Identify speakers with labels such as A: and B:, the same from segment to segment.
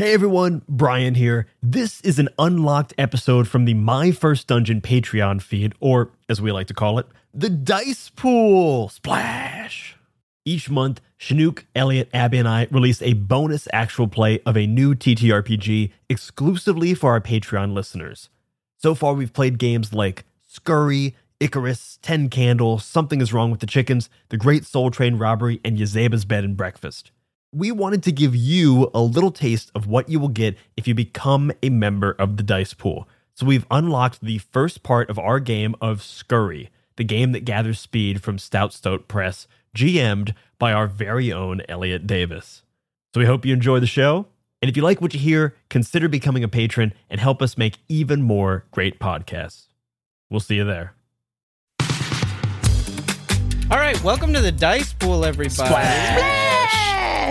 A: Hey everyone, Brian here. This is an unlocked episode from the My First Dungeon Patreon feed, or as we like to call it, the Dice Pool Splash. Each month, Shenuque, Elliot, Abby, and I release a bonus actual play of a new TTRPG exclusively for our Patreon listeners. So far, we've played games like Scurry, Icarus, Ten Candles, Something is Wrong with the Chickens, The Great Soul Train Robbery, and Yazeba's Bed and Breakfast. We wanted to give you a little taste of what you will get if you become a member of the Dice Pool. So we've unlocked the first part of our game of Scurry, the game that gathers speed from Stout Stoat Press, GM'd by our very own Elliot Davis. So we hope you enjoy the show. And if you like what you hear, consider becoming a patron and help us make even more great podcasts. We'll see you there.
B: All right, welcome to the Dice Pool, everybody.
C: Splash!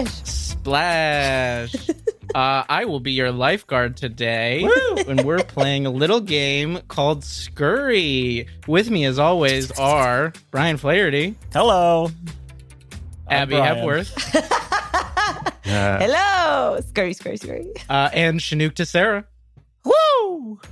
B: Splash. uh, I will be your lifeguard today, and we're playing a little game called Scurry. With me, as always, are Brian Flaherty,
D: Hello.
B: Abby
D: Brian.
B: Hepworth,
C: Hello! Scurry, scurry, scurry.
B: uh, and Shenuque Tissera.
D: Woo!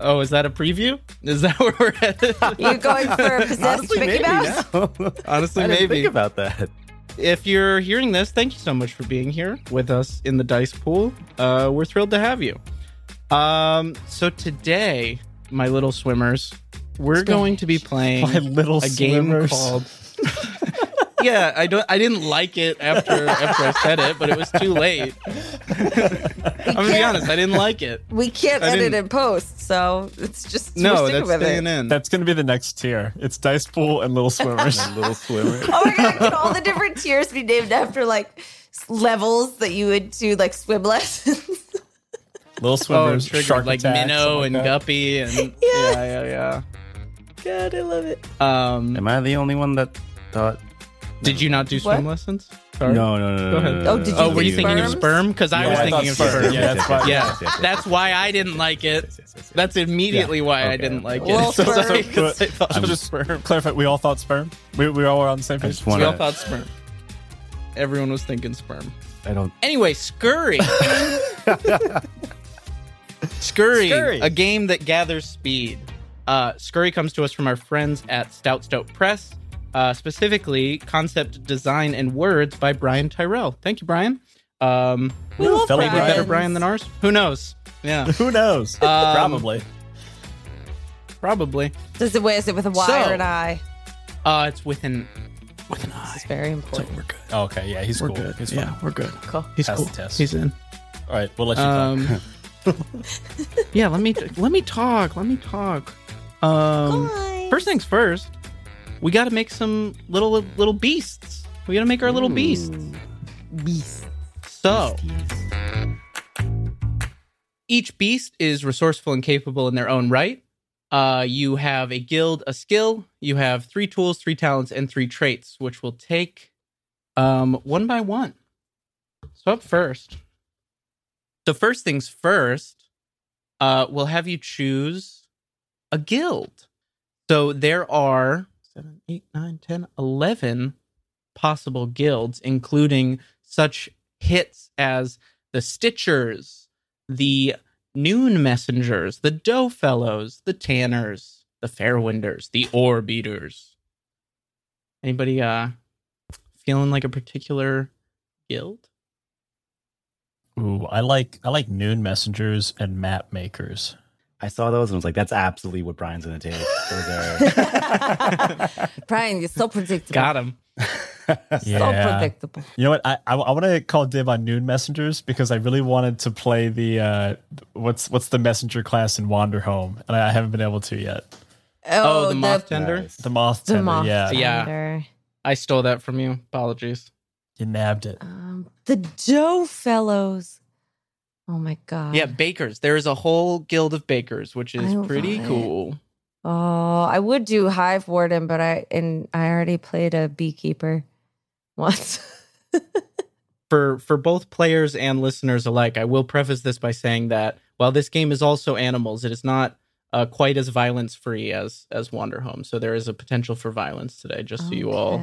B: Oh, is that a preview? Is that where we're headed?
C: You're going for a possessed
D: Honestly,
C: Mickey
D: maybe
C: Mouse?
D: now.
B: Honestly,
D: I didn't
B: maybe.
D: think about that.
B: If you're hearing this, thank you so much for being here with us in the dice pool. Uh, we're thrilled to have you. Um, so today, my little swimmers, we're going to be playing
D: My little
B: a game called. yeah, I don't. I didn't like it after after I said it, but it was too late. I'm gonna be honest. I didn't like it.
C: We can't
B: I
C: edit
B: didn't-
C: and post, so it's just we're
B: No, that's
C: with
B: staying
C: it.
B: in.
E: That's going to be the next tier. It's Dice Pool and Little Swimmers.
D: My little swimmer.
C: Oh my god, can all the different tiers be named after like levels that you would do like swim lessons?
E: Little
B: oh,
E: Swimmers,
B: triggered
E: Shark
B: like
E: Attack,
B: minnow
E: something
B: and
E: that.
B: guppy and yeah, yeah, yeah.
C: god, I love it.
B: Um,
D: Am I the only one that thought?
B: Did you not do swim
C: What?
B: lessons? Sorry.
D: No, no, no, no.
B: Go ahead.
D: no, no,
C: Oh,
D: no,
C: did
D: no.
B: Oh, were you
C: think
B: thinking of sperm? Because I
E: Yeah,
B: was
E: I
B: thinking
E: thought
B: of
E: sperm.
B: sperm.
E: Yeah, that's why-
B: Yeah,
D: yes, yes, yes,
B: that's why I didn't like it.
D: Yes, yes, yes, yes.
B: That's immediately why I
D: Okay,
B: didn't like
C: Well,
B: it. So
C: sperm.
B: sorry, 'cause I
E: So
B: thought it was
E: just
B: sperm.
E: clarify, we all thought sperm. We, we all were on the same
D: I
E: page.
D: just
B: We all
D: to.
B: thought sperm. Everyone was thinking sperm.
D: I don't.
B: Anyway, Scurry. Scurry,
E: Scurry.
B: a game that gathers speed. Uh, Scurry comes to us from our friends at Stout Stoat Press, uh, specifically concept design and words by Brian Tyrell. Thank you, Brian. Um,
C: We love
E: fellow
B: maybe a better Brian than ours. Who knows? Yeah,
E: Who knows?
B: Um,
E: Probably.
B: probably.
C: Does it is it with a Y
B: So-
C: or an I?
B: Uh, it's with an with an
C: This
B: It's
C: very important.
B: we're good.
E: Oh, okay, yeah, he's
B: We're
E: cool.
B: good.
E: He's
B: yeah, we're good.
C: Cool.
B: He's
E: Pass
B: cool.
E: the test.
B: He's in.
E: All right, we'll let you talk.
B: Um, yeah, let me let me talk. Let me talk. Um,
C: Bye.
B: first things first, we got to make some little little beasts. We got to make our little beasts.
C: Beast.
B: So each beast is resourceful and capable in their own right. Uh, you have a guild, a skill. You have three tools, three talents, and three traits, which we'll take um, one by one. So up first. So first things first, uh, we'll have you choose a guild. So there are seven, eight, nine, ten, eleven possible guilds, including such hits as the Stitchers, the Noon Messengers, the Dough Fellows, the Tanners, the Fairwinders, the Ore Beaters. Anybody uh feeling like a particular guild?
E: Ooh, I like I like noon messengers and map makers.
D: I saw those and was like, "That's absolutely what Brian's gonna take." Those are.
C: Brian, you're so predictable.
B: Got him.
C: So
E: Yeah.
C: predictable.
E: You know what? I I, I want to call dib on noon messengers because I really wanted to play the uh, what's what's the messenger class in Wanderhome, and I haven't been able to yet.
B: Oh, the moth tender.
D: Nice.
E: The moth
C: the
E: tender,
C: moth
E: yeah,
B: Yeah. I stole that from you. Apologies.
E: you nabbed it.
C: Um, the Dough Fellows. Oh my god.
B: Yeah, bakers. There is a whole guild of bakers, which is pretty
C: love it.
B: cool.
C: Oh, I would do Hive Warden, but I and I already played a beekeeper once.
B: for for both players and listeners alike, I will preface this by saying that while this game is also animals, it is not uh, quite as violence free as as Wanderhome. So there is a potential for violence today, just so you all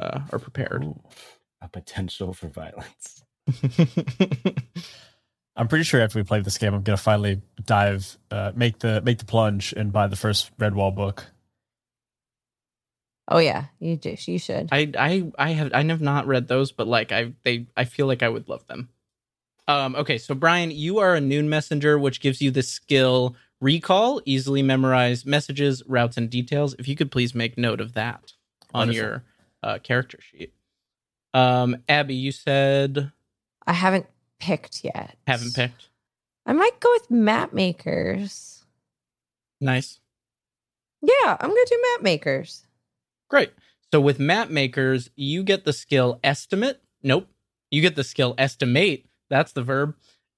B: uh, are prepared.
D: Ooh, a potential for violence.
E: I'm pretty sure after we play this game, I'm gonna finally dive, uh, make the make the plunge, and buy the first Redwall book.
C: Oh yeah, you do. You should.
B: I I I have I have not read those, but like I they I feel like I would love them. Um, okay, so Brian, you are a noon messenger, which gives you the skill recall, easily memorize messages, routes, and details. If you could please make note of that on
E: Wonderful.
B: your uh, character sheet. Um, Abby, you said
C: I haven't picked yet.
B: haven't picked.
C: I might go with map makers.
B: Nice.
C: Yeah, I'm gonna do map makers.
B: Great. So with map makers, you get the skill estimate. Nope. You get the skill estimate. That's the verb.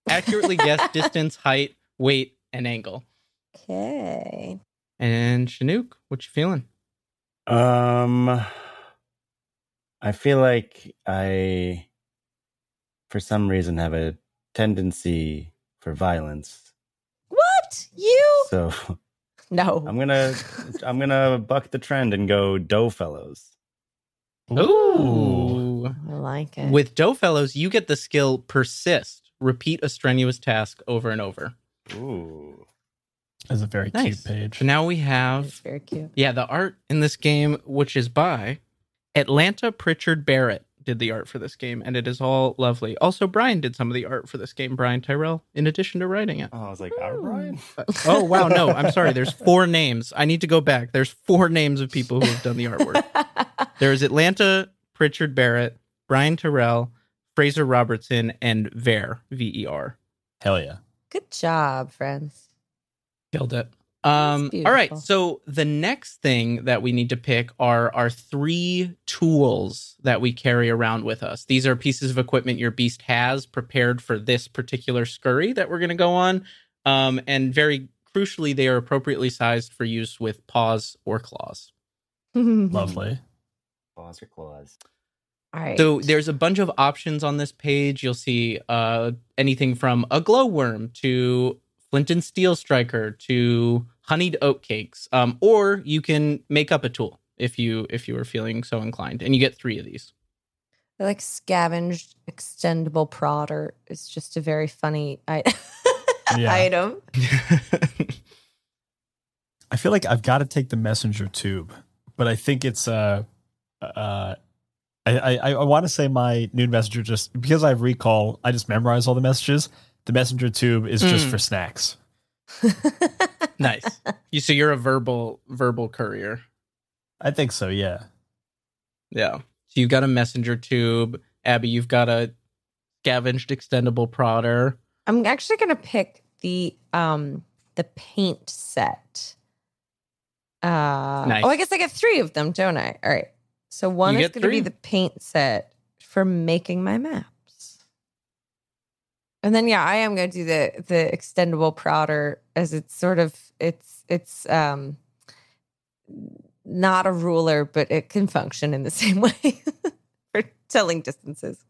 B: Accurately guess distance, height, weight, and angle.
C: Okay.
B: And Shenuque, what you feeling?
D: Um, I feel like I, for some reason, have a tendency for violence.
C: What? You?
D: So
C: No.
D: I'm gonna, I'm gonna buck the trend and go Dough Fellows.
B: Ooh.
C: I like it.
B: With Dough Fellows, you get the skill persist. Repeat a strenuous task over and over.
D: Ooh.
E: It's a very
B: Nice.
E: cute page.
B: So now we have
C: It's very cute.
B: Yeah, the art in this game, which is by Atlanta Pritchard Barrett, did the art for this game, and it is all lovely. Also, Brian did some of the art for this game, Brian Tyrell, in addition to writing it.
D: Oh, I was like, our Brian.
B: Oh, wow. No, I'm sorry. There's four names. I need to go back. There's four names of people who have done the artwork. There's Atlanta Pritchard Barrett, Brian Tyrell, Fraser Robertson, and Ver, V E R.
E: Hell yeah.
C: Good job, friends.
B: Killed it. Um, all right. So the next thing that we need to pick are our three tools that we carry around with us. These are pieces of equipment your beast has prepared for this particular scurry that we're going to go on. Um, and very crucially, they are appropriately sized for use with paws or claws.
E: Lovely.
D: Claws or claws.
C: All right.
B: So there's a bunch of options on this page. You'll see uh, anything from a glowworm to flint and steel striker to honeyed oat cakes. Um, or you can make up a tool if you if you were feeling so inclined, and you get three of these.
C: I like scavenged extendable prodder. It's just a very funny I- item.
E: I feel like I've got to take the messenger tube, but I think it's uh uh I I, I want to say my noon messenger just because I have recall, I just memorize all the messages. The messenger tube is just
B: Mm.
E: for snacks.
B: nice. You so you're a verbal verbal courier.
E: I think so, yeah.
B: Yeah. So you've got a messenger tube. Abby, you've got a scavenged extendable prodder.
C: I'm actually gonna pick the um the paint set. Uh
B: Nice.
C: oh I guess I get three of them, don't I? All right. So one
B: You
C: is
B: get
C: gonna
B: three.
C: be the paint set for making my maps. And then yeah, I am gonna do the the extendable prodder as it's sort of it's it's um not a ruler, but it can function in the same way for telling distances.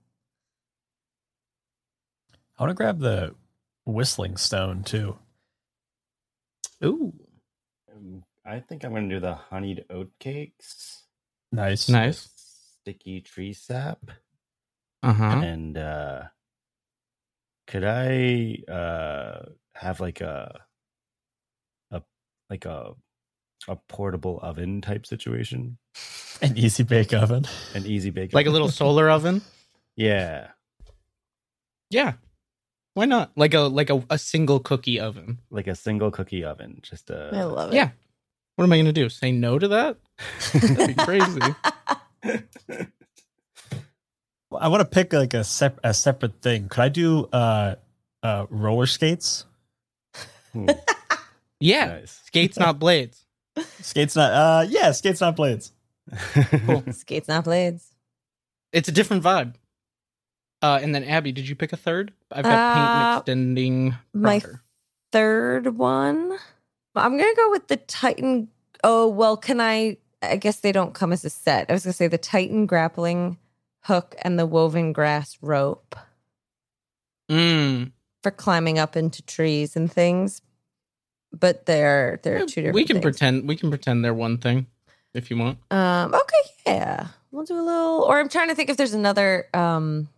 E: I want to grab the whistling stone too.
B: Ooh.
D: Um, I think I'm gonna do the honeyed oat cakes.
E: Nice.
B: Nice.
D: Sticky tree sap.
B: Uh-huh.
D: And uh could I uh have like a a like a a portable oven type situation?
E: An easy bake oven.
D: An easy bake
B: Like a little solar oven?
D: Yeah.
B: Yeah. Why not? Like a like a, a single cookie oven.
D: Like a single cookie oven. Just a
C: I love it.
B: Yeah. What am I gonna do? Say no to that? That'd be crazy.
E: I want to pick like a sep- a separate thing. Could I do uh uh roller skates?
D: Hmm,
B: Yeah.
D: nice.
B: Skates not blades.
E: Skates not uh yeah, skates not blades.
B: Cool.
C: Skates not blades.
B: It's a different vibe. Uh, and then Abby, did you pick a third? I've got
C: Uh,
B: paint and extending.
C: my
B: prodder.
C: third one. I'm gonna go with the Titan. Oh well, can I? I guess they don't come as a set. I was gonna say the Titan grappling hook and the woven grass rope
B: Mm.
C: for climbing up into trees and things. But they're they're two different.
B: we can
C: things.
B: pretend we can pretend they're one thing if you want.
C: Um. Okay. Yeah. We'll do a little. Or I'm trying to think if there's another. Um.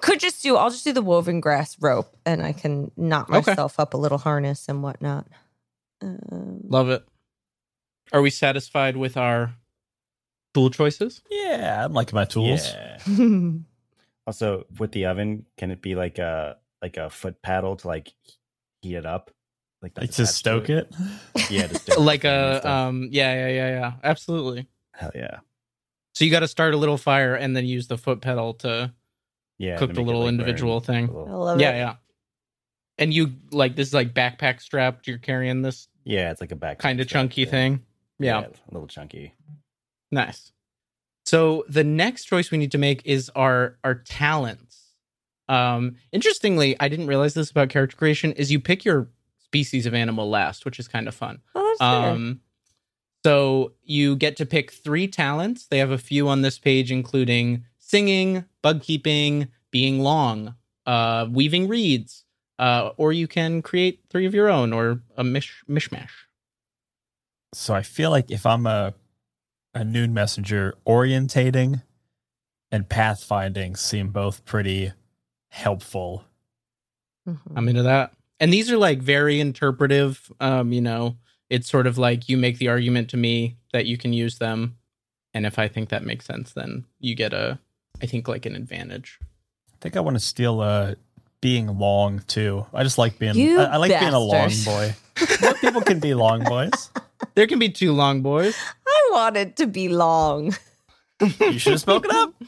C: could just do. I'll just do the woven grass rope, and I can knot
B: Okay.
C: myself up a little harness and whatnot. Um,
B: Love it. Are we satisfied with our tool choices?
E: Yeah, I'm liking my tools.
D: Yeah. Also, with the oven, can it be like a like a foot paddle to like heat it up? Like,
E: Like
D: that's
E: to
D: attached
E: stoke it.
D: Yeah, to stoke
B: like
D: the pan and
B: a um yeah yeah yeah yeah absolutely.
D: hell yeah,
B: So you got to start a little fire and then use the foot pedal to
D: yeah.
B: cook the little
D: like,
B: individual
D: a
B: thing.
D: little-
C: I love
B: yeah
C: it.
B: yeah. And you like this is like backpack strapped. You're carrying this
D: Yeah, it's like a back
B: kind of chunky thing. Yeah.
D: a little chunky.
B: Nice. So the next choice we need to make is our our talents. Um interestingly, I didn't realize this about character creation is you pick your species of animal last, which is kind of fun.
C: Oh, that's.
B: Um so you get to pick 3 talents. They have a few on this page including singing, bug keeping, being long, uh weaving reeds, uh or you can create 3 of your own or a mish mishmash.
E: So I feel like if I'm a a noon messenger, orientating and pathfinding seem both pretty helpful.
C: Mhm.
B: I'm into that. And these are like very interpretive. Um, you know, it's sort of like you make the argument to me that you can use them. And if I think that makes sense, then you get a, I think like an advantage.
E: I think I want to steal a being long too. I just like being
C: You
E: I, I like being a long boy. More people can be long boys.
B: There can be two long boys.
C: I want it to be long.
E: You should have spoken up.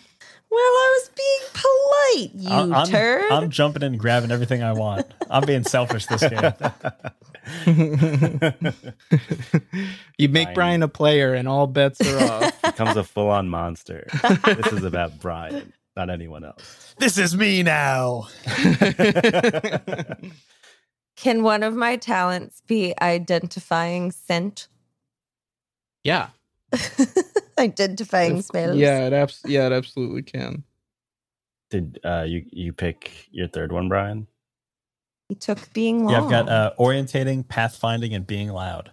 C: Well, I was being polite, you
E: I'm, I'm-
C: turd.
E: I'm jumping in and grabbing everything I want. I'm being selfish this game.
B: you make
D: Fine.
B: Brian a player, and all bets are off.
D: Becomes a full on monster. this is about Brian, not anyone else.
E: This is me now.
C: Can one of my talents be identifying scent?
B: yeah,
C: identifying smells.
B: yeah, it abs- yeah, it absolutely can.
D: Did uh, you you pick your third one, Brian?
C: He took being long.
E: Yeah, I've got uh, orientating, pathfinding, and being loud.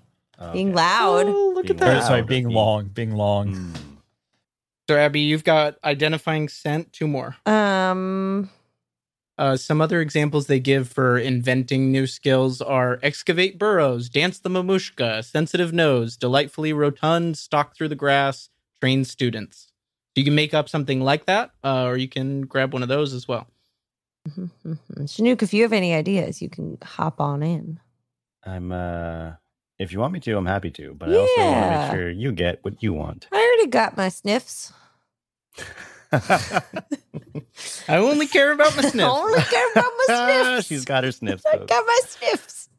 C: being
D: Okay.
C: loud.
B: Oh, look
D: Being
B: at that.
E: Or, sorry, being
D: Being-
E: long, being long.
D: Mm.
B: So Abby, you've got identifying scent. Two more.
C: Um,
B: Uh, some other examples they give for inventing new skills are excavate burrows, dance the mamushka, sensitive nose, delightfully rotund, stalk through the grass, train students. You can make up something like that, uh, or you can grab one of those as well.
C: Shenuque, if you have any ideas, you can hop on in.
D: I'm uh if you want me to, I'm happy to, but I also want to make sure you get what you want.
C: I already got my sniffs.
B: I only care about my
C: I only care about my sniffs.
D: She's got her sniffs.
C: I
D: folks.
C: got my sniffs.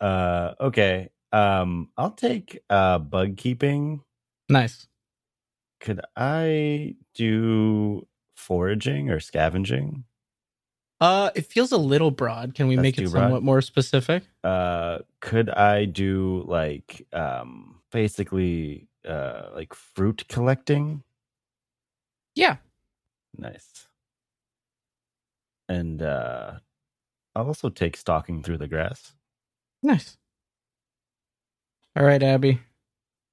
D: Uh okay. Um I'll take uh bug keeping.
B: nice.
D: Could I do foraging or scavenging?
B: Uh, it feels a little broad. Can we
D: That's
B: make it
D: too broad?
B: somewhat more specific?
D: Uh could I do like um basically uh like fruit collecting?
B: Yeah.
D: Nice. And uh I'll also take stalking through the grass.
B: Nice. All right, Abby.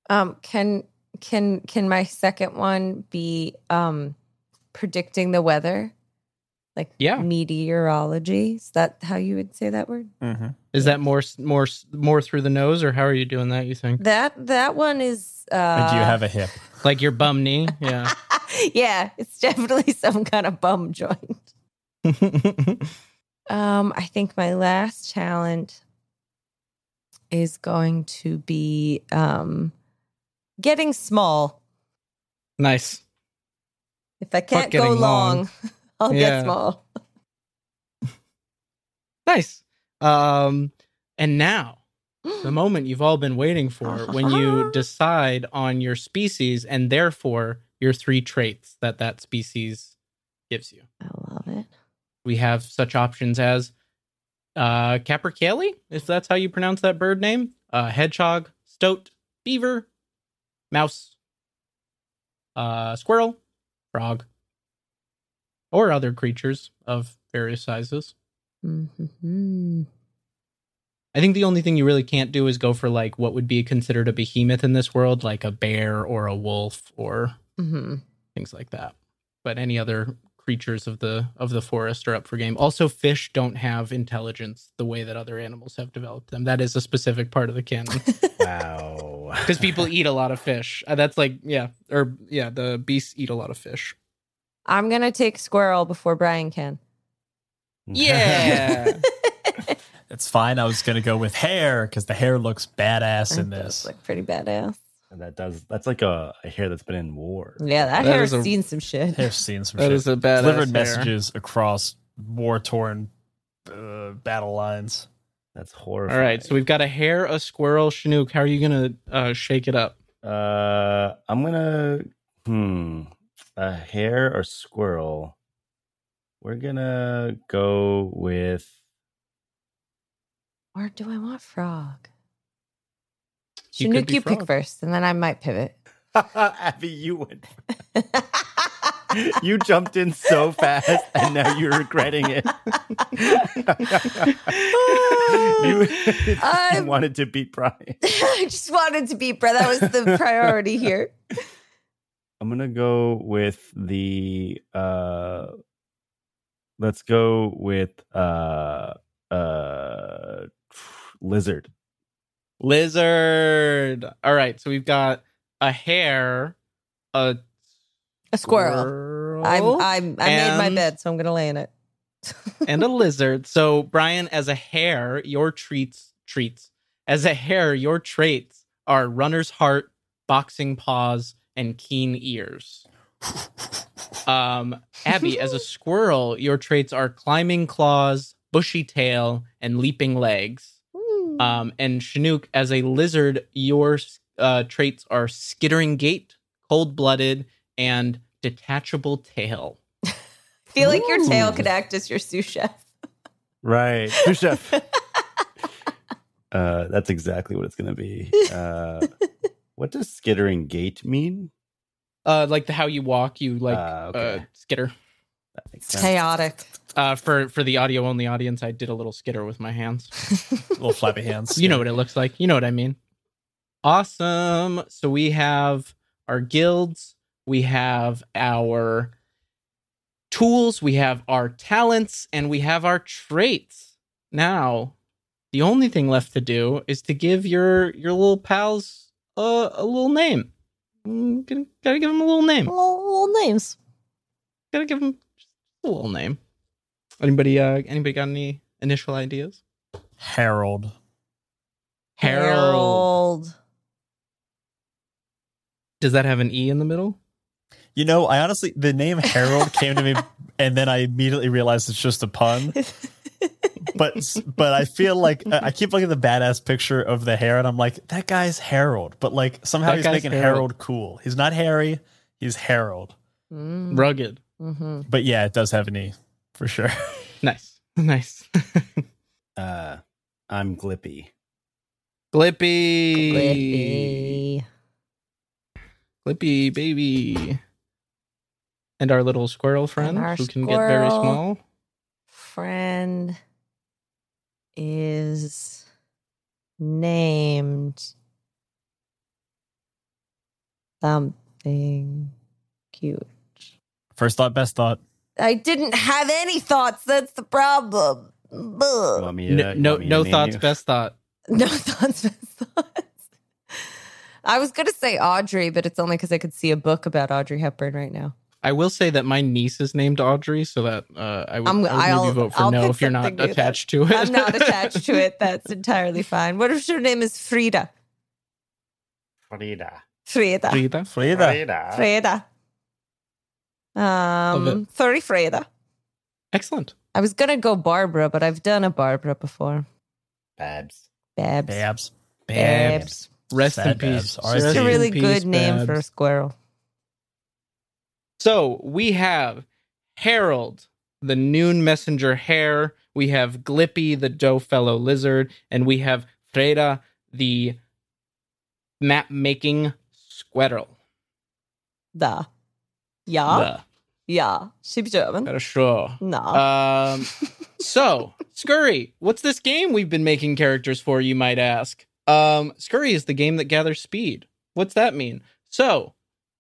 C: Um, can can can my second one be um predicting the weather? Like
B: Yeah.
C: meteorology? Is that how you would say that word?
E: Mm-hmm.
B: Is that more more more through the nose, or how are you doing that? You think
C: That that one is uh
E: do you have a hip?
B: like your bum knee? Yeah.
C: yeah, it's definitely some kind of bum joint. Um, I think my last talent is going to be um getting small.
B: nice.
C: If I can't go
B: long.
C: long, I'll
B: Yeah.
C: get small.
B: Nice. Um, and now the moment you've all been waiting for when you decide on your species and therefore your three traits that that species gives you.
C: I love it.
B: We have such options as uh, capercaillie, if that's how you pronounce that bird name, uh, hedgehog, stoat, beaver, mouse, uh, squirrel, frog, or other creatures of various sizes.
C: hmm
B: I think the only thing you really can't do is go for like what would be considered a behemoth in this world, like a bear or a wolf or
C: hmm
B: things like that. But any other creatures of the of the forest are up for game. Also, fish don't have intelligence the way that other animals have developed them. That is a specific part of the canon
D: Wow.
B: because people eat a lot of fish. Uh, that's like yeah, or yeah, the beasts eat a lot of fish.
C: I'm gonna take squirrel before Brian can.
B: Yeah.
E: It's fine. I was gonna go with hare because the hare looks badass in
C: That does
E: this.
C: look pretty badass.
D: And that does that's like a, a hare that's been in war.
C: Yeah, that,
B: That hare's a-
C: seen some shit.
E: Hare's seen some
B: That
E: shit.
B: is a badass
E: Delivered
B: hare.
E: messages across war torn uh, battle lines.
D: That's horrifying.
B: All right, so we've got a hare, a squirrel, Shenuque. How are you gonna uh, shake it up?
D: Uh, I'm gonna hmm a hare or squirrel. We're gonna go with
C: Or do I want frog?
B: You could Shenuque,
C: you pick first, and then I might pivot.
D: Abby. You went. You jumped in so fast, and now you're regretting it. you,
C: I'm-
D: wanted to beat Brian.
C: I just wanted to beat Brett. That was the priority here.
D: I'm gonna go with the uh let's go with uh uh lizard.
B: Lizard. All right, so we've got a hare, a
C: A squirrel.
B: squirrel,
C: I'm, I'm, I made my bed, so I'm gonna lay in it.
B: and a lizard. So Brian, as a hare, your treats treats. As a hare, your traits are runner's heart, boxing paws, and keen ears. Um, Abby, as a squirrel, your traits are climbing claws, bushy tail, and leaping legs.
C: Ooh.
B: Um, and Shenuque, as a lizard, your uh, traits are skittering gait, cold blooded, and detachable tail.
C: I feel like your tail could act as your sous chef.
D: Right. Sous chef. uh that's exactly what it's gonna be. Uh what does skittering gait mean?
B: Uh, like the how you walk, you like
D: Ah, okay.
B: uh, skitter.
D: That makes sense.
C: Chaotic.
B: Uh, for for the audio only audience, I did a little skitter with my hands.
E: Little flappy hands.
B: You know what it looks like. You know what I mean. Awesome. So we have our guilds, we have our tools, we have our talents, and we have our traits. Now, the only thing left to do is to give your your little pals a, a little name. Mm, Gotta, gotta give them a little name.
C: little, little names.
B: Gotta give them a little name. Anybody? Uh, anybody got any initial ideas?
E: Harold.
C: Harold.
B: Does that have an e in the middle?
E: You know, I honestly the name Harold came to me, and then I immediately realized it's just a pun. But but I feel like I I keep looking at the badass picture of the hare, and I'm like, that guy's Harold. But like somehow
B: That
E: he's making
B: Harold.
E: Harold cool. He's not Harry. He's Harold.
C: Mm,
B: Rugged.
C: Hmm
E: But yeah, it does have an e for sure.
B: Nice. Nice.
D: Uh I'm Glippy.
B: Glippy.
C: Glippy.
B: Glippy, baby. And our little squirrel friend who can get very small.
C: Friend is named something cute.
E: First thought, best thought.
C: I didn't have any thoughts. That's the problem.
D: You
C: Ugh.
D: want me to,
B: No, no,
D: want me to
B: no thoughts, best thought.
C: No thoughts, best thoughts. I was going to say Audrey, but it's only because I could see a book about Audrey Hepburn right now.
B: I will say that my niece is named Audrey, so that uh, I would,
C: I'm-
B: I would
C: I'll-
B: maybe vote for
C: I'll
B: no if you're not
C: something new then.
B: attached to it.
C: I'm not attached to it. That's entirely fine. What if her name is Frida?
D: Frida.
C: Frida.
B: Frida.
E: Frida.
C: Frida.
B: Love
C: Um, sorry, Freda.
B: Excellent.
C: I was gonna go Barbara, but I've done a Barbara before.
D: Babs.
C: Babs.
E: Babs.
C: Babs.
B: Rest in peace.
E: Babs.
B: Rest
C: It's a really
B: peace,
C: good name for a squirrel.
B: So we have Harold, the noon messenger hare. We have Glippy, the dough fellow lizard, and we have Freda, the map making squirrel.
C: Da. Ja. Ja. She's German.
B: Sure.
C: No.
B: Um, so, Scurry, what's this game we've been making characters for, you might ask? Um, Scurry is the game that gathers speed. What's that mean? So,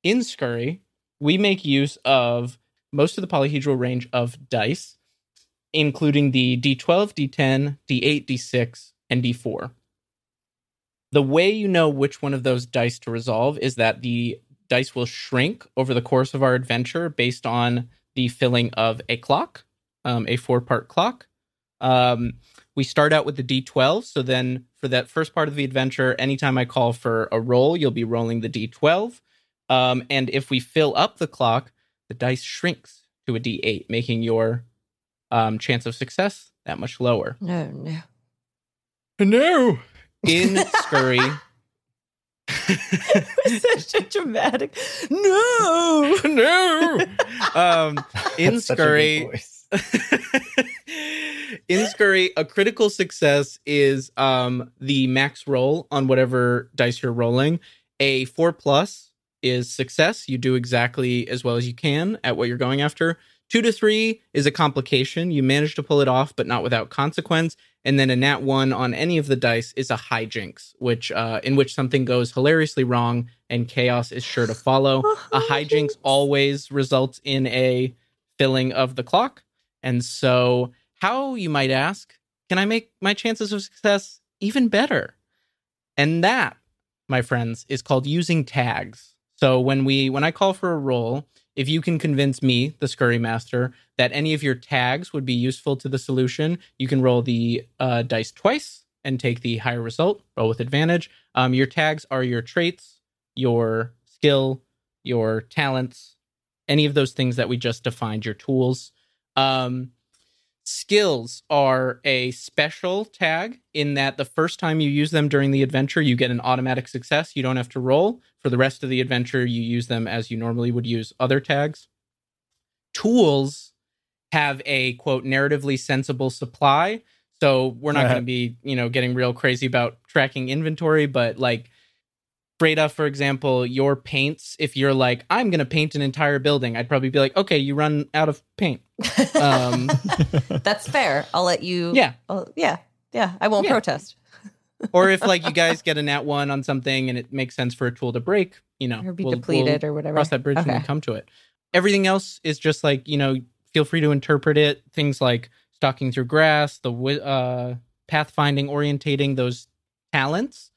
B: in Scurry, we make use of most of the polyhedral range of dice, including the D12, D10, D8, D6, and D4. The way you know which one of those dice to resolve is that the dice will shrink over the course of our adventure based on the filling of a clock, um, a four part clock. Um, we start out with the D12. So then for that first part of the adventure, anytime I call for a roll, you'll be rolling the D12. Um, and if we fill up the clock, the dice shrinks to a D8, making your um, chance of success that much lower.
C: No, no.
B: No. In Scurry,
C: Such a dramatic. No.
B: no. Um, in Scurry, in Scurry, a critical success is um, the max roll on whatever dice you're rolling. A four plus is success. You do exactly as well as you can at what you're going after. Two to three is a complication. You manage to pull it off, but not without consequence. And then a nat one on any of the dice is a hijinks, which uh, in which something goes hilariously wrong and chaos is sure to follow. a hijinks always results in a filling of the clock. And so, how, you might ask, can I make my chances of success even better? And that, my friends, is called using tags. So when we when I call for a roll, if you can convince me, the scurry master, that any of your tags would be useful to the solution, you can roll the uh, dice twice and take the higher result. Roll with advantage. Um, your tags are your traits, your skill, your talents, any of those things that we just defined. Your tools. Um, skills are a special tag in that the first time you use them during the adventure, you get an automatic success. You don't have to roll. For the rest of the adventure, you use them as you normally would use other tags. Tools have a quote narratively sensible supply. So we're not
E: Uh-huh.
B: going to be, you know, getting real crazy about tracking inventory, but like Freda, for example, your paints, if you're like, I'm going to paint an entire building, I'd probably be like, okay, you run out of paint. Um,
C: That's fair. I'll let you.
B: yeah.
C: I'll- yeah. Yeah. I won't
B: Yeah.
C: protest
B: or if like you guys get a nat one on something and it makes sense for a tool to break, you know,
C: or be
B: we'll-
C: depleted
B: we'll
C: or whatever.
B: cross that bridge when
C: Okay.
B: we come to it. Everything else is just like you know, feel free to interpret it. Things like stalking through grass, the uh, pathfinding, orientating, those talents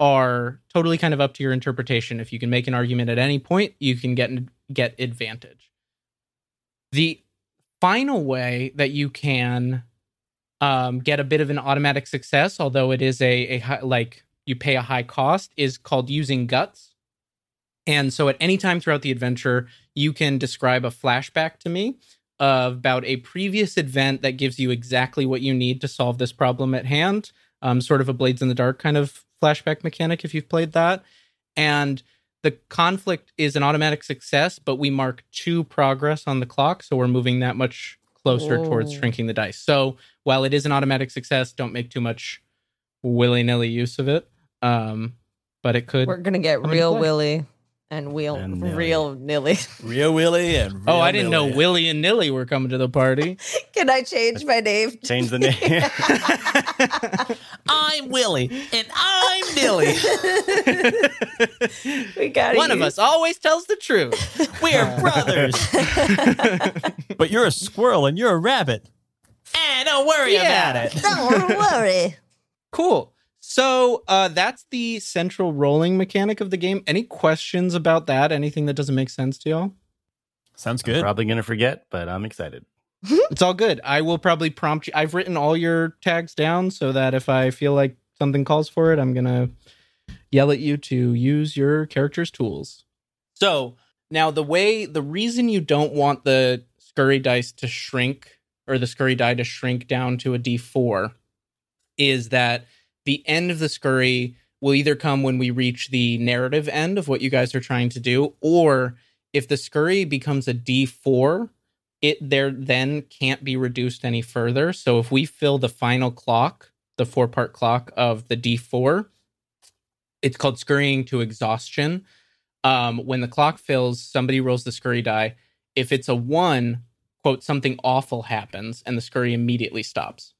B: are totally kind of up to your interpretation. If you can make an argument at any point, you can get get advantage. The final way that you can um, get a bit of an automatic success, although it is a, a high, like you pay a high cost, is called using guts. And so, at any time throughout the adventure, you can describe a flashback to me of about a previous event that gives you exactly what you need to solve this problem at hand. Um, sort of a Blades in the Dark kind of flashback mechanic, if you've played that. And the conflict is an automatic success, but we mark two progress on the clock. So, we're moving that much closer towards shrinking the dice. So, while it is an automatic success, don't make too much willy nilly use of it. Um, but it could.
C: We're gonna get real. Willy and wheel
D: And Nilly.
C: real Nilly.
E: Real willy and
B: oh, I didn't know
E: Millie.
B: Willie and Nilly were coming to the party.
C: Can I change my name?
D: Change the name.
E: I'm Willie and I'm Millie.
C: we got
B: One of us always tells the truth.
E: We're brothers. but you're a squirrel and you're a rabbit. Eh, don't worry
B: Yeah.
E: about it.
C: Don't worry.
B: Cool. So uh, that's the central rolling mechanic of the game. Any questions about that? Anything that doesn't make sense to y'all?
E: Sounds good.
D: Probably gonna forget, but I'm excited. Mm-hmm.
B: It's all good. I will probably prompt you. I've written all your tags down so that if I feel like something calls for it, I'm gonna yell at you to use your character's tools. So now the way, the reason you don't want the scurry dice to shrink or the scurry die to shrink down to a D4 is that the end of the scurry will either come when we reach the narrative end of what you guys are trying to do, or if the scurry becomes a D4, it there then can't be reduced any further. So if we fill the final clock, the four part clock of the D4, it's called scurrying to exhaustion. Um, when the clock fills, somebody rolls the scurry die. If it's a one, quote, something awful happens and the scurry immediately stops.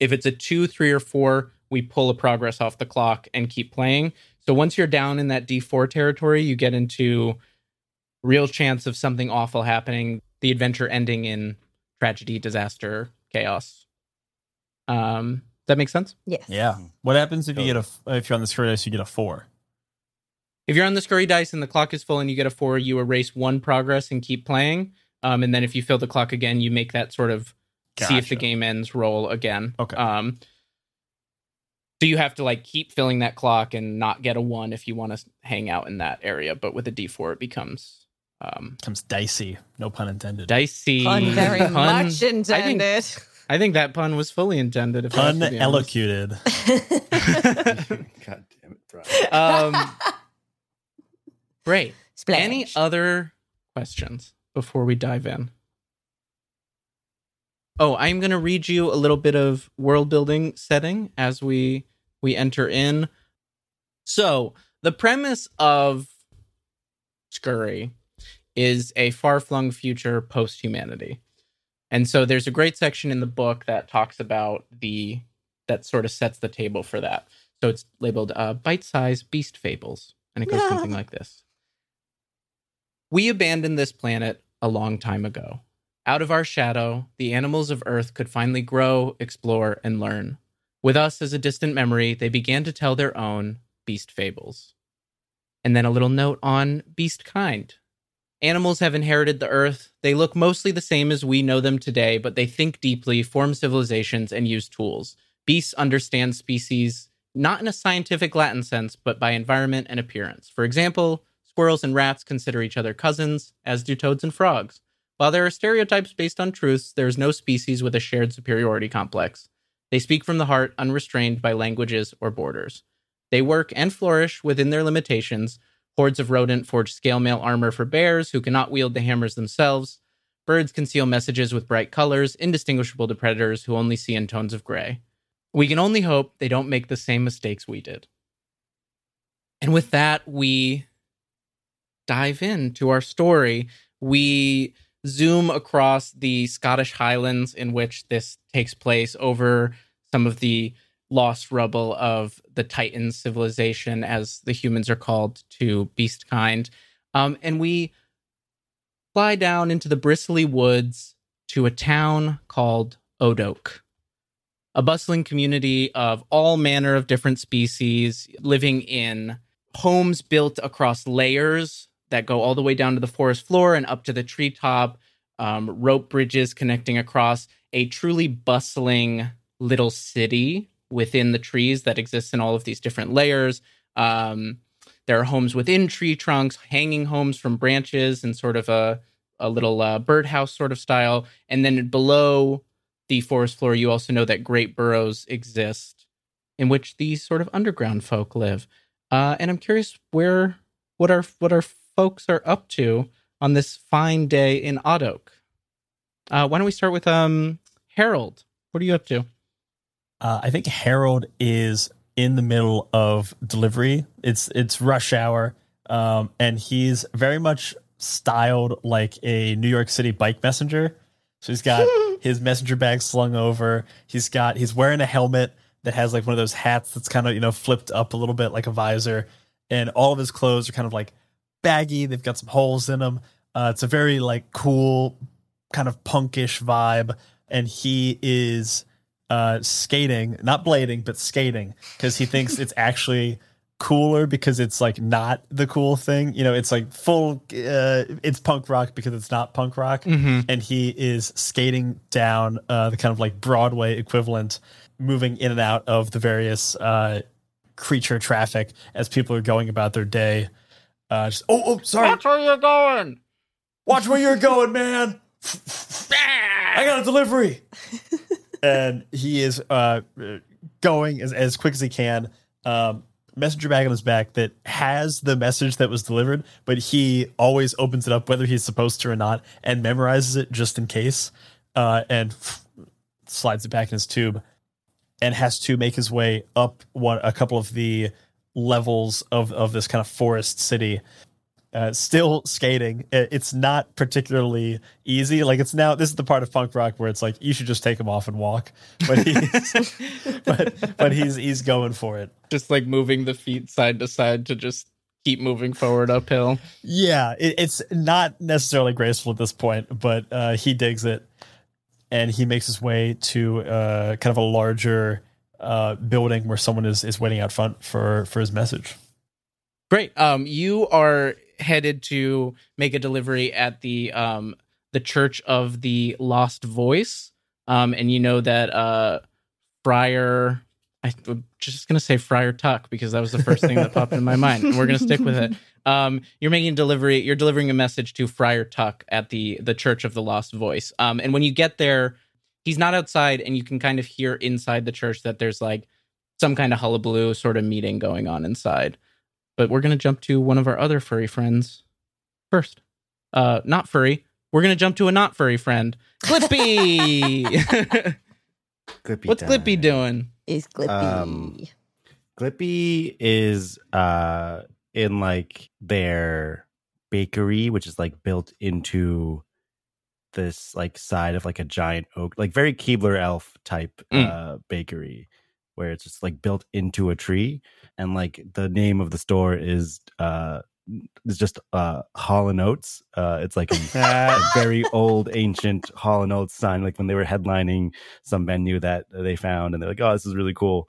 B: If it's a two, three, or four, we pull a progress off the clock and keep playing. So once you're down in that D4 territory, you get into real chance of something awful happening. The adventure ending in tragedy, disaster, chaos. Um, does that make sense?
C: Yes.
E: Yeah. What happens if you get a if you're on the scurry dice, you get a four?
B: If you're on the scurry dice and the clock is full and you get a four, you erase one progress and keep playing. Um, and then if you fill the clock again, you make that sort of see if the game ends roll again.
E: Okay.
B: Um, so you have to like keep filling that clock and not get a one if you want to hang out in that area. But with a D4, it becomes um,
E: Becomes dicey. No pun intended.
B: dicey.
C: Pun very
B: Pun-
C: much
B: I think,
C: intended.
B: I think that pun was fully intended. If I
E: Pun
B: have to be honest.
E: elocuted.
D: God damn it, Brian.
B: Um, great.
C: Splash.
B: Any other questions before we dive in? Oh, I'm going to read you a little bit of world building setting as we we enter in. So, the premise of Scurry is a far-flung future post-humanity. And so there's a great section in the book that talks about the that sort of sets the table for that. So it's labeled uh, bite-sized beast fables, and it goes something like this: We abandoned this planet a long time ago. Out of our shadow, the animals of Earth could finally grow, explore, and learn. With us as a distant memory, they began to tell their own beast fables. And then a little note on beast kind. Animals have inherited the earth. They look mostly the same as we know them today, but they think deeply, form civilizations, and use tools. Beasts understand species not in a scientific Latin sense, but by environment and appearance. For example, squirrels and rats consider each other cousins, as do toads and frogs. While there are stereotypes based on truths, there is no species with a shared superiority complex. They speak from the heart, unrestrained by languages or borders. They work and flourish within their limitations. Hordes of rodent forge scale mail armor for bears who cannot wield the hammers themselves. Birds conceal messages with bright colors, indistinguishable to predators who only see in tones of gray. We can only hope they don't make the same mistakes we did. And with that, we dive into our story. We zoom across the Scottish Highlands in which this takes place over some of the lost rubble of the Titan civilization, as the humans are called to beast kind. Um, and we fly down into the bristly woods to a town called Odoke, a bustling community of all manner of different species living in homes built across layers that go all the way down to the forest floor and up to the treetop, um, rope bridges connecting across a truly bustling little city within the trees that exists in all of these different layers. Um, there are homes within tree trunks, hanging homes from branches, and sort of a a little uh, birdhouse sort of style. And then below the forest floor, you also know that great burrows exist in which these sort of underground folk live. Uh, and I'm curious where what our what our folks are up to on this fine day in Odoke. Uh, why don't we start with um Harold? What are you up to?
E: Uh, I think Harold is in the middle of delivery. It's it's rush hour, um, and he's very much styled like a New York City bike messenger. So he's got his messenger bag slung over. He's got he's wearing a helmet that has like one of those hats that's kind of you know flipped up a little bit like a visor, and all of his clothes are kind of like baggy. They've got some holes in them. Uh, it's a very like cool kind of punkish vibe, and he is uh, skating, not blading, but skating because he thinks it's actually cooler because it's like not the cool thing. You know, it's like full, uh, it's punk rock because it's not punk rock.
B: Mm-hmm.
E: And he is skating down uh, the kind of like Broadway equivalent, moving in and out of the various uh, creature traffic as people are going about their day. Uh, just, oh, oh, sorry.
B: Watch where you're going.
E: Watch where you're going, man. I got a delivery. and he is uh, going as, as quick as he can. Um, messenger bag on his back that has the message that was delivered, but he always opens it up, whether he's supposed to or not, and memorizes it just in case, uh, and slides it back in his tube, and has to make his way up one a couple of the levels of of this kind of forest city uh, still skating. It- It's not particularly easy. Like it's now this is the part of punk rock where it's like you should just take him off and walk. But he's but but he's he's going for it.
B: Just like moving the feet side to side to just keep moving forward uphill.
E: Yeah, it, it's not necessarily graceful at this point, but uh, he digs it, and he makes his way to uh, kind of a larger uh, building where someone is is waiting out front for for his message.
B: Great. Um, you are headed to make a delivery at the um the Church of the Lost Voice. Um, and you know that uh Friar I, am just gonna say Friar Tuck because that was the first thing that popped in my mind. And we're gonna stick with it. Um, you're making a delivery. You're delivering a message to Friar Tuck at the the Church of the Lost Voice. Um, and when you get there, he's not outside, and you can kind of hear inside the church that there's like some kind of hullabaloo sort of meeting going on inside. But we're gonna jump to one of our other furry friends first. Uh, not furry. We're gonna jump to a not furry friend, Glippy.
D: Glippy
B: What's Glippy
D: time.
B: doing?
C: Is Glippy.
D: Um, Glippy is uh in like their bakery, which is like built into this like side of like a giant oak, like very Keebler elf type
B: Mm.
D: uh bakery, where it's just like built into a tree, and like the name of the store is uh is just uh Hall and Oates. Uh, it's like a, a very old ancient Hall and Oates sign, like when they were headlining some menu that they found, and they're like, "Oh, this is really cool."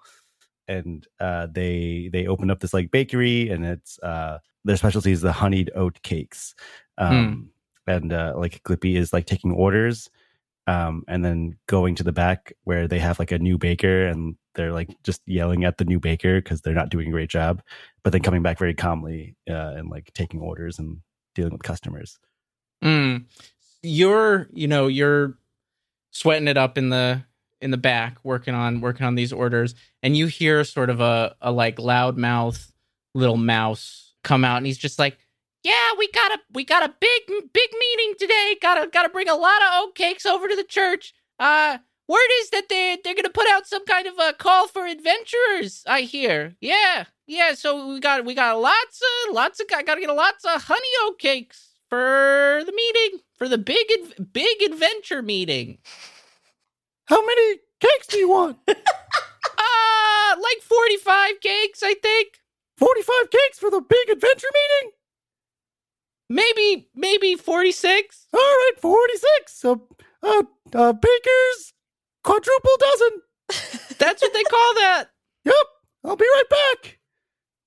D: And uh, they they opened up this like bakery, and it's uh, their specialty is the honeyed oat cakes. Um, And uh, like Glippy is like taking orders, um, and then going to the back where they have like a new baker, and they're like just yelling at the new baker because they're not doing a great job, but then coming back very calmly uh, and like taking orders and dealing with customers.
B: Mm. You're, you know, you're sweating it up in the in the back, working on working on these orders, and you hear sort of a a like loud mouth little mouse come out, and he's just like, "Yeah, we got a we got a big big meeting today. Got to got to bring a lot of oat cakes over to the church. Uh." Word is that they're they're gonna put out some kind of a call for adventurers. I hear, yeah, yeah. So we got we got lots of lots of got to get lots of honey oat cakes for the meeting for the big big adventure meeting.
D: How many cakes do you want?
B: Uh like 45 cakes, I think.
D: 45 cakes for the big adventure meeting?
B: Maybe maybe 46.
D: All right, 46. Uh, uh, uh, baker's quadruple dozen.
B: That's what they call that.
D: Yep, I'll be right back.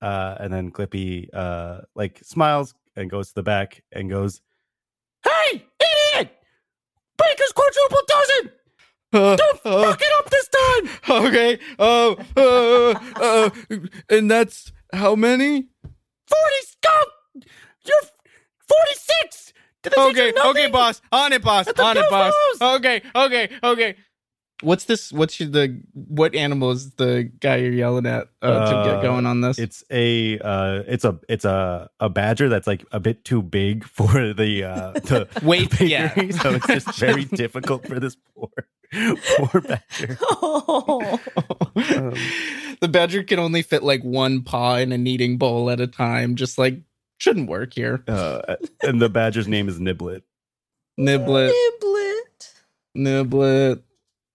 D: Uh, and then Glippy, uh, like smiles and goes to the back and goes, "Hey, idiot! Baker's quadruple dozen.
B: Uh,
D: Don't fuck it up this time.
B: okay. Uh, uh, uh, and that's how many?
D: Forty. Go. You're forty-six. Did they teach you
B: Okay, okay, boss. On it, boss. On it, boss.
D: first.
B: Okay, okay, okay. What's this? What's your, the what animal is the guy you're yelling at uh, to get
D: Uh,
B: going on this?
D: It's a uh, it's a it's a a badger that's like a bit too big for the uh the
B: Wait,
D: bakery,
B: yeah.
D: so it's just very difficult for this poor poor badger.
C: oh.
D: Um,
B: the badger can only fit like one paw in a kneading bowl at a time. Just like shouldn't work here.
D: Uh, and the badger's name is Niblet.
B: Niblet,
C: Niblet.
B: niblet.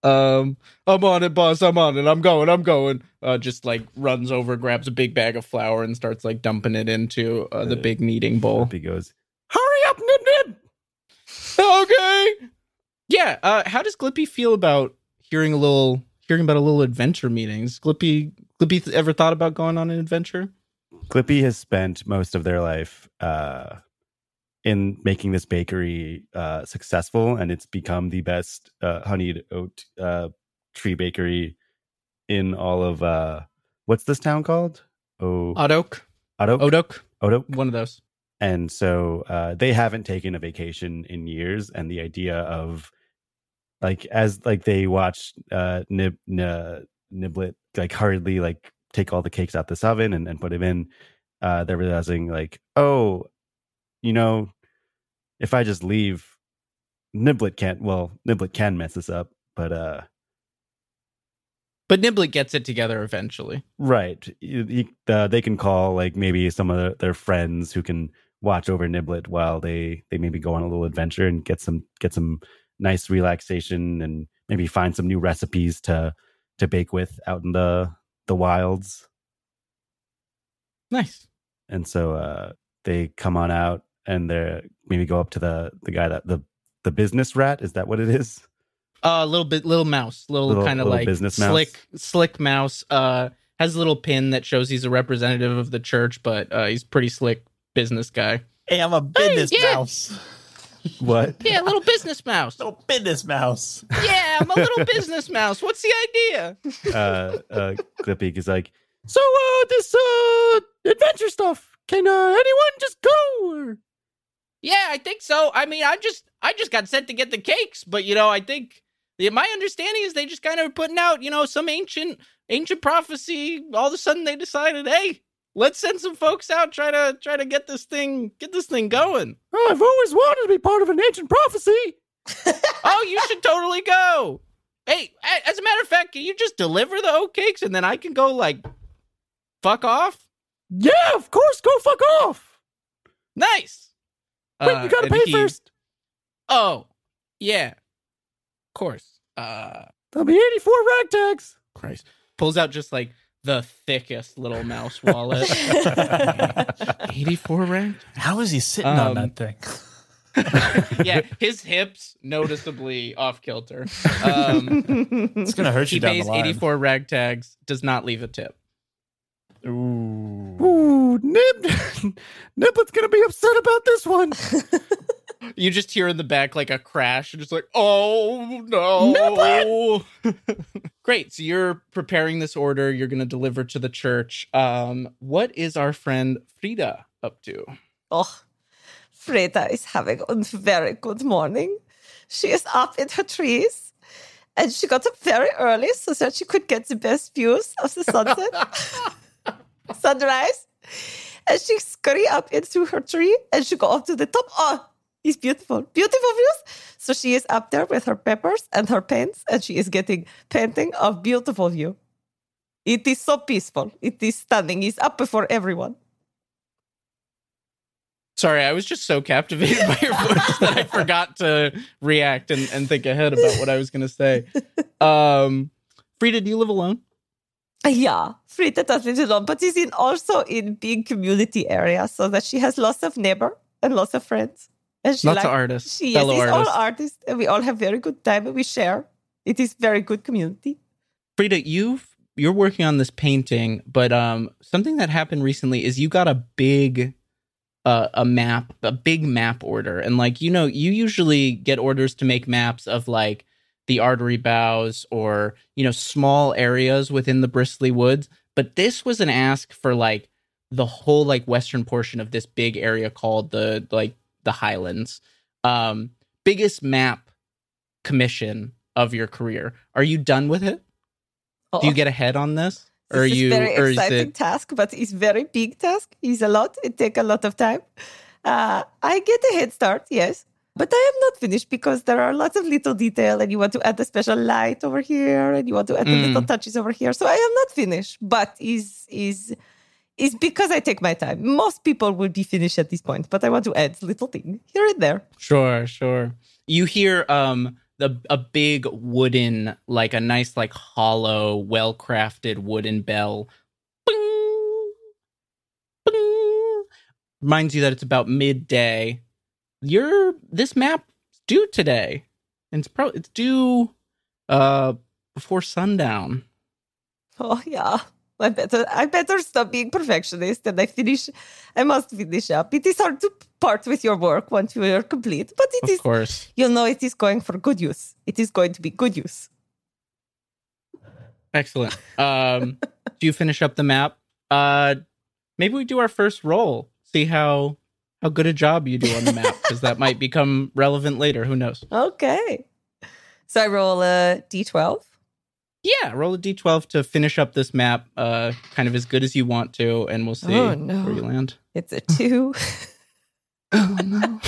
B: Um, I'm on it, boss. I'm on it. I'm going. I'm going. Uh, just like runs over, grabs a big bag of flour, and starts like dumping it into uh, the
D: Uh,
B: big kneading bowl.
D: He goes, "Hurry up, Nib Nib!"
B: okay. Yeah. Uh, how does Glippy feel about hearing a little, hearing about a little adventure meetings? Glippy, Glippy th- ever thought about going on an adventure?
D: Glippy has spent most of their life uh, in making this bakery uh, successful, and it's become the best uh, honeyed oat uh, tree bakery in all of uh, what's this town called? Oh,
B: Odok.
D: Odok,
B: Odok. one of those.
D: And so uh, they haven't taken a vacation in years, and the idea of like as like they watch uh, Nib N- Niblet like hurriedly like take all the cakes out this oven and, and put them in, uh, they're realizing like, oh, you know, if I just leave, Niblet can't. Well, Niblet can mess this up, but uh,
B: But Niblet gets it together eventually.
D: right, you, you, uh, they can call like maybe some of their, their friends who can watch over Niblet while they they maybe go on a little adventure and get some get some nice relaxation and maybe find some new recipes to to bake with out in the the wilds.
B: Nice.
D: and so uh, they come on out and they're maybe go up to the the guy that the the business rat is that what it is?
B: A uh, little bit, little mouse, little,
D: Little-
B: kind of like
D: business mouse?
B: slick, slick mouse. Uh, has a little pin that shows he's a representative of the church, but uh, he's pretty slick business guy.
E: Hey, I'm a business
B: yeah.
E: mouse.
D: What?
B: Yeah, little business mouse.
E: Little business mouse.
B: Yeah, I'm a little business mouse. What's the idea?
D: uh, uh, Glippy is like, so uh, this uh adventure stuff. Can uh, anyone just go? Or...
B: Yeah, I think so. I mean, I just I just got sent to get the cakes, but you know, I think yeah, my understanding is they just kind of putting out, you know, some ancient ancient prophecy. All of a sudden, they decided, hey, let's send some folks out try to try to get this thing get this thing going.
D: Oh, I've always wanted to be part of an ancient prophecy.
B: oh, you should totally go. Hey, as a matter of fact, can you just deliver the oat cakes and then I can go like fuck off?
D: Yeah, of course. Go fuck off.
B: Nice.
D: Wait,
B: Uh,
D: you gotta pay
B: he-
D: first.
B: Oh, yeah, of course. Uh,
D: That'll be eighty-four ragtags.
B: Christ. Pulls out just like the thickest little mouse wallet. 84 ranked?
E: How is he sitting
B: Um,
E: on that thing?
B: yeah, his hips noticeably off kilter. Um,
E: It's gonna hurt
B: he
E: you down
B: pays
E: the line.
B: 84 ragtags, does not leave a tip.
E: Ooh.
D: Ooh, Nib, Niblet's gonna be upset about this one.
B: You just hear in the back like a crash and just like, oh no. Great. So you're preparing this order. You're going to deliver to the church. Um, what is our friend Frida up to?
C: Oh, Frida is having a very good morning. She is up in her trees and she got up very early so that she could get the best views of the sunset, sunrise. And she scurry up into her tree and she go up to the top. Oh, it's beautiful, beautiful views. So she is up there with her peppers and her paints and she is getting painting of beautiful view. It is so peaceful. It is stunning. It's up before everyone.
B: Sorry, I was just so captivated by your voice that I forgot to react and, and think ahead about what I was going to say. Um, Frida, do you live alone?
C: Yeah, Frida does live alone, but is in also in big community area, so that she has lots of neighbor and lots of friends. And she
B: Lots of artists,
C: She yes,
B: fellow
C: is all
B: artists.
C: artists, and we all have very good time, and we share. It is very good community.
B: Frida, you've you're working on this painting, but um, something that happened recently is you got a big uh, a map, a big map order, and like you know, you usually get orders to make maps of like the artery bows or you know small areas within the bristly woods, but this was an ask for like the whole like western portion of this big area called the like the Highlands. Um, biggest map commission of your career. Are you done with it?
C: Oh,
B: Do you get ahead on this? Or
C: this is
B: you
C: very
B: or
C: exciting
B: it
C: task, but it's very big task. It's a lot. It take a lot of time. Uh, I get a head start, yes, but I am not finished because there are lots of little detail, and you want to add a special light over here, and you want to add the
B: Mm.
C: little touches over here. So I am not finished, but is is is because I take my time. Most people will be finished at this point, but I want to add little thing here and there.
B: Sure, sure. You hear um the a big wooden like a nice like hollow well-crafted wooden bell. Bing, bing. Reminds you that it's about midday. Your this map is due today. And it's probably it's due uh before sundown.
C: Oh yeah. I better I better stop being perfectionist and I finish I must finish up. It is hard to part with your work once you are complete, but it
B: Of
C: is
B: course.
C: you know it is going for good use. It is going to be good use.
B: Excellent. Um, do you finish up the map? Uh, maybe we do our first roll. See how how good a job you do on the map, because that might become relevant later. Who knows?
C: Okay. So I roll a d12.
B: Yeah, roll a d12 to finish up this map, uh, kind of as good as you want to, and we'll see
C: Oh, no.
B: where you land.
C: It's a two.
B: Oh no.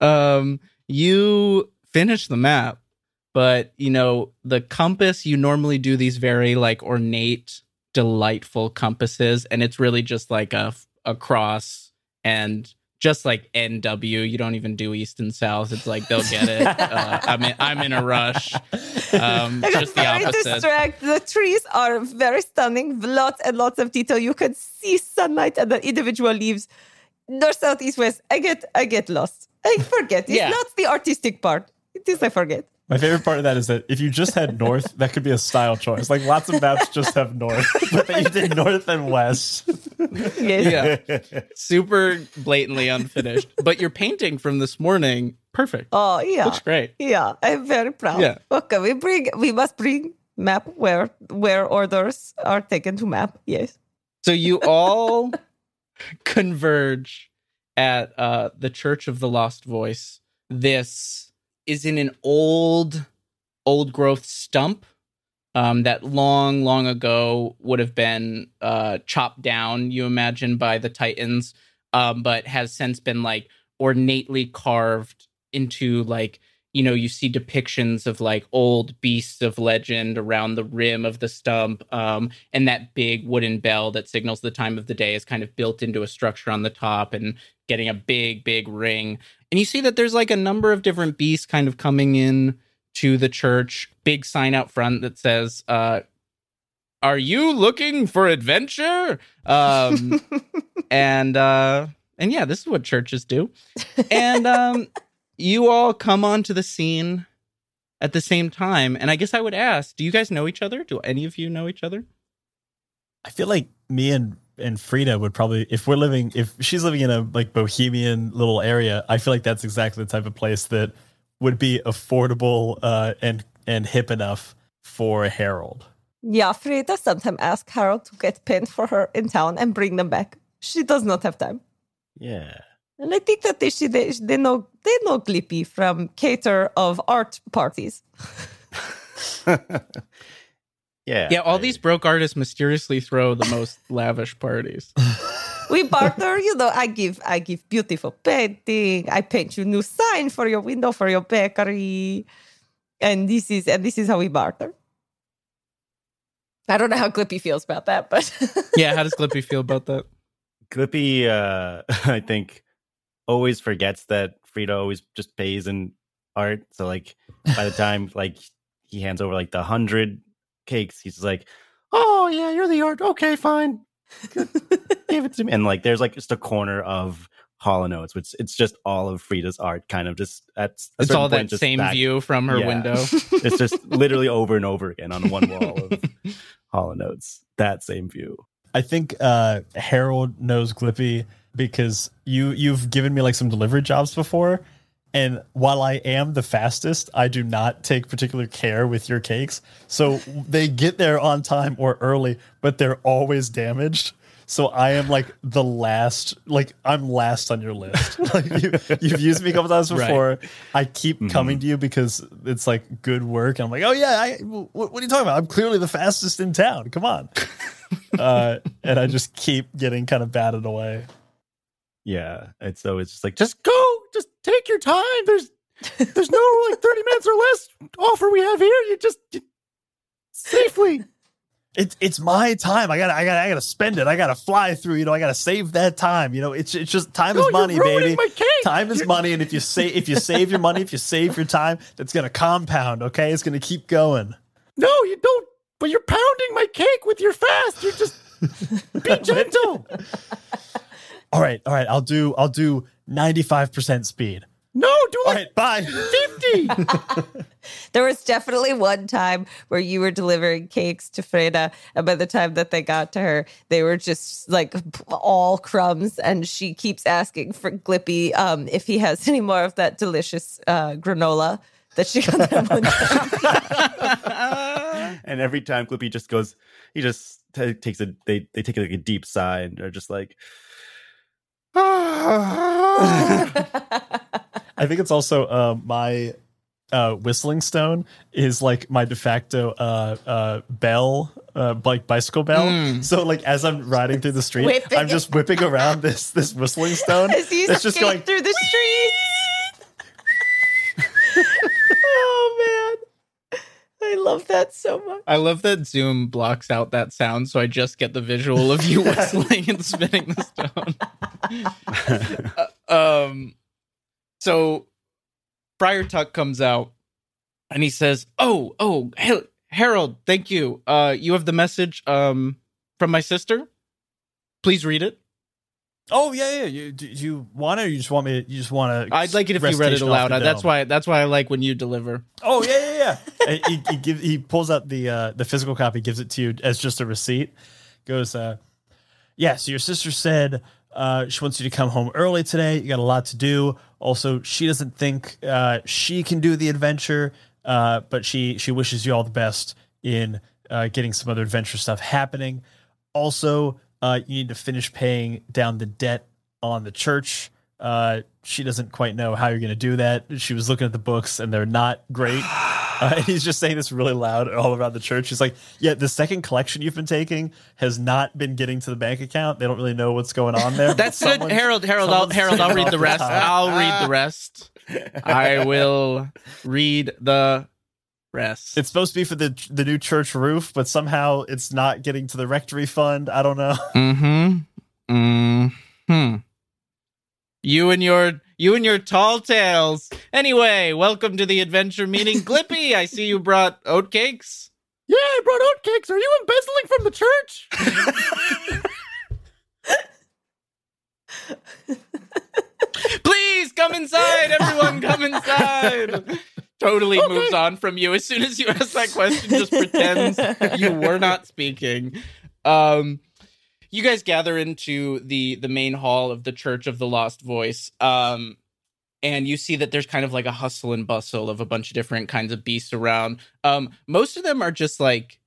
B: um, you finish the map, but you know the compass. You normally do these very like ornate, delightful compasses, and it's really just like a a cross and just like NW. You don't even do East and South. It's like they'll get it. Uh, I'm in, I'm in a rush. Um,
C: I
B: just the opposite.
C: distracted. The trees are very stunning, lots and lots of detail. You can see sunlight and the individual leaves. North, south, east, west. I get, I get lost. I forget. It's
B: Yeah.
C: not the artistic part. It is I forget.
E: My favorite part of that is that if you just had north, that could be a style choice. Like lots of maps just have north, but that you did north and west.
C: Yes.
B: yeah, super blatantly unfinished. But your painting from this morning, perfect.
C: Oh yeah.
B: Looks great.
C: Yeah, I'm very proud.
B: Yeah.
C: Okay, we bring we must bring map where where orders are taken to map. Yes.
B: So you all converge at uh, the Church of the Lost Voice. This is in an old, old growth stump um, that long, long ago would have been uh, chopped down, you imagine, by the Titans, um, but has since been like ornately carved into like you know you see depictions of like old beasts of legend around the rim of the stump um, and that big wooden bell that signals the time of the day is kind of built into a structure on the top and getting a big big ring. And you see that there's like a number of different beasts kind of coming in to the church. Big sign out front that says uh are you looking for adventure? Um and uh and yeah this is what churches do. And um you all come onto the scene at the same time and i guess i would ask do you guys know each other do any of you know each other
E: I feel like me and and Frida would probably if we're living if she's living in a like bohemian little area, I feel like that's exactly the type of place that would be affordable uh, and and hip enough for Harold.
C: Yeah, Frida sometimes asks Harold to get pins for her in town and bring them back. She does not have time.
D: yeah.
C: And I think that they should, they, they know they know Glippy from cater of art parties.
D: yeah.
B: yeah all
D: I-
B: these broke artists mysteriously throw the most lavish parties
C: We barter, you know, I give I give beautiful painting, I paint you new sign for your window for your bakery. And this is and this is how we barter. I don't know how Glippy feels about that, but
B: yeah how does glippy feel about that
D: Glippy, uh, I think, always forgets that Frida always just pays in art. So like by the time like he hands over like the hundred cakes, he's just like, "Oh yeah, you're the art. Okay, fine, give it to me." And like there's like just a corner of Hall and Oates, which it's just all of Frida's art, kind of just at a
B: it's all
D: point,
B: that same
D: back-
B: view from her
D: Yeah.
B: window
D: It's just literally over and over again on one wall of Hall and Oates. That same view.
E: I think uh, Harold knows Glippy because you you've given me like some delivery jobs before, and while I am the fastest, I do not take particular care with your cakes. So they get there on time or early, but they're always damaged. So I am like the last, like I'm last on your list. like you, you've used me a couple times
B: Right.
E: before. I keep coming to you because it's like good work. And I'm like, oh yeah, I, what, what are you talking about? I'm clearly the fastest in town. Come on uh, and I just keep getting kind of batted away.
D: Yeah, and so it's just like, just go, just take your time. There's, there's no like thirty minutes or less offer we have here. You just you, safely.
E: It's it's my time. I got to I gotta I got to spend it. I got to fly through. You know, I got to save that time. You know, it's it's just time
D: No,
E: is money, baby. Time is money, and if you say if you save your money, if you save your time, that's gonna compound. Okay, it's gonna keep going.
D: No, you don't. But you're pounding my cake with your fast. you're just be gentle.
E: All right, all right. I'll do I'll do ninety five percent speed.
D: No, do
E: All
D: like
E: right, bye.
D: fifty.
C: there was definitely one time where you were delivering cakes to Frida, and by the time that they got to her, they were just like all crumbs. And she keeps asking for Glippy um, if he has any more of that delicious uh, granola that she got that one time.
D: and every time Glippy just goes, he just t- takes a they they take like a deep sigh and are just like.
E: I think it's also uh, my uh, whistling stone is like my de facto uh, uh, bell, uh, like bicycle bell.
B: Mm.
E: So like as I'm riding through the street,
C: Whipping
E: I'm just whipping around this this whistling stone.
C: As
E: It's just going.
C: through the streets. oh man, I love that so much.
B: I love that Zoom blocks out that sound, so I just get the visual of you whistling and spinning the stone. Uh, Um, so Friar Tuck comes out and he says, "Oh, oh, Har- Harold, thank you. Uh, you have the message um from my sister. Please read it.
E: Oh yeah, yeah. You do you want it? Or you just want me? You just want to?
B: I'd like it if you read it aloud. That's why. That's why I like when you deliver.
E: Oh yeah, yeah, yeah. He, he, he pulls out the uh, the physical copy, gives it to you as just a receipt. Goes, uh, yeah. So your sister said uh, she wants you to come home early today. You got a lot to do. Also, she doesn't think uh, she can do the adventure, uh, but she she wishes you all the best in uh, getting some other adventure stuff happening. Also, uh, you need to finish paying down the debt on the church. Uh, she doesn't quite know how you're going to do that. She was looking at the books and they're not great. Uh, and he's just saying this really loud all around the church. He's like, "Yeah, the second collection you've been taking has not been getting to the bank account. They don't really know what's going on there.
B: That's good, Harold. Harold, I'll, Harold, I'll read the
E: the
B: rest. I'll read the rest. I will read the rest.
E: It's supposed to be for the the new church roof, but somehow it's not getting to the rectory fund. I don't know.
B: Mm-hmm. Hmm. You and your you and your tall tales. Anyway, welcome to the adventure meeting, Glippy. I see you brought oatcakes.
D: Yeah, I brought oatcakes. Are you embezzling from the church?
B: Please come inside, everyone. Come inside. Totally moves on from you as soon as you ask that question. Just pretends you were not speaking. Um, you guys gather into the the main hall of the Church of the Lost Voice. Um, and you see that there's kind of like a hustle and bustle of a bunch of different kinds of beasts around. Um, most of them are just like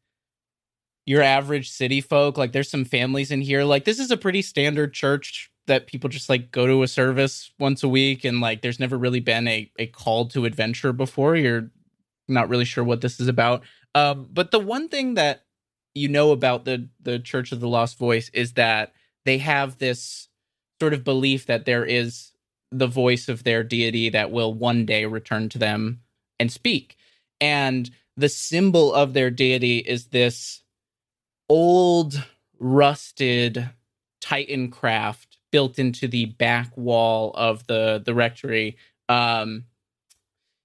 B: your average city folk. Like there's some families in here. Like this is a pretty standard church that people just like go to a service once a week and like there's never really been a, a call to adventure before. You're not really sure what this is about. Um, but the one thing that you know about the the Church of the Lost Voice is that they have this sort of belief that there is the voice of their deity that will one day return to them and speak. And the symbol of their deity is this old, rusted Titan craft built into the back wall of the the rectory. Um,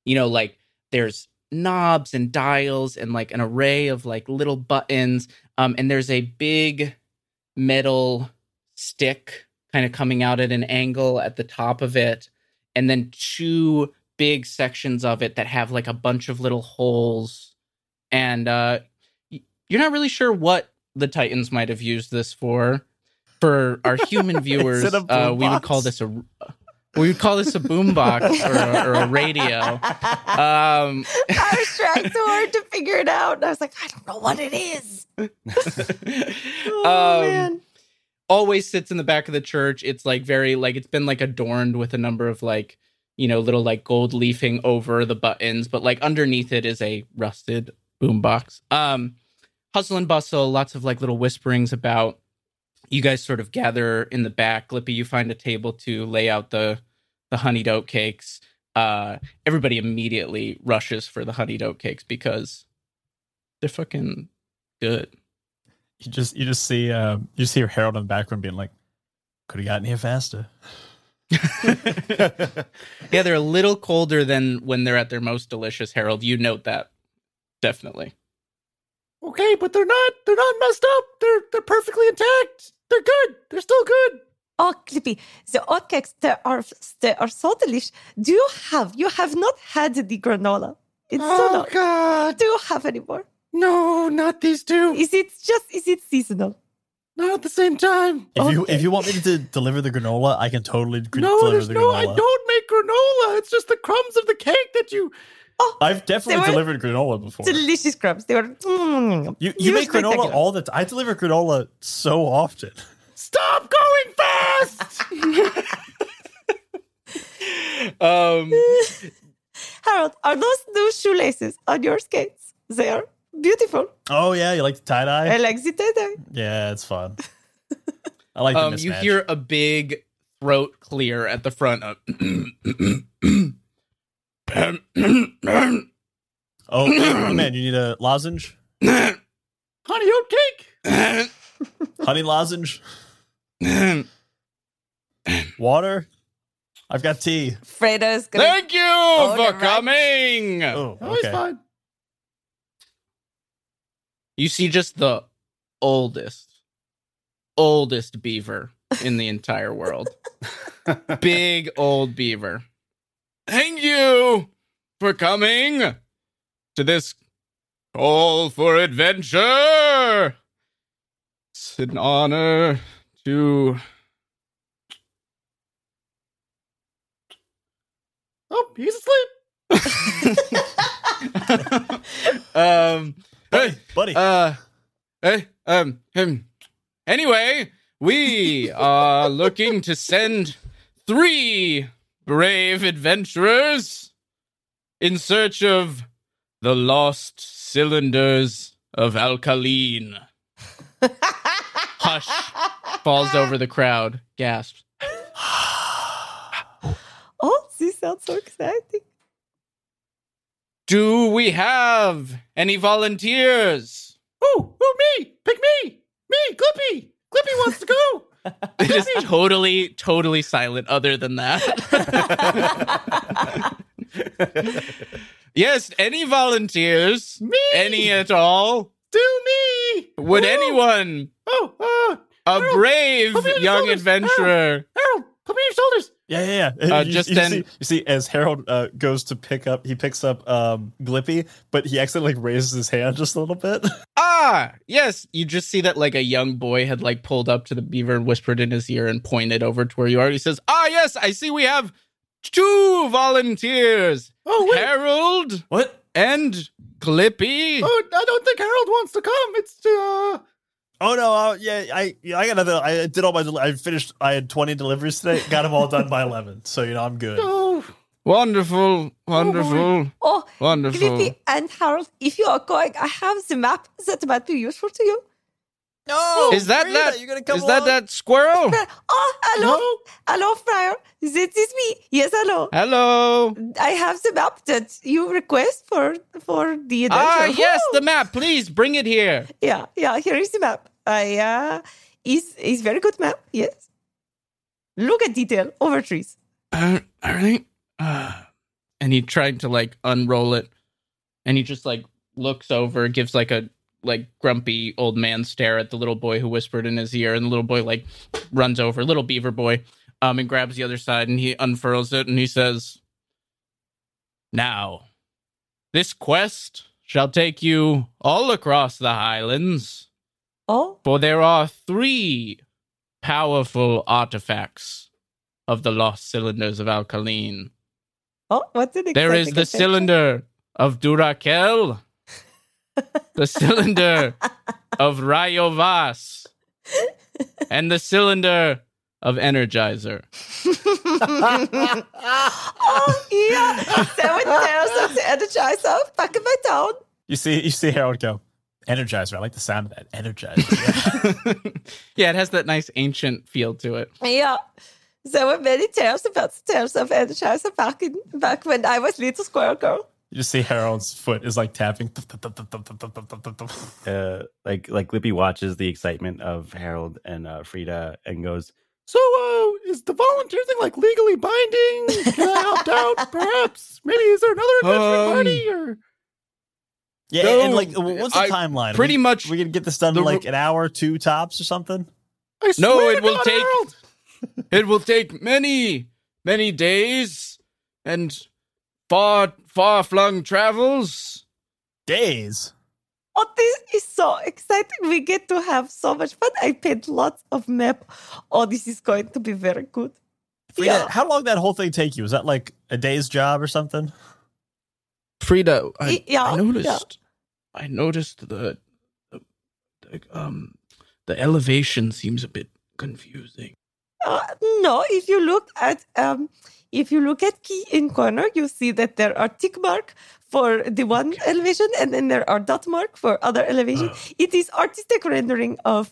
B: you know, like there's knobs and dials and like an array of like little buttons. Um, and there's a big metal stick kind of coming out at an angle at the top of it, and then two big sections of it that have like a bunch of little holes. And uh, you're not really sure what the Titans might have used this for. For our human viewers, uh, we would call this a we would call this a boombox or, a- or a radio. Um,
C: I was trying so hard to figure it out. And I was like, I don't know what it is. Oh,
B: um,
C: man.
B: always sits in the back of the church. It's like very like it's been like adorned with a number of like you know little like gold leafing over the buttons, but like underneath it is a rusted boombox. Um, hustle and bustle, lots of like little whisperings about. You guys sort of gather in the back. Glippy, you find a table to lay out the the honeyed oat cakes. Uh, everybody immediately rushes for the honeyed oat cakes because they're fucking good.
E: You just you just see uh, you just hear Harold in the background being like, "Could have gotten here faster."
B: yeah, they're a little colder than when they're at their most delicious, Harold. You note that. Definitely.
D: okay, but they're not. They're not messed up. They're they're perfectly intact. They're good. They're still good.
C: Oh, Glippy, the oatcakes they are they are so delicious. Do you have you have not had the granola? It's so
D: oh
C: long.
D: God,
C: Do you have any more?
D: no, not these two.
C: Is it just is it seasonal?
D: Not at the same time.
E: If you if you want me to deliver the granola, I can totally gr-
D: No,
E: deliver
D: there's
E: the
D: no.
E: granola.
D: I don't make granola. It's just the crumbs of the cake that you.
E: I've definitely delivered granola before.
C: Delicious crumbs. They were.
E: You
C: They
E: you make granola all the time. I deliver granola so often.
D: Stop going fast.
B: Um
C: Harold, are those new shoelaces on your skates? They are beautiful.
E: Oh yeah, you like the tie dye?
C: I like the tie-dye.
E: Yeah, it's fun. I like the
B: um you hear a big throat clear at the front of
E: Oh man, you need a lozenge,
D: Honey oat cake.
E: honey lozenge, water. I've got tea.
C: Fredo's gonna.
B: Thank you
C: the
B: for
C: right-
B: coming.
E: Oh,
D: Oh, he's
E: okay.
D: fine.
B: You see just the oldest, oldest beaver in the entire world. Big old beaver. Thank you for coming to this call for adventure. It's an honor to.
D: oh, he's asleep.
B: um, hey,
E: buddy.
B: Uh, hey, um, him. Anyway, we are looking to send three brave adventurers in search of the lost cylinders of alkaline. Hush. Falls over the crowd. Gasps.
C: Oh, this sounds so exciting.
B: Do we have any volunteers?
D: Oh, oh, me. Pick me. Me, Glippy. Glippy wants to go.
B: It is totally, totally silent other than that. yes, any volunteers?
D: Me.
B: Any at all?
D: Do me.
B: Would
D: Oh.
B: anyone,
D: Oh, uh,
B: a
D: Harold,
B: brave
D: put me on your
B: young adventurer,
D: Harold, put me on your shoulders.
E: Yeah, yeah, yeah.
B: Uh,
E: you,
B: just
E: you
B: then-
E: see, you see, as Harold uh, goes to pick up, he picks up um, Glippy, but he accidentally like, raises his hand just a little bit.
B: Ah, yes. You just see that like a young boy had like pulled up to the beaver and whispered in his ear and pointed over to where you are. He says, Ah, yes, I see we have two volunteers.
D: Oh, wait.
B: Harold
E: what?
B: and Glippy.
D: Oh, I don't think Harold wants to come. It's uh.
E: Oh no! Uh, yeah, I yeah, I got another. I did all my. Del- I finished. I had twenty deliveries today. Got them all done by eleven. So you know I'm good.
D: Oh,
B: Wonderful, wonderful,
C: Oh,
B: wonderful.
C: Glippy and Harold, if you are going, I have the map that might be useful to you.
E: No,
B: Is that
E: Frida,
B: that?
E: You're gonna come
B: Is that
E: along?
B: that squirrel?
C: Oh, hello, hello, Friar. This is me. Yes, hello.
B: Hello.
C: I have the map that you request for for the adventure.
B: Ah, yes,
C: Woo!
B: the map. Please bring it here.
C: Yeah, yeah. Here is the map. I uh, is is very good map. Yes. Look at detail over trees.
B: Uh, all right. Uh, and he tried to like unroll it, and he just like looks over, gives like a like grumpy old man stare at the little boy who whispered in his ear, and the little boy like runs over, little beaver boy, um, and grabs the other side, and he unfurls it, and he says, "Now, this quest shall take you all across the highlands."
C: Oh,
B: For there are three powerful artifacts of the lost cylinders of Alkaline.
C: oh, what's an
B: There is the
C: adventure.
B: cylinder of Duracell, the cylinder of Rayovac, and the cylinder of Energizer.
C: oh yeah, seven tales of the Energizer back in my town.
E: You see, you see Harold go. Energizer. I like the sound of that. Energizer. Yeah.
B: yeah, it has that nice ancient feel to it.
C: Yeah. There were many tales about the tales of Energizer back in back when I was little squirrel girl.
E: you just see Harold's foot is like tapping.
D: uh, like like Glippy watches the excitement of Harold and uh, Frida and goes, "So, uh, is the volunteer thing like legally binding? Can I opt out? Perhaps? Maybe is there another adventure
B: Um,
D: party or?"
E: Yeah,
B: No,
E: and like, what's the
B: I-
E: timeline?
B: pretty
E: we,
B: much
E: we can get this done
B: the
E: in like an hour, two tops, or something.
D: I
B: No, it
D: to
B: will
D: God,
B: take-
D: Harold.
B: It will take many, many days and far, far flung travels.
E: Days.
C: Oh, this is so exciting. We get to have so much fun. I paid lots of map. Oh, this is going to be very good.
E: Frida,
C: Yeah.
E: how long did that whole thing take you? Was that like a day's job or something?
B: Frida, I,
C: yeah,
B: I
C: yeah.
B: noticed. I noticed the, the, the um the elevation seems a bit confusing.
C: Uh, no, if you look at um, if you look at key in corner, you see that there are tick mark for the one elevation, and then there are dot mark for other elevation. it is artistic rendering of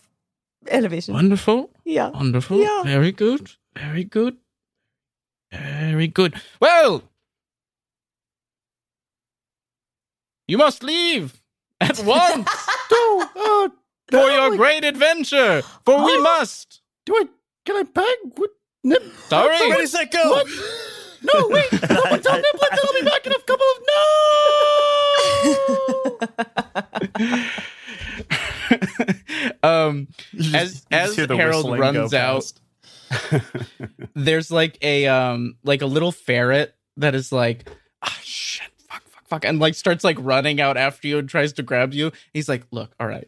C: elevation.
B: Wonderful,
C: Yeah.
B: wonderful,
C: Yeah.
B: very good, very good, very good. Well, you must leave at once
D: No, uh,
B: for your
D: like,
B: great adventure. For we must.
D: Do I? Can I beg? What?
B: Sorry.
E: Ready, set, go.
D: No, wait. Someone tell Niblet that I'll be back in a couple of No.
B: um,
E: You
B: As-
E: just- you just
B: as Harold runs out- there's like a um like a little ferret that is like shit fuck fuck fuck and like starts like running out after you and tries to grab you he's like look all right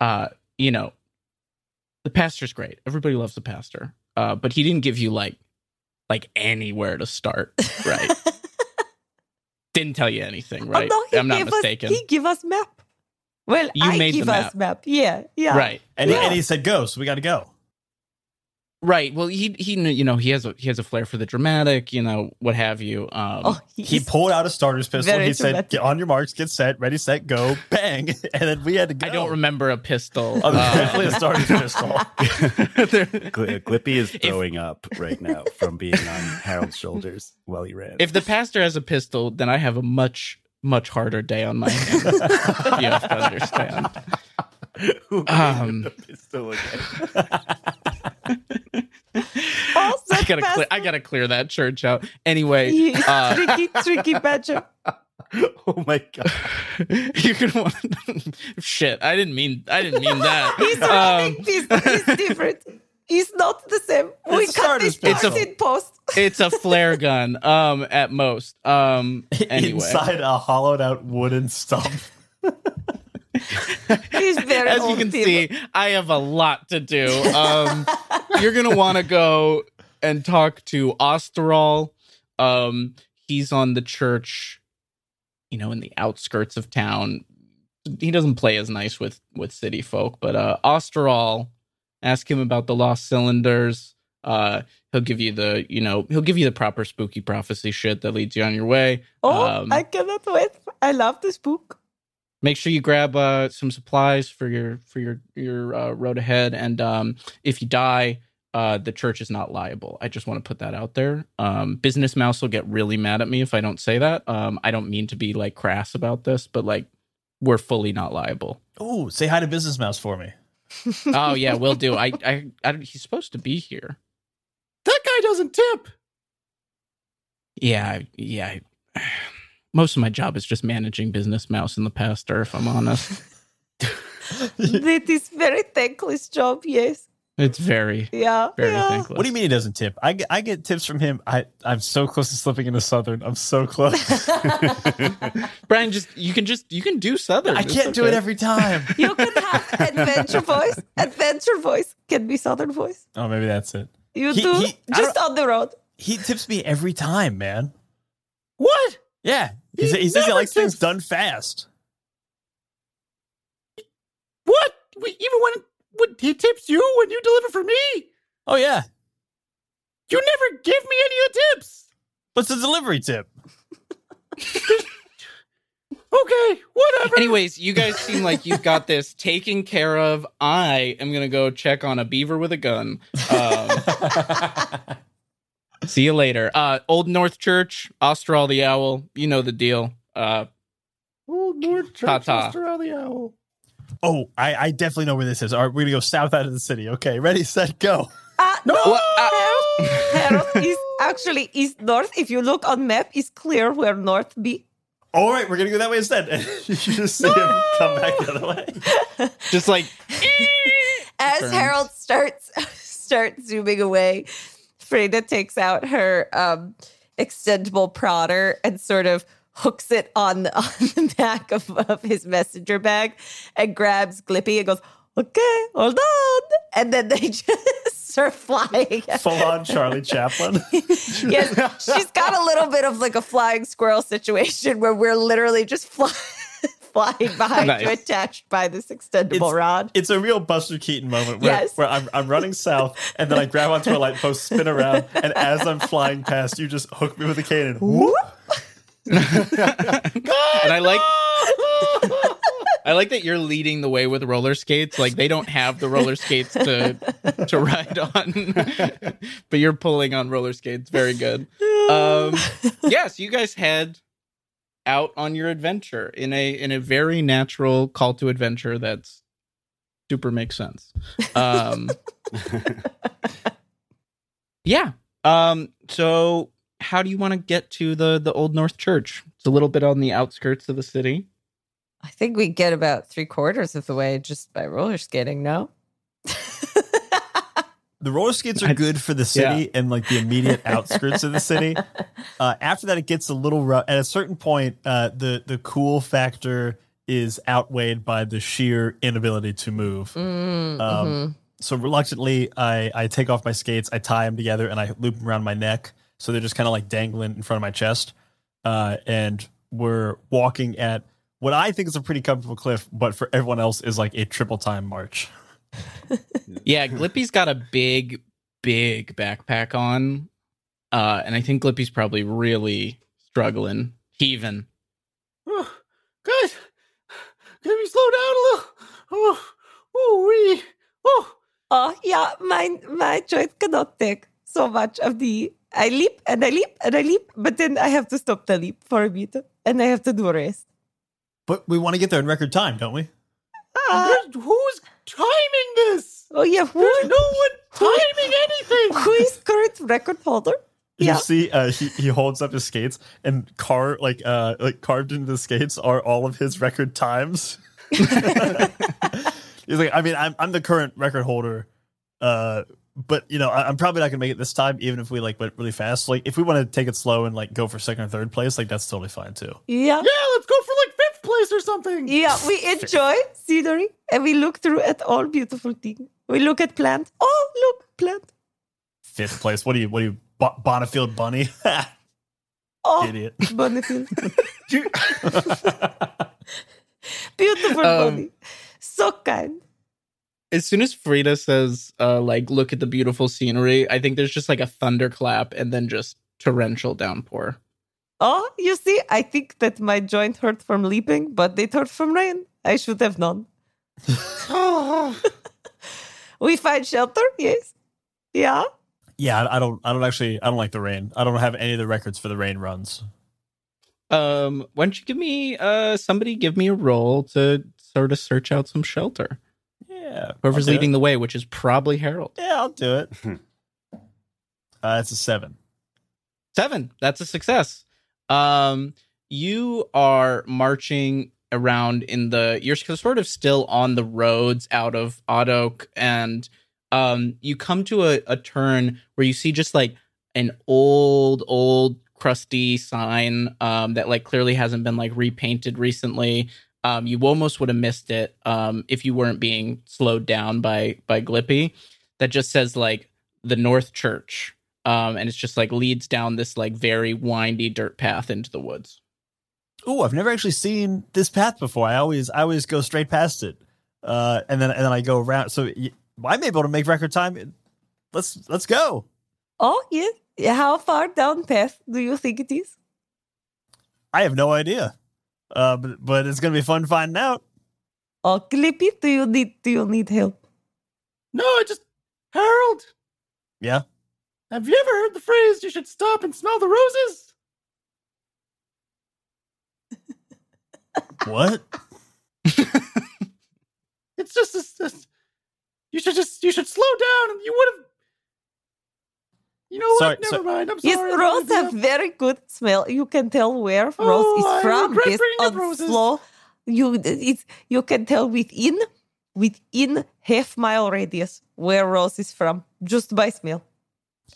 B: uh you know the pastor's great everybody loves the pastor uh but he didn't give you like like anywhere to start right didn't tell you anything right
C: Oh, no,
B: i'm not mistaken
C: Us, he give us map. Well,
B: You
C: I
B: made the
C: give us map. Yeah, yeah.
B: right
E: And,
C: Yeah.
E: and he said go, so we got to go.
B: Right well he he you know he has a he has a flair for the dramatic you know what have you um
C: Oh,
E: He pulled out a starter's pistol. He said, "Get on your marks, get set, ready, set, go, bang!" And then we had to go.
B: I don't remember a pistol.
E: Oh,
B: Uh,
E: definitely a starter's pistol.
B: there-
D: Gl- Glippy is throwing up right now from being on Harold's shoulders while he ran.
B: if the pastor has a pistol, then I have a much much harder day on my hands. you have to understand.
D: Who
B: um,
D: the pistol again?
C: Also,
B: I gotta clear. I gotta clear that church out. Anyway, uh,
C: tricky, tricky badger.
D: Oh my god!
B: you're gonna want. Shit, I didn't mean. I didn't mean that.
C: He's
B: Um,
C: big piece. He's different. He's not the same. We
E: It's a
C: cut
E: starter's
C: this
B: pistol.
C: part in post.
B: it's a flare gun. Um, at most. Um, anyway.
E: Inside a hollowed out wooden stump.
C: He's very
B: as you can
C: people.
B: see, I have a lot to do. Um, you're gonna want to go and talk to Osterol. Um, he's on the church, you know, in the outskirts of town. He doesn't play as nice with with city folk, but uh, Osterol, ask him about the lost cylinders. Uh, he'll give you the, you know, he'll give you the proper spooky prophecy shit that leads you on your way.
C: Oh,
B: Um,
C: I cannot wait. I love this book.
B: Make sure you grab uh, some supplies for your for your your uh, road ahead. And um, if you die uh, the church is not liable. I just want to put that out there. Um, business mouse will get really mad at me if i don't say that. Um, i don't mean to be like crass about this but like we're fully not liable.
E: Oh, say hi to Business Mouse for me.
B: oh yeah we'll do. I, I i he's supposed to be here.
D: That guy doesn't tip.
B: yeah yeah I- most of my job is just managing business mouse in the past, or if i'm honest
C: it is very thankless job. Yes.
B: it's very
C: Yeah.
B: very
C: yeah.
B: thankless
E: What do you mean he doesn't tip? I get, I get tips from him. I I'm so close to slipping into Southern. I'm so close.
B: brian just you can just you can do southern
E: I
B: It's
E: can't do it every time.
C: You can have adventure voice. Adventure voice can be southern voice.
E: oh, maybe that's it.
C: You
E: He-
C: do
E: he-
C: just on the road.
E: He tips me every time, man.
D: What?
E: Yeah, he,
D: He
E: he says he
D: never
E: likes things done fast.
D: What? We, even when when he tips you when you deliver for me,
E: Oh yeah,
D: you never give me any of the tips.
E: what's the delivery tip?
D: Okay, whatever.
B: Anyways, you guys seem like you've got this taken care of. I am gonna go check on a beaver with a gun. Um, see you later. Uh, Old North Church, Ostral the Owl. You know the deal. Uh,
D: Old North Church,
B: Ta-ta.
D: Australia the Owl.
E: oh, I, I definitely know where this is. All right, we're gonna go south out of the city. Okay, ready, set, go.
C: Ah, no,
B: What? Uh,
C: Harold, Harold is actually east north. If you look on map, it's clear where north be.
E: All right, we're gonna go that way instead. you just see him come back the other way.
B: just like
C: As Harold starts starts zooming away, Frida takes out her um, extendable prodder and sort of hooks it on the, on the back of, of his messenger bag and grabs Glippy and goes, "Okay, hold on," and then they just start flying.
E: Full on Charlie Chaplin.
C: yes, she's got a little bit of like a flying squirrel situation where we're literally just fly, flying behind you, attached by this extendable
E: It's-
C: rod.
E: It's a real Buster Keaton moment where,
C: Yes.
E: where I'm, I'm running south and then I grab onto a light post, spin around, and as I'm flying past, you just hook me with a cane and whoop.
B: and I like I like that you're leading the way with roller skates. Like they don't have the roller skates to to ride on, but you're pulling on roller skates. Very good. Um, yes, you guys head out on your adventure in a in a very natural call to adventure that's super makes sense. Um, Yeah. Um. So, how do you want to get to the the Old North Church? It's a little bit on the outskirts of the city.
C: I think we get about three quarters of the way just by roller skating. No.
E: The roller skates are good for the city and like the immediate outskirts of the city. Uh, after that, it gets a little rough. At a certain point, uh, the the cool factor is outweighed by the sheer inability to move.
C: Mm,
E: Um,
C: mhm.
E: So reluctantly, I I take off my skates, I tie them together, and I loop them around my neck, so they're just kind of like dangling in front of my chest. Uh, and we're walking at what I think is a pretty comfortable cliff, but for everyone else is like a triple time march.
B: Yeah, Glippy's got a big, big backpack on, uh, and I think Glippy's probably really struggling, heaving.
D: Oh, guys, can we slow down a little? Oh, oh, we, oh.
C: Oh yeah, my my joint cannot take so much of the. I leap and I leap and I leap, but then I have to stop the leap for a bit, and I have to do a rest.
E: But we want to get there in record time, don't we?
C: Ah,
D: who's timing this?
C: oh yeah, who,
D: There's no one timing anything.
C: who is current record holder?
E: You
C: Yeah.
E: see, uh, he he holds up his skates, and car like uh like carved into the skates are all of his record times. He's like, I mean, I'm I'm the current record holder, uh, but you know, I, I'm probably not gonna make it this time, even if we like went really fast. Like, if we want to take it slow and like go for second or third place, like that's totally fine too.
C: Yeah,
D: Yeah, let's go for like fifth place or something.
C: yeah, we enjoy scenery and we look through at all beautiful things. We look at plant. Oh, look, plant.
E: Fifth place. What do you what do you Bo- Bonifield Bunny?
C: Oh,
E: Idiot.
C: Bonifield. Beautiful
B: Um,
C: bunny. So kind.
B: As soon as Frida says, uh, like, look at the beautiful scenery, I think there's just like a thunderclap and then just torrential downpour.
C: Oh, you see, I think that my joint hurt from leaping, but it hurt from rain. I should have known. We find shelter, yes. Yeah.
E: yeah, I, I don't I don't actually I don't like the rain. I don't have any of the records for the rain runs.
B: Um, why don't you give me, uh, somebody give me a roll to sort of search out some shelter?
E: Yeah,
B: Whoever's leading
E: it.
B: the way, which is probably Harold.
E: Yeah, I'll do it. uh, it's a seven.
B: Seven. That's a success. Um, you are marching around in the. You're sort of still on the roads out of Otok, and um, you come to a, a turn where you see just like an old, old, crusty sign um, that like clearly hasn't been like repainted recently. Um, you almost would have missed it um, if you weren't being slowed down by by Glippy. That just says like the North Church um, and it's just like leads down this like very windy dirt path into the woods.
E: Oh, I've never actually seen this path before. I always I always go straight past it, uh, and then and then I go around. So I'm able to make record time. Let's let's go.
C: Oh, yeah, How far down path do you think it is?
E: I have no idea, uh, but but it's gonna be fun finding out.
C: Oh, Clippy, do you need do you need help?
D: no, I just Harold.
E: Yeah.
D: Have you ever heard the phrase "you should stop and smell the roses"?
E: What?
D: It's just this, this. You should just you should slow down, and you would have. You know
E: Sorry,
D: what? Never
E: so-
D: mind. I'm sorry. I'm
C: rose have
D: up.
C: very good smell. You can tell where rose
D: Oh,
C: is
D: I
C: from
D: regret
C: based on
D: roses.
C: slow. You it's you can tell within within half mile radius where rose is from just by smell.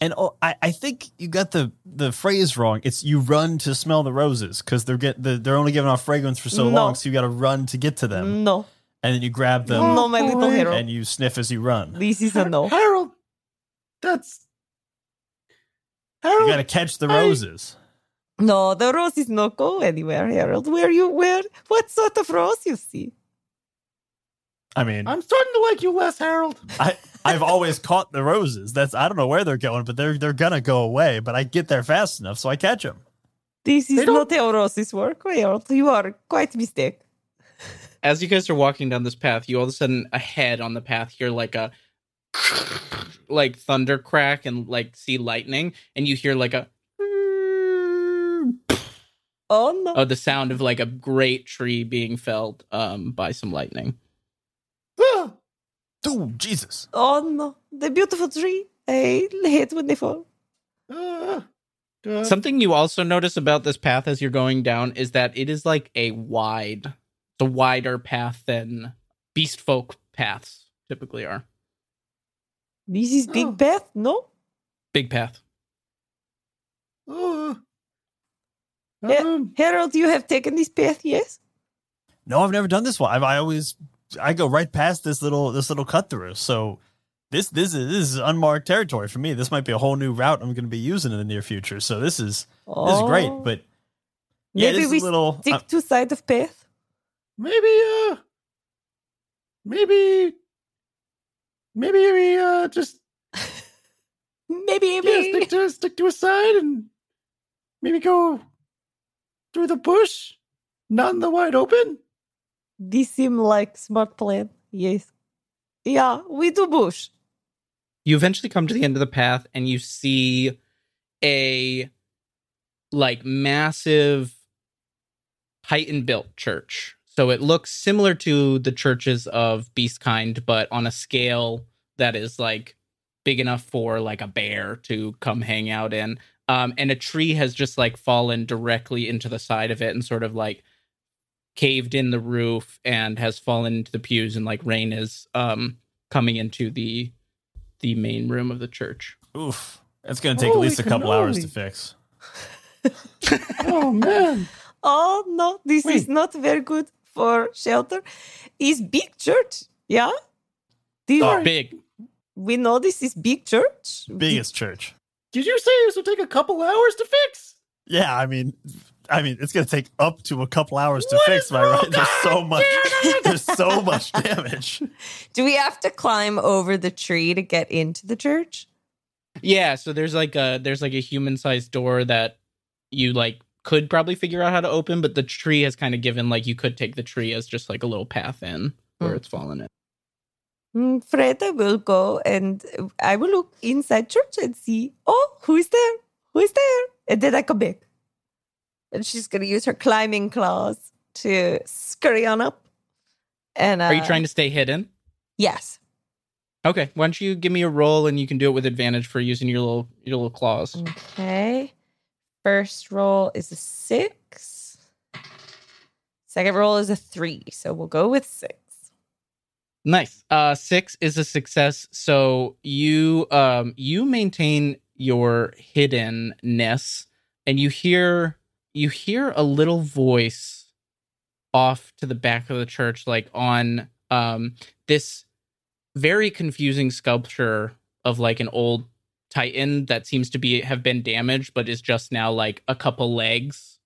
E: And oh, I, I think you got the the phrase wrong. It's you run to smell the roses because they're get the, they're only giving off fragrance for so
C: No.
E: long, so you got to run to get to them,
C: No,
E: and then you grab them
C: no, my little
D: boy.
C: hero.
E: and you sniff as you run.
C: This is a no.
D: Harold. That's Harold, You
E: got to catch the
D: I-
E: roses.
C: No, the roses not go anywhere, Harold. Where you where? What sort of rose you see?
E: I mean,
D: I'm starting to like you less, Harold.
E: I I've always caught the roses. That's I don't know where they're going, but they're they're gonna go away. But I get there fast enough, so I catch them.
C: This is
D: don't-
C: not how roses work, Harold. You are quite mistake.
B: As you guys are walking down this path, you all of a sudden ahead on the path hear like a like thunder crack and like see lightning, and you hear like a
C: Oh no.
B: oh the sound of like a great tree being felled um by some lightning.
D: Ah,
E: Oh Jesus!
C: Oh no, the beautiful tree. I hate when they fall.
D: Uh, uh,
B: Something you also notice about this path as you're going down is that it is like a wide, the wider path than beast folk paths typically are.
C: This is big
D: Oh.
C: path, no?
B: Big path.
C: Yeah.
D: um,
C: Harold, you have taken this path, yes?
E: No, I've never done this one. I, I always I go right past this little this little cut through. So this this is this is unmarked territory for me. This might be a whole new route I'm going to be using in the near future. So this is this is great.
C: Oh.
E: But yeah,
C: maybe we
E: a little.
C: stick
E: uh,
C: to side of path.
D: maybe, uh, maybe, maybe we uh just
C: Maybe,
D: yeah,
C: maybe.
D: stick to stick to a side and maybe go through the bush, not in the wide open.
C: This seem like smart plan. Yes. Yeah, we do bush.
B: You eventually come to the end of the path and you see a like massive Titan built church. So it looks similar to the churches of beast kind, but on a scale that is like big enough for like a bear to come hang out in. Um, and a tree has just like fallen directly into the side of it and sort of like caved in the roof and has fallen into the pews and like rain is um coming into the the main room of the church.
E: oof. It's going to take at least a couple hours to fix.
D: Oh man,
C: Oh no, this is not very good for shelter. Is big church, yeah? Do you,
E: Oh.
B: Big.
C: we know this is big church.
E: Biggest church.
D: did you say this would take a couple hours to fix?
E: Yeah, I mean, I mean, it's going to take up to a couple hours to
D: What
E: fix.
D: my
E: Am I right? There's so much. There's so much damage.
C: Do we have to climb over the tree to get into the church?
B: Yeah, so there's like a there's like a human sized door that you like could probably figure out how to open, but the tree has kind of given like you could take the tree as just like a little path in where
C: Hmm.
B: it's fallen in.
C: Mm, Frida will go and I will look inside church and see, oh, who is there? Who is there? And then I come back. And she's going to use her climbing claws to scurry on up. And uh,
B: Are you trying to stay hidden?
C: Yes.
B: Okay, why don't you give me a roll and you can do it with advantage for using your little your little claws.
C: Okay. First roll is a six. Second roll is a three. So we'll go with six.
B: Nice. Uh six is a success. So you um you maintain your hiddenness and you hear you hear a little voice off to the back of the church, like on um this very confusing sculpture of like an old titan that seems to be have been damaged but is just now like a couple legs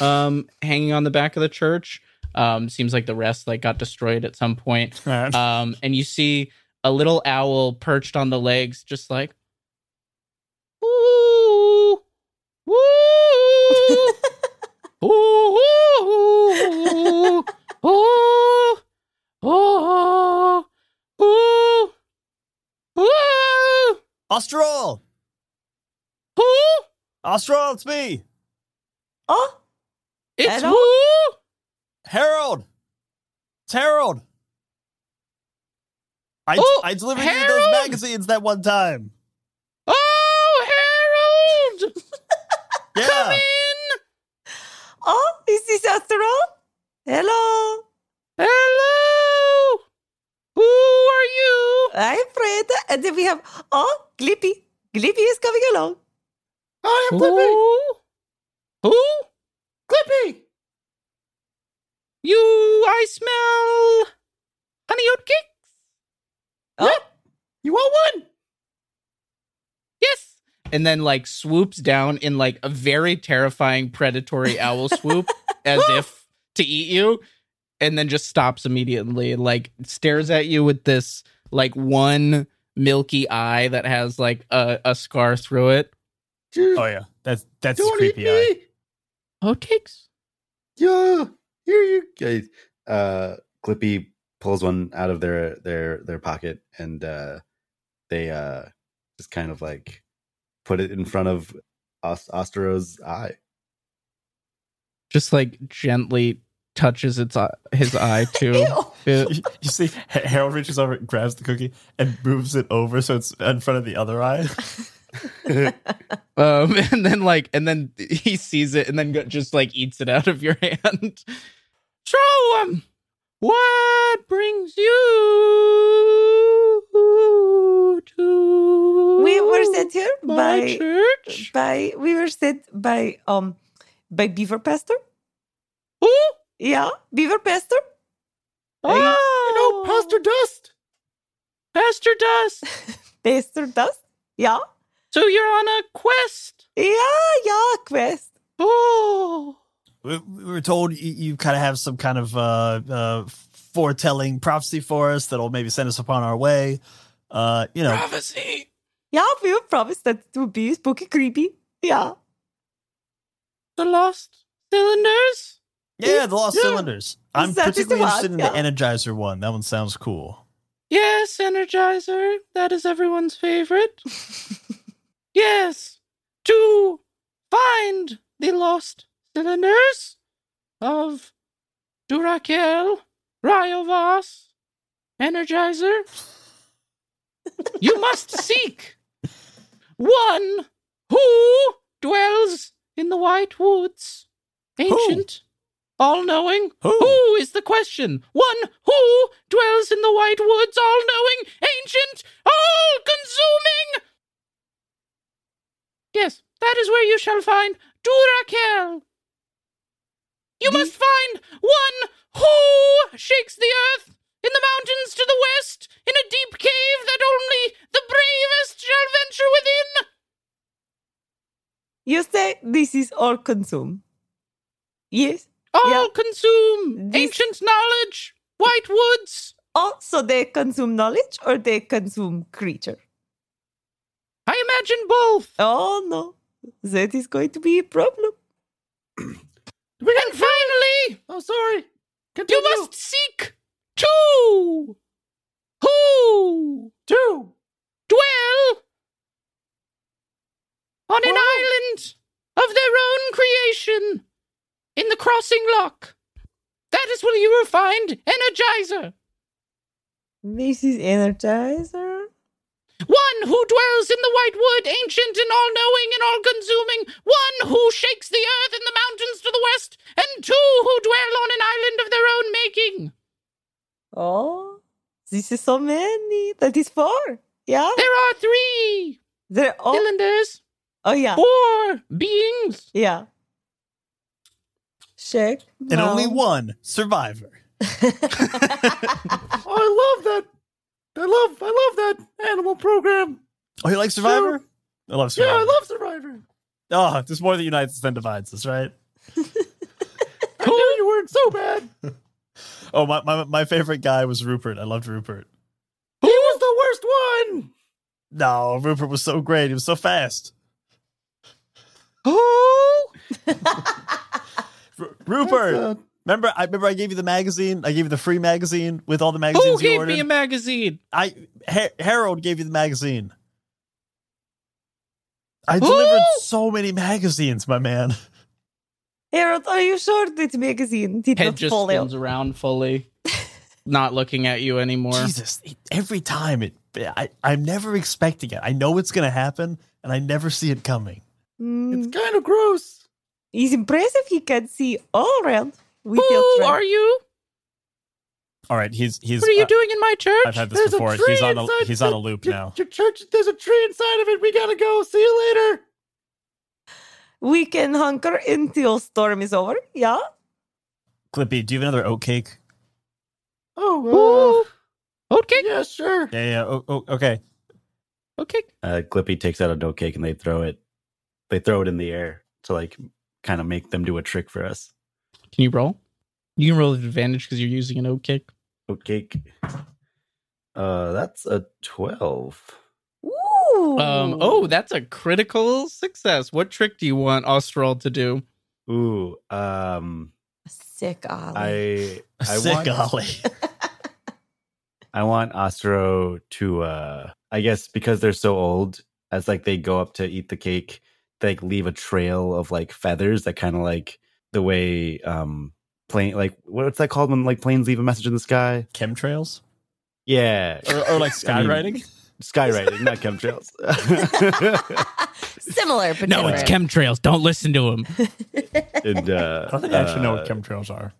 B: um hanging on the back of the church. Um seems like the rest like got destroyed at some point. Um, and you see a little owl perched on the legs, just like, ooh, ooh, ooh, ooh, ooh, ooh, ooh, ooh,
E: Austral!
B: ooh,
E: Austral, it's me!
C: Oh,
B: it's
C: Hello?
B: who?
E: Harold! It's Harold! I,
B: Oh,
E: I delivered you those magazines that one time.
B: Oh, Harold,
E: Yeah.
B: come in.
C: Oh, is this after all? Hello.
B: Hello. Who are you?
C: I'm Frida. And then we have, oh, Glippy. Glippy is coming along.
D: I am Clippy.
B: Who? Who?
D: Clippy.
B: You, I smell honey oat cakes.
C: Oh,
D: You want one?
B: Yes. And then like swoops down in like a very terrifying predatory owl swoop as if to eat you and then just stops immediately and like stares at you with this like one milky eye that has like a, a scar through it.
E: Oh, yeah. That's that's
D: don't eat
E: creepy eye.
D: me.
B: Oat cakes?
D: Yeah, here you guys. Uh, Clippy pulls one out of their their their pocket, and uh, they uh just kind of like put it in front of Os- Ostro's eye.
B: Just like gently touches its eye, his eye too.
E: You, you see, Harold reaches over, grabs the cookie, and moves it over so it's in front of the other eye.
B: um, and then like, and then he sees it, and then just like eats it out of your hand. So, um, what brings you to?
C: We were sent here by
B: church.
C: by we were sent by um by Beaver Pastor.
B: Who?
C: Yeah, Beaver Pastor.
B: Oh, no,
E: Pastor Dust.
B: Pastor Dust.
C: Pastor Dust. Yeah,
B: So you're on a quest.
C: yeah, yeah. Quest.
B: Oh.
E: We, we were told you, you kind of have some kind of uh, uh, foretelling prophecy for us that'll maybe send us upon our way. Uh, you know,
B: Prophecy.
C: Yeah, we were promised that it would be spooky, creepy. Yeah.
B: The lost cylinders.
E: yeah, the lost
C: Yeah.
E: cylinders. I'm
C: That is the
E: particularly
C: one,
E: interested in
C: yeah.
E: the Energizer one. That one sounds cool.
B: Yes, Energizer. That is everyone's favorite. yes. To find the lost cylinders of Durakel, Ryovas, Energizer, you must seek one who dwells in the White Woods. Ancient, all knowing.
E: Who?
B: Who is the question? One who dwells in the White Woods, all knowing, ancient, all consuming. Yes, that is where you shall find Durakel. You must find one who shakes the earth in the mountains to the west, in a deep cave that only the bravest shall venture within.
C: You say this is all consume. Yes.
B: All
C: Yeah.
B: consume
C: This-
B: ancient knowledge, White Woods.
C: Oh, so they consume knowledge or they consume creature?
B: I imagine both.
C: Oh no. That is going to be a problem.
B: And finally,
E: Oh, sorry. Continue.
B: you must seek two who
E: do.
B: dwell on an
C: Oh.
B: island of their own creation in the crossing lock. That is where you will find Energizer.
C: This is Energizer.
B: One who dwells in the White Wood, ancient and all knowing and all consuming. One who shakes the earth and the mountains to the west. And two who dwell on an island of their own making.
C: Oh, this is so many. That is four. Yeah.
B: There are three
C: They're all. Oh.
B: cylinders,
C: Oh yeah.
B: four beings.
C: Yeah. Check.
E: And only one survivor. Oh, I love that. I love I love that animal program. Oh, you like Survivor? I love Survivor.
F: Yeah, I love Survivor.
E: Oh, there's more that unites us than divides us, right?
F: I knew you weren't so bad.
E: Oh, my, my my favorite guy was Rupert. I loved Rupert.
F: He was the worst one.
E: No, Rupert was so great. He was so fast.
B: Who?
E: R- Rupert, remember? I remember I gave you the magazine. I gave you the free magazine with all the magazines
B: Who
E: you
B: gave
E: ordered.
B: me a magazine?
E: I Ha- Harold gave you the magazine. I
B: Who?
E: delivered so many magazines, my man.
C: Harold, are you sure this magazine did
B: Head
C: not
B: just
C: fall out?
B: around fully, not looking at you anymore.
E: Jesus, every time it, I, I'm never expecting it. I know it's going to happen, and I never see it coming.
C: Hmm.
F: it's kind of gross.
C: He's impressive. He can see all around. We feel
B: Who
C: trapped.
B: are you?
E: All right, he's he's.
B: What are you
E: uh,
B: doing in my church?
E: I've had this
F: There's a
E: before.
F: tree
E: He's on a he's on a loop
F: your,
E: now.
F: Your church, there's a tree inside of it. We gotta go. See you later.
C: We can hunker until storm is over. Yeah.
E: Clippy, do you have another oat cake?
F: Oh, uh,
B: Okay,
F: yeah, sure.
E: Yeah, yeah. Oh, oh, okay.
B: okay.
D: Uh, Clippy takes out a dough cake and they throw it. They throw it in the air to like kind of make them do a trick for us.
B: Can you roll? You can roll with advantage because you're using an oat cake.
D: Oat cake. Uh, that's a twelve.
C: Ooh.
B: Um. Oh, that's a critical success. What trick do you want Ostral to do?
D: Ooh. Um.
C: sick Ollie.
D: I. I
E: Sick
D: want.
E: Ollie.
D: I want Ostro to. uh I guess because they're so old, as like they go up to eat the cake, they like leave a trail of like feathers that kind of like the way um plane like what's that called when like planes leave a message in the sky?
E: Chemtrails
D: Yeah,
E: or, or like
D: I mean,
E: skywriting.
D: skywriting, not chemtrails.
C: Similar, but
B: No, it's chemtrails. Don't listen to him.
D: and uh,
E: I don't think I actually know what
D: uh,
E: chemtrails are.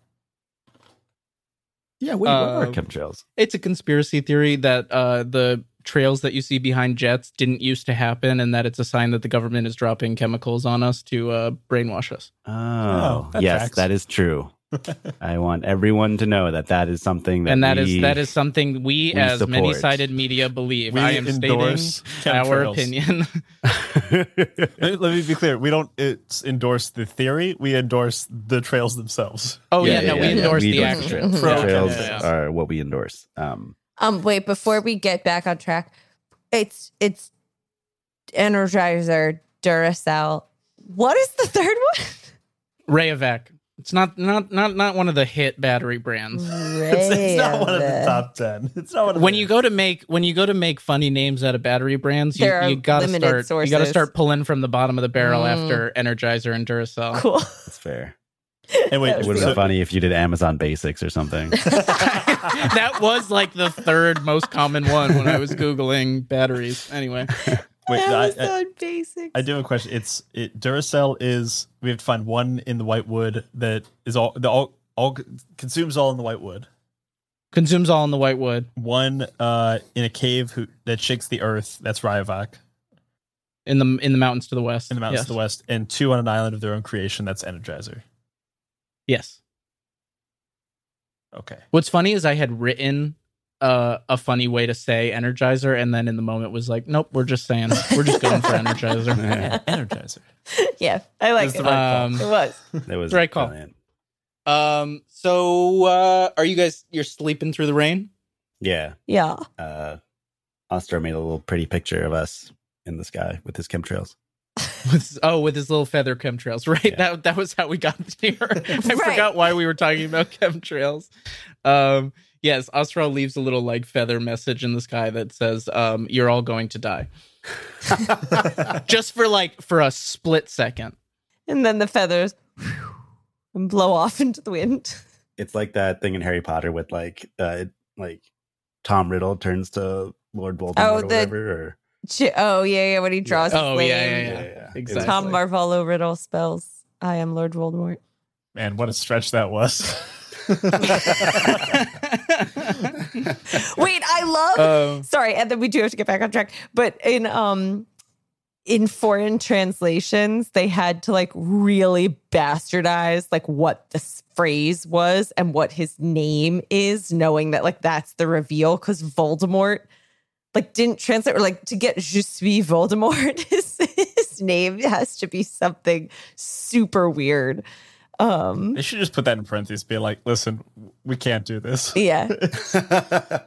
D: Yeah, what, what are
B: Uh,
D: chemtrails?
B: It's a conspiracy theory that uh, the trails that you see behind jets didn't used to happen, and that it's a sign that the government is dropping chemicals on us to uh, brainwash us.
D: Oh,
E: that
D: yes,
E: tracks.
D: that is true. I want everyone to know that that is something that
B: and that is
D: we-
B: that is something we,
D: we
B: as
D: support.
B: many-sided media believe.
E: We
B: I am stating our
E: chemtrails.
B: opinion.
E: Let let me be clear. We don't it's endorse the theory. We endorse the trails themselves.
B: oh yeah, no, we endorse
D: we
B: the
D: endorse
B: action.
D: The trails, The trails
B: chemtrails.
D: are what we endorse. Um,
C: Um, wait, before we get back on track, it's it's Energizer, Duracell. What is the third one?
B: Rayovac. It's not not not not one of the hit battery brands.
E: It's, it's not one of the top ten. It's not one of
B: when
E: the-
B: you go to make when you go to make funny names out of battery brands, you,
C: There are
B: you gotta
C: limited
B: start you gotta
C: sources.
B: start pulling from the bottom of the barrel
C: Mm.
B: after Energizer and Duracell.
C: Cool.
D: that's fair.
E: And wait,
D: It would have
E: so-
D: been funny if you did Amazon Basics or something.
B: that was like the third most common one when I was googling batteries. Anyway,
E: wait, I, I,
C: Amazon Basics.
E: I do have a question. It's it, Duracell is we have to find one in the white wood that is all the all all consumes all in the white wood.
B: consumes all in the white wood
E: One uh in a cave who that shakes the earth. That's Ryovac
B: in the in the mountains to the west.
E: in the mountains
B: yes.
E: to the west, and two on an island of their own creation. That's Energizer.
B: Yes.
E: Okay.
B: What's funny is I had written uh, a funny way to say Energizer, and then in the moment was like, nope, we're just saying we're just going for Energizer.
E: Energizer.
C: yeah, I like
E: That's
C: it.
E: right
B: Um,
C: it was.
D: It was
B: Right call.
D: brilliant.
B: Um. So, uh, are you guys you're sleeping through the rain?
D: Yeah.
C: Yeah.
D: Uh, Ostro made a little pretty picture of us in the sky with his chemtrails.
B: With, oh, with his little feather chemtrails, right?
D: Yeah.
B: That that was how we got here. I
C: Right.
B: forgot why we were talking about chemtrails. Um. Yes, Ostral leaves a little like feather message in the sky that says, um, "You're all going to die." Just for like for a split second.
C: And then the feathers and blow off into the wind.
D: It's like that thing in Harry Potter with like, uh, like Tom Riddle turns to Lord Voldemort
C: Oh,
D: or whatever. Or,
C: Ch- Oh yeah, yeah. When he draws his
B: Oh, yeah,
C: flame.
B: yeah, yeah.
D: It was
B: Exactly.
C: Tom
D: like-
C: Marvolo riddle spells. I am Lord Voldemort.
E: Man, what a stretch that was.
C: Wait, I love.
B: Um,
C: sorry, and then we do have to get back on track. But in um in foreign translations, they had to like really bastardize like what this phrase was and what his name is, knowing that like that's the reveal because Voldemort like didn't translate or like to get Je suis Voldemort, his, his name has to be something super weird. Um
E: they should just put that in parentheses. Be like, listen, we can't do this.
C: yeah.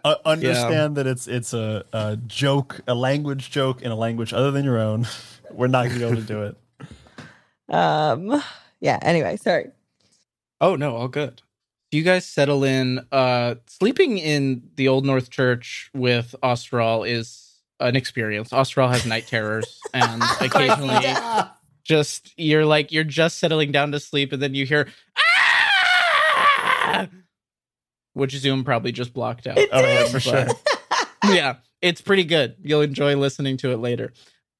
E: Uh, understand that it's it's a, a joke, a language joke in a language other than your own. We're not going to be able to do it.
C: Um yeah, anyway, sorry.
B: Oh no, all good. You guys settle in. Uh, sleeping in the Old North Church with Austral is an experience. Austral has night terrors, and occasionally, just you're like you're just settling down to sleep, and then you hear, ah! which Zoom probably just blocked out.
C: It
E: Oh yeah, for sure.
B: yeah, it's pretty good. You'll enjoy listening to it later.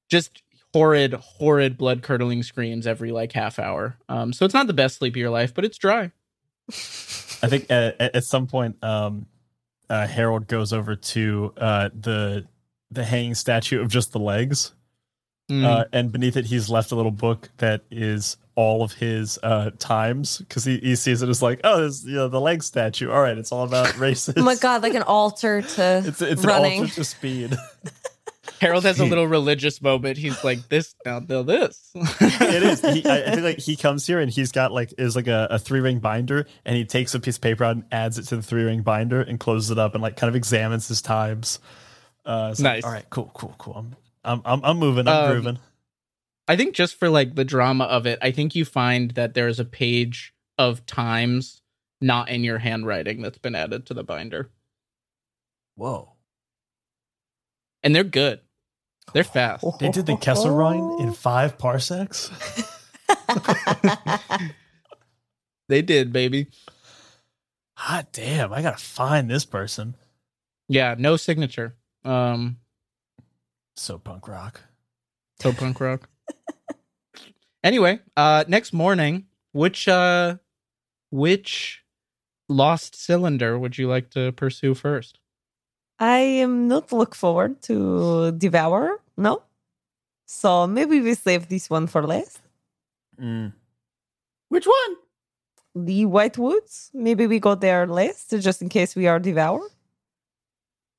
B: Just horrid, horrid, blood curdling screams every like half hour. Um, so it's not the best sleep of your life, but it's dry.
E: I think at, at at some point, um, uh, Harold goes over to uh, the the hanging statue of just the legs,
B: Mm.
E: uh, and beneath it, he's left a little book that is all of his uh, times because he, he sees it as like, oh, this you know the leg statue. All right, it's all about races.
C: Oh my god, like an altar to
E: It's it's
C: running.
E: an altar to speed.
B: Harold has a little religious moment. He's like, "This now, now this."
E: it is. He, I, I think like he comes here and he's got like is like a, a three ring binder, and he takes a piece of paper out and adds it to the three ring binder and closes it up and like kind of examines his times. Uh, it's like,
B: Nice.
E: all right, cool, cool, cool. I'm I'm I'm, I'm moving. I'm
B: Um,
E: grooving.
B: I think just for like the drama of it, I think you find that there's a page of times not in your handwriting that's been added to the binder,
E: Whoa.
B: and they're good. They're fast.
E: They did the Kessel Run in five parsecs.
B: They did, baby.
E: Hot damn! I gotta find this person.
B: Yeah, no signature. Um,
E: So punk rock.
B: so punk rock. anyway, uh, next morning, which uh, which lost cylinder would you like to pursue first?
C: I am not look forward to devour. No. So maybe we save this one for last.
E: Mm.
F: Which one?
C: The White Woods. Maybe we go there last, just in case we are devoured.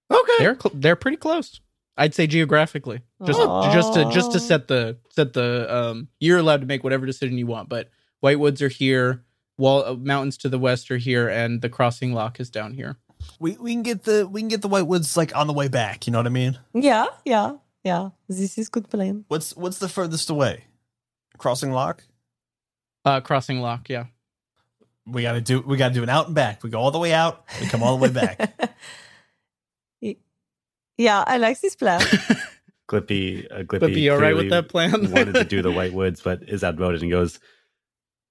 F: Okay.
B: They're cl- they're pretty close. I'd say geographically. Just just to just to set the set the um you're allowed to make whatever decision you want, but White Woods are here, wall uh, mountains to the west are here and the crossing lock is down here.
E: We we can get the we can get the white woods like on the way back. You know what I mean?
C: Yeah, yeah, yeah. This is good plan.
E: What's what's the furthest away? Crossing lock.
B: Uh crossing lock, yeah.
E: We gotta do we gotta do an out and back. We go all the way out. We come all the way back.
C: Yeah, I like this plan.
D: Glippy, uh, Glippy,
B: But be all right with that plan.
D: wanted to do the White Woods, but is outvoted and goes,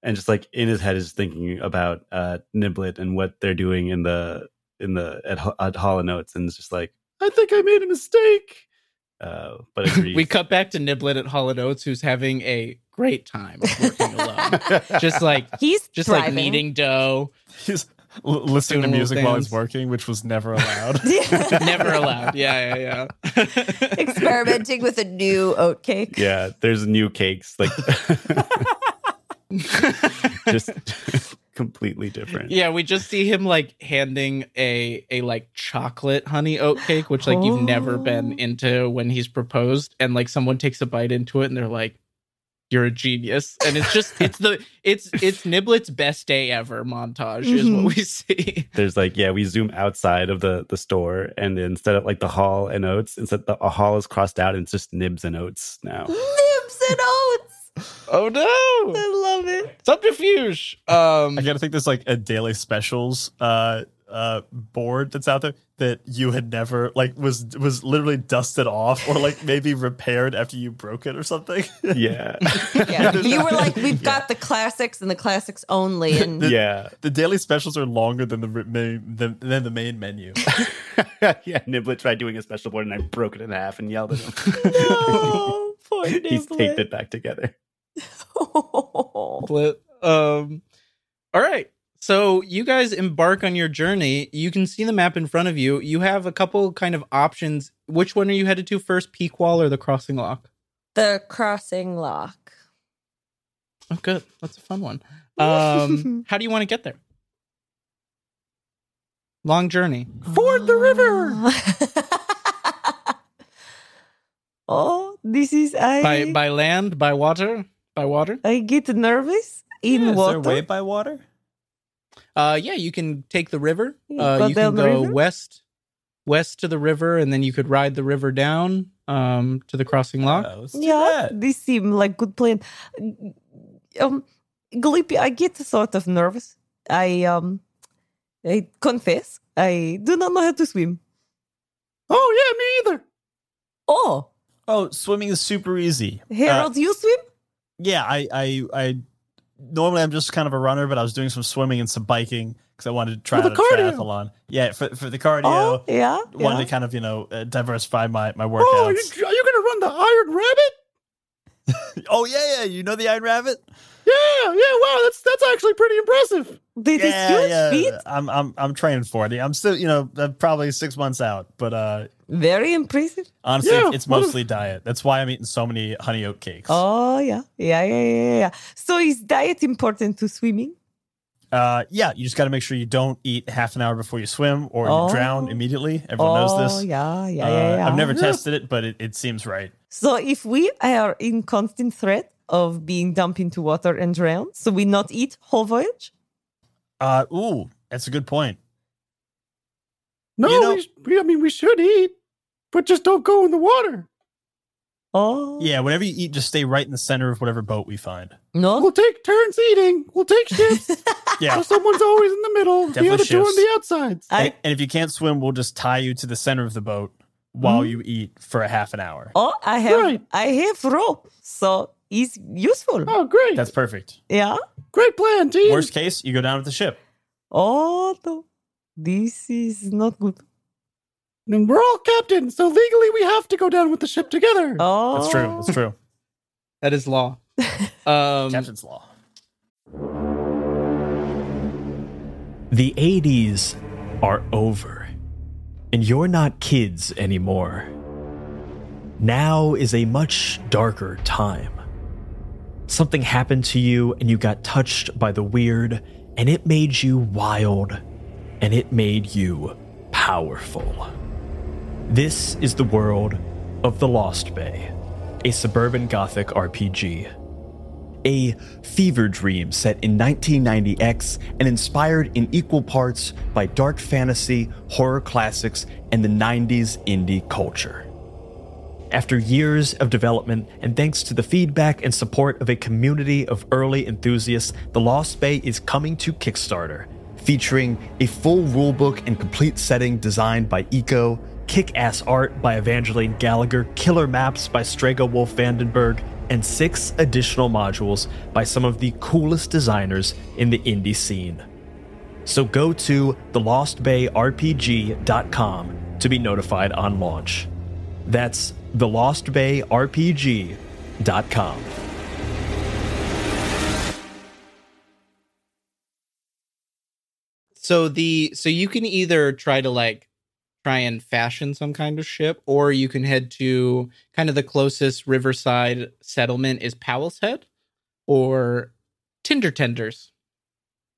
D: and just like in his head is thinking about uh, Niblet and what they're doing in the in the at, at Hall of Notes, and it's just like
F: I think I made a mistake.
D: Uh, but
B: we cut back to Niblet at Hall Hollow Oats, who's having a great time working alone. just like
C: He's
B: just like
C: thriving.
B: kneading dough.
E: He's l- listening to music while he's working, which was never allowed.
B: Never allowed. Yeah, yeah, yeah.
C: Experimenting with a new oat cake.
D: yeah, there's new cakes like just completely different.
B: Yeah, we just see him like handing a a like chocolate honey oat cake, which like you've never been
C: Oh.
B: into when he's proposed, and like someone takes a bite into it and they're like, "You're a genius," and it's just it's the it's it's Niblet's best day ever montage is
C: Mhm.
B: what we see.
D: There's like yeah, we zoom outside of the the store, and instead of like the Hall and Oates, instead the a Hall is crossed out, and it's just Nibs and Oats now.
C: Nibs and oats.
B: Oh no,
C: I love it.
B: subterfuge. Um,
E: I gotta think there's like a daily specials uh uh board that's out there that you had never like was was literally dusted off or like maybe repaired after you broke it or something.
D: Yeah,
C: Yeah, you were like, we've got the classics and the classics only, and
D: yeah,
E: the daily specials are longer than the main than, than the main menu.
D: yeah. Niblet tried doing a special board, and I broke it in half and yelled at him.
C: no, poor
D: He's taped it back together.
B: Split. Um, all right. So you guys embark on your journey. You can see the map in front of you. You have a couple kind of options. Which one are you headed to first, Peak Wall or the Crossing Lock?
C: the crossing lock.
B: Oh, good. That's a fun one. Um, how do you want to get there? Long journey.
F: Ford the river.
C: Oh, this is I.
B: By by land, by water, by water.
C: I get nervous in
E: Yeah, is
C: water.
E: there way by water?
B: Uh, yeah, you can take the river.
C: You
B: Uh,
C: go
B: you can go
C: river?
B: west, west to the river, and then you could ride the river down um to the Crossing Lock.
E: Uh,
C: yeah,
E: that.
C: this seem like good plan. Um, Glippy, I get sort of nervous. I um, I confess, I do not know how to swim.
F: Oh yeah, me either.
C: Oh,
E: Oh, swimming is super easy. Uh,
C: Harold, you swim?
E: yeah, I, I, I normally I'm just kind of a runner, but I was doing some swimming and some biking because I wanted to try
F: For
E: out
F: the
E: a
F: cardio.
E: triathlon. Yeah, for for the cardio,
C: Oh, yeah,
E: wanted
C: yeah.
E: to kind of you know uh, diversify my my
F: Oh, are you, are you gonna run the Iron Rabbit?
E: Oh, yeah, yeah, you know the Iron Rabbit.
F: Yeah, yeah. Wow, that's that's actually pretty impressive.
C: This is huge feat.
E: I'm I'm I'm training for it. I'm still you know I'm probably six months out, but uh
C: Very impressive.
E: honestly,
F: Yeah,
E: it's
F: what if-
E: mostly diet. That's why I'm eating so many honey oat cakes.
C: Oh, yeah, yeah, yeah, yeah, yeah. So is diet important to swimming?
E: Uh, yeah, you just got to make sure you don't eat half an hour before you swim or
C: Oh.
E: you drown immediately. Everyone
C: oh,
E: knows this.
C: yeah, yeah,
E: Uh,
C: yeah, yeah.
E: I've never tested it, but it, it seems right.
C: So if we are in constant threat of being dumped into water and drowned, so we not eat whole voyage?
E: Uh, ooh, that's a good point.
F: No,
E: You know-
F: we, we, I mean we should eat, but just don't go in the water.
C: Oh,
E: Yeah, whatever you eat, just stay right in the center of whatever boat we find.
C: No,
F: We'll take turns eating. We'll take shifts.
E: Yeah.
F: so someone's always in the middle.
E: Definitely
F: the other two on the outsides.
C: I,
E: and, and if you can't swim, we'll just tie you to the center of the boat while
C: Mhm.
E: you eat for a half an hour.
C: oh, I have,
F: Right.
C: I have rope. So is useful.
F: Oh, great.
E: That's perfect.
C: Yeah.
F: great plan, team.
E: Worst case, you go down with the ship.
C: Oh no, this is not good.
F: And we're all captains, so legally we have to go down with the ship together.
C: Oh,
E: That's true. That's true.
B: That is law. Um,
E: Captain's law.
A: The 80s are over, and you're not kids anymore. Now is a much darker time. Something happened to you, and you got touched by the weird, and it made you wild, and it made you powerful. This is the world of The Lost Bay, a suburban gothic RPG a fever dream set in 1990X and inspired in equal parts by dark fantasy, horror classics, and the 90s indie culture. After years of development and thanks to the feedback and support of a community of early enthusiasts, The Lost Bay is coming to Kickstarter, featuring a full rulebook and complete setting designed by Eco, kick ass art by Evangeline Gallagher, killer maps by Strega Wolf Vandenberg, and six additional modules by some of the coolest designers in the indie scene. So go to thelostbayrpg.com to be notified on launch. That's thelostbayrpg.com.
B: So the so you can either try to like try and fashion some kind of ship, or you can head to kind of the closest riverside settlement is Powell's Head or Tinder Tenders.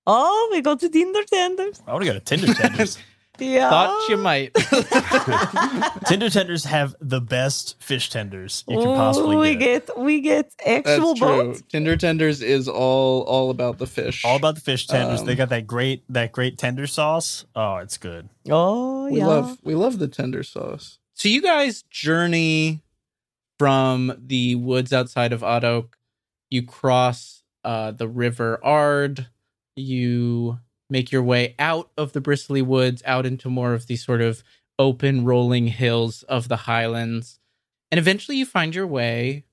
C: Oh, we go to Tinder tenders.
E: I want to go to Tinder Tenders.
C: Yeah.
B: Thought you might.
E: Tinder Tenders have the best fish tenders you can
C: Ooh,
E: possibly
C: we
E: get.
C: get we get actual
B: That's true.
C: boats.
B: Tinder Tenders is all all about the fish.
E: All about the fish tenders.
B: Um,
E: they got that great that great tender sauce. Oh, it's good.
C: Oh
B: we
C: yeah.
B: love we love the tender sauce. So you guys journey from the woods outside of Odd Oak. You cross uh, the River Ard. You make your way out of the bristly woods, out into more of the sort of open, rolling hills of the Highlands, and eventually you find your way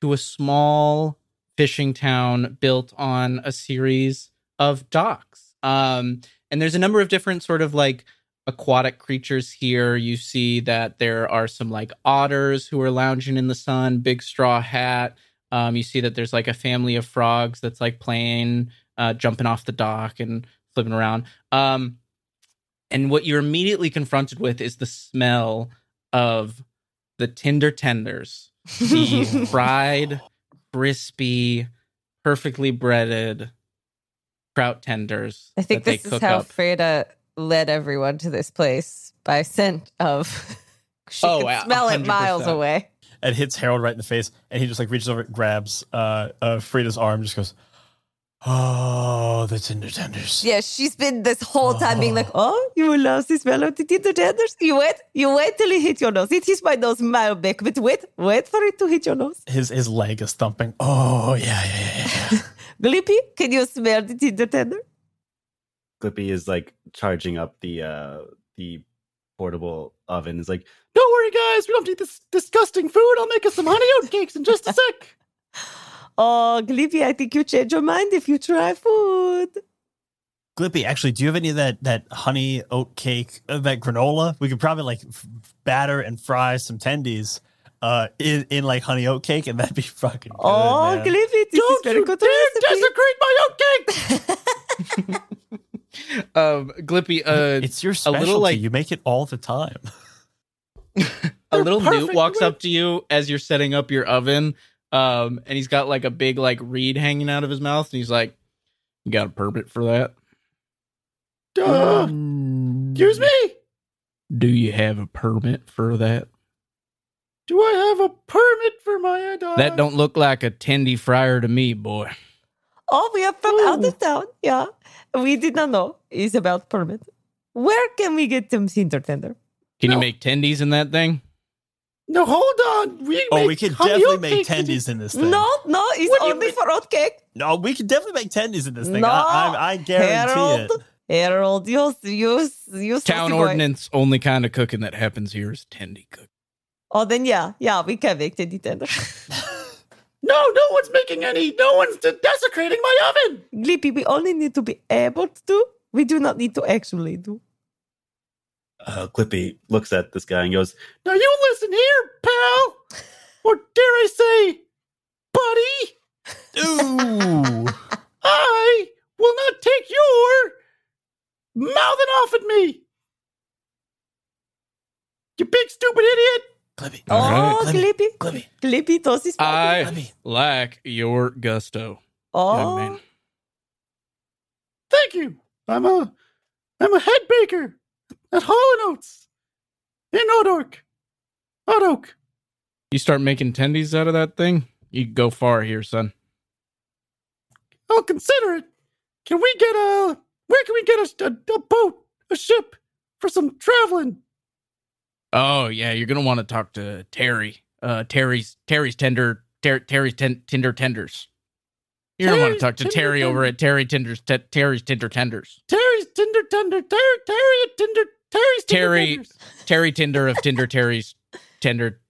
B: to a small fishing town built on a series of docks. Um, and there's a number of different sort of like aquatic creatures here. You see that there are some like otters who are lounging in the sun, big straw hat. Um, you see that there's like a family of frogs that's like playing, uh, jumping off the dock and flipping around. Um, and what you're immediately confronted with is the smell of the Tinder tenders, the fried, crispy, perfectly breaded trout tenders.
C: I think
B: that they
C: this is
B: cook
C: how
B: up.
C: Frida led everyone to this place by scent of. she
B: Oh,
C: could
B: a-
C: smell it
B: 100%.
C: miles away.
E: It hits Harold right in the face, and he just like reaches over, grabs uh, uh Frida's arm, just goes, "Oh, the Tinder tenders."
C: Yeah, she's been this whole time being like, "Oh, you love the smell of the Tinder tenders." You wait, you wait till it hits your nose. It hits my nose, my back, but wait, wait for it to hit your nose.
E: His his leg is thumping. Oh yeah, yeah, yeah, yeah.
C: Glippy, can you smell the Tinder tender?
D: Glippy is like charging up the uh the portable oven. Is like,
F: Don't worry, guys. We don't need this disgusting food. I'll make us some honey oat cakes in just a sec.
C: Oh, Glippy, I think you change your mind if you try food.
E: Glippy, actually, do you have any of that that honey oat cake, uh, that granola? We could probably like f- batter and fry some tendies uh in, in like honey oat cake, and that'd be fucking good.
C: oh,
E: man.
C: Glippy, this is
F: Don't
C: very
F: you
C: good
F: dare
C: recipe.
F: desecrate my oat cake.
B: um, Glippy, uh,
E: it's your
B: a
E: specialty.
B: little like
E: you make it all the time.
B: a little newt walks
F: way-
B: up to you as you're setting up your oven um and he's got like a big like reed hanging out of his mouth and he's like you got a permit for that
F: Duh.
E: Mm.
F: Excuse me.
B: do you have a permit for that
F: Do I have a permit for my uh,
B: that don't look like a tendy fryer to me boy
C: Oh, we are from out of town. Yeah. We did not know. It's about permit. Where can we get some Tinder tender?
B: can you make tendies in that thing
F: No, hold on. We
E: Oh,
F: make
E: we could definitely make
F: cakes
E: tendies in this thing.
C: No, no, it's
F: What
C: only for oat cake.
E: no, we could definitely make tendies in this thing.
C: No,
E: I, I, I guarantee
C: Harold.
E: it.
C: Harold, you, you, you
B: town
C: saucy boy.
B: ordinance only kind of cooking that happens here is tendy cook
C: Oh, then yeah, yeah, we can make Tinder tender.
F: No, no one's making any. No one's de- desecrating my oven.
C: Glippy, we only need to be able to. We do not need to actually do.
D: Uh, Clippy looks at this guy and goes,
F: Now you listen here, pal. Or dare I say, buddy?
E: Ooh.
F: I will not take your mouthing off at me. You big stupid idiot.
E: Clippy.
C: Oh,
B: right.
C: Glippy.
E: Clippy.
C: Glippy, das ist
B: I
E: Clippy.
B: lack your gusto,
C: Oh,
B: man.
F: Thank you. I'm a I'm a head baker at Hall Oates in Odork. Odok.
B: You start making tendies out of that thing, you go far here, son.
F: I'll consider it. Can we get a where can we get a, a, a boat, a ship for some traveling?
B: Oh yeah, you're gonna want to talk to Terry. Uh, Terry's Terry's tender Ter- Terry's ten- Tinder tenders. You're gonna want to talk to
F: Tinder
B: Terry over at Terry Tinder's te- Terry's Tinder Tenders.
F: Terry's Tinder Tender, Terry, Terry at Tinder, Terry's Tinder
B: Terry-
F: Tenders.
B: Terry Tinder of Tinder Terry's Tender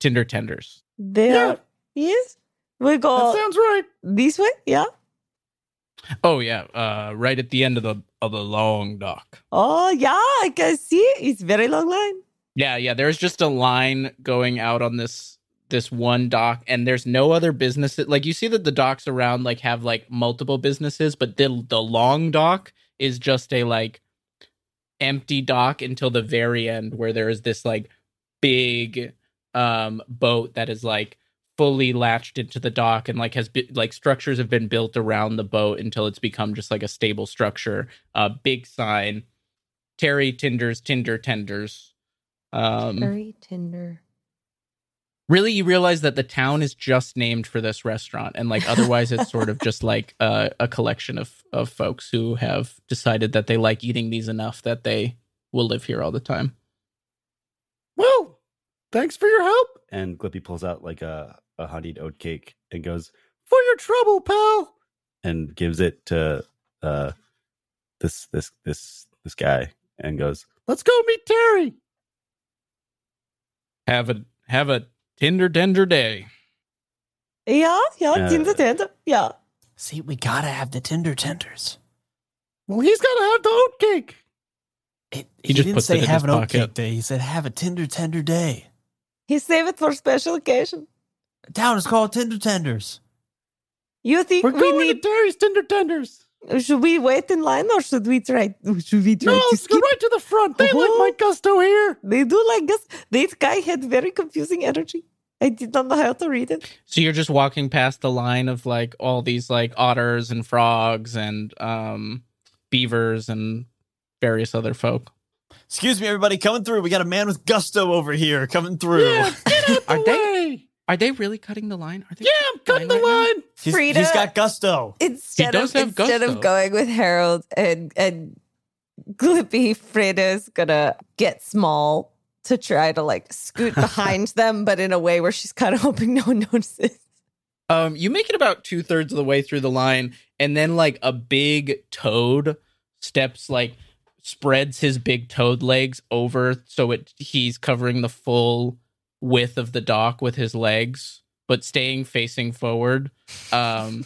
B: Tinder Tenders.
C: there.
F: Yeah.
C: Yes. We
F: That
C: go
F: sounds right.
C: this way. Yeah.
B: Oh yeah, uh, right at the end of the of the long dock.
C: Oh, yeah. I can see. it. It's very long line.
B: Yeah, yeah. There's just a line going out on this this one dock, and there's no other businesses. Like you see that the docks around like have like multiple businesses, but the the long dock is just a like empty dock until the very end, where there is this like big um boat that is like fully latched into the dock and like has been like structures have been built around the boat until it's become just like a stable structure. A big sign, Terry Tinder's Tinder Tenders. Um,
C: Very tender.
B: Really, you realize that the town is just named for this restaurant, and like otherwise, it's sort of just like a, a collection of of folks who have decided that they like eating these enough that they will live here all the time.
F: Well, thanks for your help.
D: and glippy pulls out like a, a honeyed oat cake and goes,
F: For your trouble, pal.
D: and gives it to uh this this this this guy and goes,
F: Let's go meet Terry.
B: Have a have a Tinder Tender day.
C: Yeah, yeah.
D: Uh,
C: Tinder tender. Yeah.
E: See, we gotta have the Tinder tenders.
F: Well, he's got to have the oat cake.
E: It,
B: He
E: he,
B: just
E: didn't
B: puts
E: say
B: it in
E: have
B: his
E: an oat
B: pocket.
E: cake day. He said have a Tinder tender day.
C: He saved it for special occasion.
E: Town is called Tinder Tenders.
C: You think
F: We're
C: we
F: going
C: need?
F: to Terry's Tinder Tenders.
C: Should we wait in line or should we try? Should we try
F: No,
C: to
F: let's go
C: skip?
F: right to the front. They like my gusto here.
C: They do like us. This guy had very confusing energy. I did not know how to read it.
B: So you're just walking past the line of like all these like otters and frogs and um beavers and various other folk.
E: Excuse me, everybody, coming through. We got a man with gusto over here coming through.
F: Yeah, get out the
B: Are they-
F: way.
B: Are they really cutting the line? Are they
F: Yeah, I'm cutting the
B: Line right
F: line.
E: He's,
C: Frida-
E: he's got gusto.
C: Instead
B: does
C: of
B: have
C: instead
B: gusto.
C: of going with Harold and and Glippy, Frida's gonna get small to try to like scoot behind them, but in a way where she's kind of hoping no one notices.
B: Um, you make it about two thirds of the way through the line, and then like a big toad steps like spreads his big toad legs over so it he's covering the full width of the dock with his legs, but staying facing forward. Um,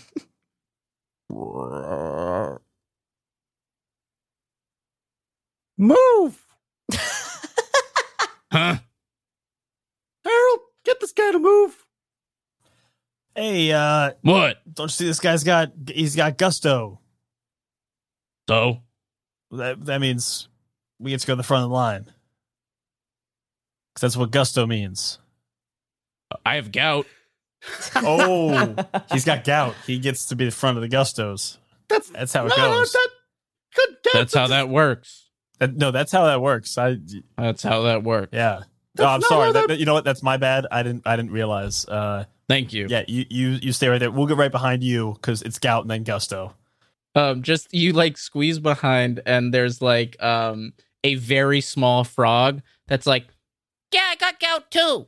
F: Move,
B: huh?
F: Harold. Get this guy to move.
E: Hey, uh,
B: What?
E: don't you see this guy's got he's got gusto.
B: So
E: That that means we get to go to the front of the line. Cause that's what gusto means.
B: I have gout.
E: Oh, he's got gout. He gets to be the front of the gustos.
F: That's
E: That's how it
F: no,
E: goes.
F: That, good God,
B: That's how that works.
E: That- no, that's how that works. I
B: That's how that works.
E: yeah. Oh, I'm sorry. That,
F: that-
E: that- you know what? That's my bad. I didn't. I didn't realize. Uh,
B: Thank you.
E: yeah. You you you stay right there. We'll get right behind you because it's gout and then gusto.
B: um just you like squeeze behind and there's like um a very small frog that's like yeah i got gout too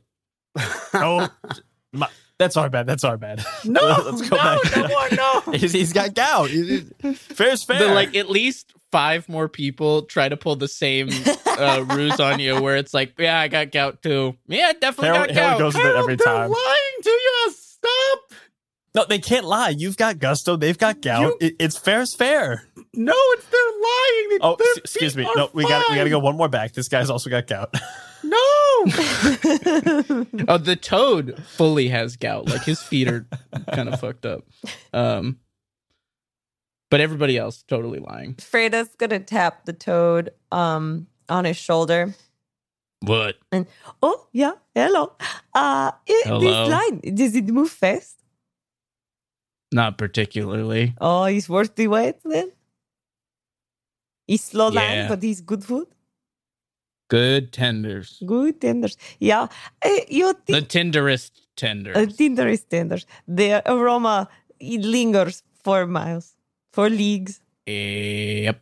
E: Oh, my, that's our bad. That's our bad.
F: No,
E: Let's go
F: no,
E: back.
F: no more, no.
E: he's, he's got gout. He's- Fair's fair.
B: But like at least five more people try to pull the same uh ruse on you where it's like yeah i got gout too yeah definitely
E: Harold,
B: got
E: Harold
B: gout
E: goes with it every
F: Harold, they're
E: time.
F: lying to you. Stop.
E: No, they can't lie. You've got gusto. They've got gout.
F: You-
E: It, it's fair's fair.
F: No, it's they're lying. They-
E: Oh, s- excuse me. No, we got we got to go one more back. This guy's also got gout.
F: No.
B: Oh, the toad fully has gout. Like his feet are kind of fucked up. Um, but everybody else totally lying.
C: Frida's gonna tap the toad um on his shoulder.
B: What?
C: And oh yeah, hello. Uh i-
B: Hello.
C: this line does it move fast?
B: Not particularly.
C: Oh, he's worth the wait then. He's slow line, but he's good food.
B: Good tenders.
C: Good tenders. Yeah, uh, you
B: The tenderest tenders.
C: uh, tender is tenders. The aroma it lingers for miles, for leagues.
B: yep.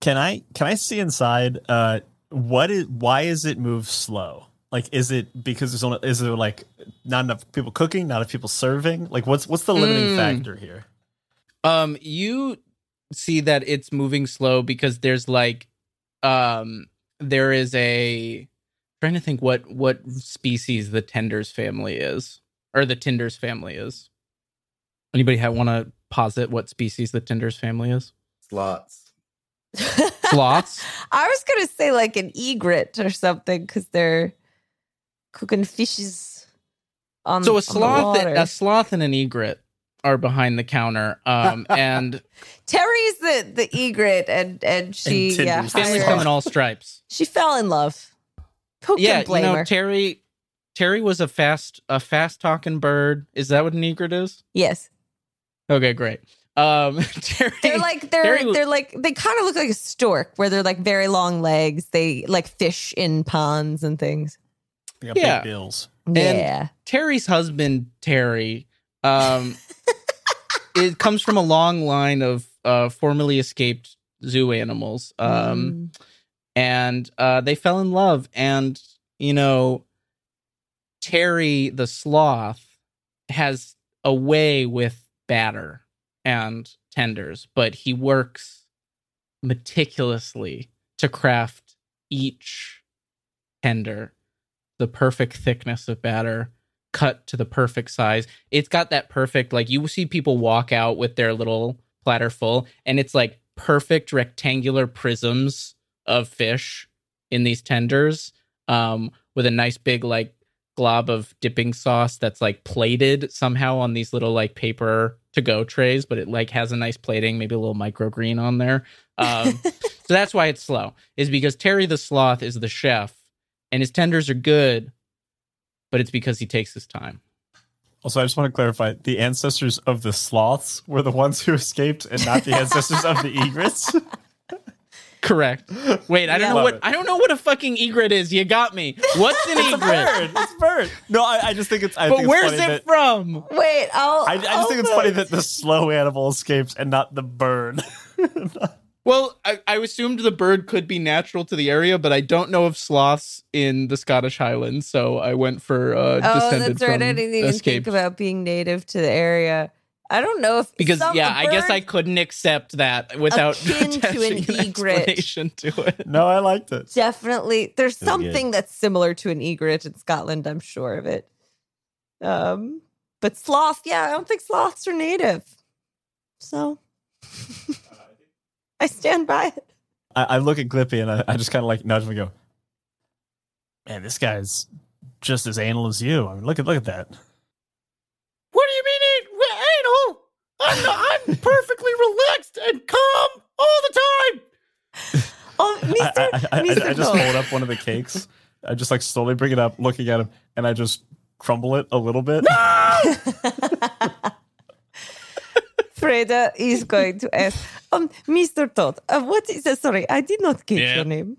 E: Can I can I see inside? Uh, what is why is it move slow? Like, is it because there's only is there like not enough people cooking, not enough people serving? Like, what's what's the limiting
B: Mm.
E: factor here?
B: Um, you see that it's moving slow because there's like, um, there is a trying to think what what species the tenders family is or the tenders family is. Anybody have want to posit what species the tenders family is?
D: Slots.
B: Sloths.
C: I was gonna say like an egret or something because they're cooking fishes on
B: so
C: on
B: a
C: the
B: sloth,
C: water.
B: a sloth, and an egret are behind the counter. Um, and
C: Terry's the the egret, and and she
E: And
C: yeah
E: Tinder's the
B: families
C: hired-
B: come in all stripes.
C: she fell in love. Who
B: yeah,
C: can
B: you
C: blame
B: know,
C: her?
B: Terry. Terry was a fast a fast talking bird. Is that what an egret is?
C: yes,
B: Okay, great. Um, Terry,
C: they're like they're
B: Terry-
C: they're like they kind of look like a stork, where they're like very long legs. They like fish in ponds and things.
E: They got
B: Yeah.
E: big bills.
C: And Yeah,
B: Terry's husband Terry. Um, it comes from a long line of uh, formerly escaped zoo animals. Um,
C: Mm.
B: and uh, they fell in love. And you know, Terry the sloth has a way with batter and tenders, but he works meticulously to craft each tender the perfect thickness of batter cut to the perfect size. It's got that perfect like you see people walk out with their little platter full and it's like perfect rectangular prisms of fish in these tenders um with a nice big like glob of dipping sauce that's like plated somehow on these little like paper to go trays but it like has a nice plating maybe a little microgreen on there. Um so that's why it's slow is because terry the sloth is the chef and his tenders are good but it's because he takes his time
E: Also, I just want to clarify: the ancestors of the sloths were the ones who escaped, and not the ancestors of the egrets.
B: correct wait i don't
C: Yeah.
B: know what
E: it.
B: i don't know what a fucking egret is you got me what's an
E: It's a
B: egret
E: bird. It's a bird. No, I, I just think it's. I
B: but
E: think it's
B: where's
E: funny
B: it
E: that,
B: from
C: Wait, I'll.
E: I, I just think it's funny that the slow animal escapes and not the bird.
B: Well, I, I assumed the bird could be natural to the area, but I don't know of sloths in the Scottish Highlands, so I went for uh,
C: Oh,
B: descended
C: that's right.
B: from
C: I didn't even
B: escaped.
C: think about being native to the area. I don't know if
B: because
C: some-
B: yeah, I guess I couldn't accept that without
C: akin to an
B: an
C: egret.
B: explanation to it.
E: no, I liked it.
C: definitely there's
D: Really good.
C: something that's similar to an egret in Scotland. I'm sure of it. Um, but sloth, yeah, I don't think sloths are native. So I stand by it.
E: I, I look at Glippy and I, I just kind of like nudge him and go, "Man, this guy's just as anal as you. I mean, look at look at that."
F: What do you mean an- anal? I'm, I'm perfectly relaxed and calm all the time.
C: Oh,
E: I,
C: Mr.
E: I, I, I,
C: Mr.
E: I just hold up one of the cakes. I just like slowly bring it up, looking at him, and I just crumble it a little bit.
C: Frida is going to ask, um, Mr. Todd, uh, what is uh, sorry, I did not get
B: Yeah.
C: your name.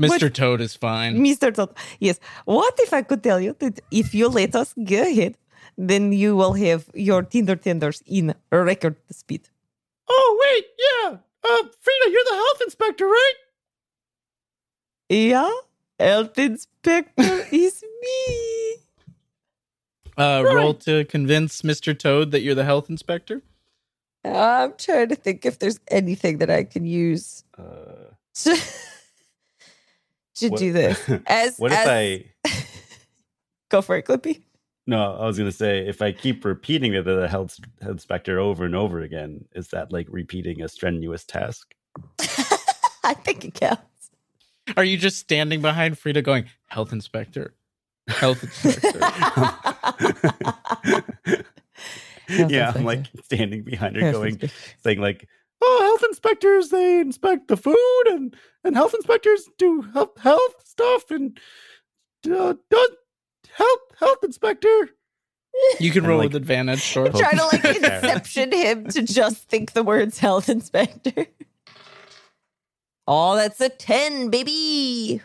B: Mr.
C: What-
B: Toad is fine.
C: Mr. Toad, yes. What if I could tell you that if you let us go ahead, then you will have your Tinder tenders in record speed?
F: Oh, wait, yeah. Uh, Frida, you're the health inspector, right?
C: Yeah, health inspector is me.
B: Uh, roll to convince Mr. Toad that you're the health inspector.
C: I'm trying to think if there's anything that I can use
D: Uh,
C: to, to
D: what-
C: do this. As
D: what if
C: as-
D: I?
C: go for it, Glippy?
D: No, I was gonna say if I keep repeating it to the health inspector over and over again, is that like repeating a strenuous task?
C: I think it counts.
B: Are you just standing behind Frida going, health inspector? Health inspector.
D: yeah, I'm like standing behind her,
C: Health
D: going,
C: inspector.
D: saying like,
F: Oh, health inspectors, they inspect the food and, and health inspectors do health, health stuff and uh, does health, health inspector.
B: you can
D: And,
B: roll
D: like,
B: with advantage, sure.
D: poke-
C: Trying to like
D: Poke-
C: inception him to just think the words health inspector. Oh, that's a 10, baby.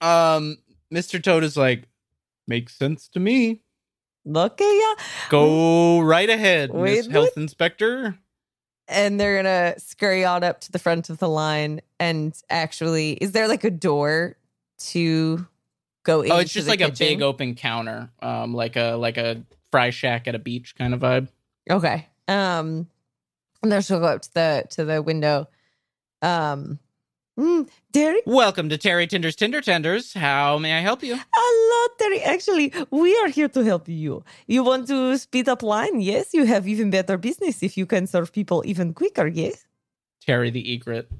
B: Um, Mr. Toad is like, makes sense to me.
C: Look at ya.
B: Go right ahead, Miss Health Inspector.
C: And they're gonna scurry on up to the front of the line. And actually, is there like a door to go in?
B: Oh, it's just like a big open counter, um, like a like a fry shack at a beach kind of vibe.
C: Okay. Um, and then she'll go up to the to the window. Um, mm, Derek,
B: Welcome to Terry Tinder's Tinder Tenders. How may I help you?
C: hello, Terry. Actually, we are here to help you. You want to speed up line? Yes, you have even better business if you can serve people even quicker. Yes.
B: Terry the egret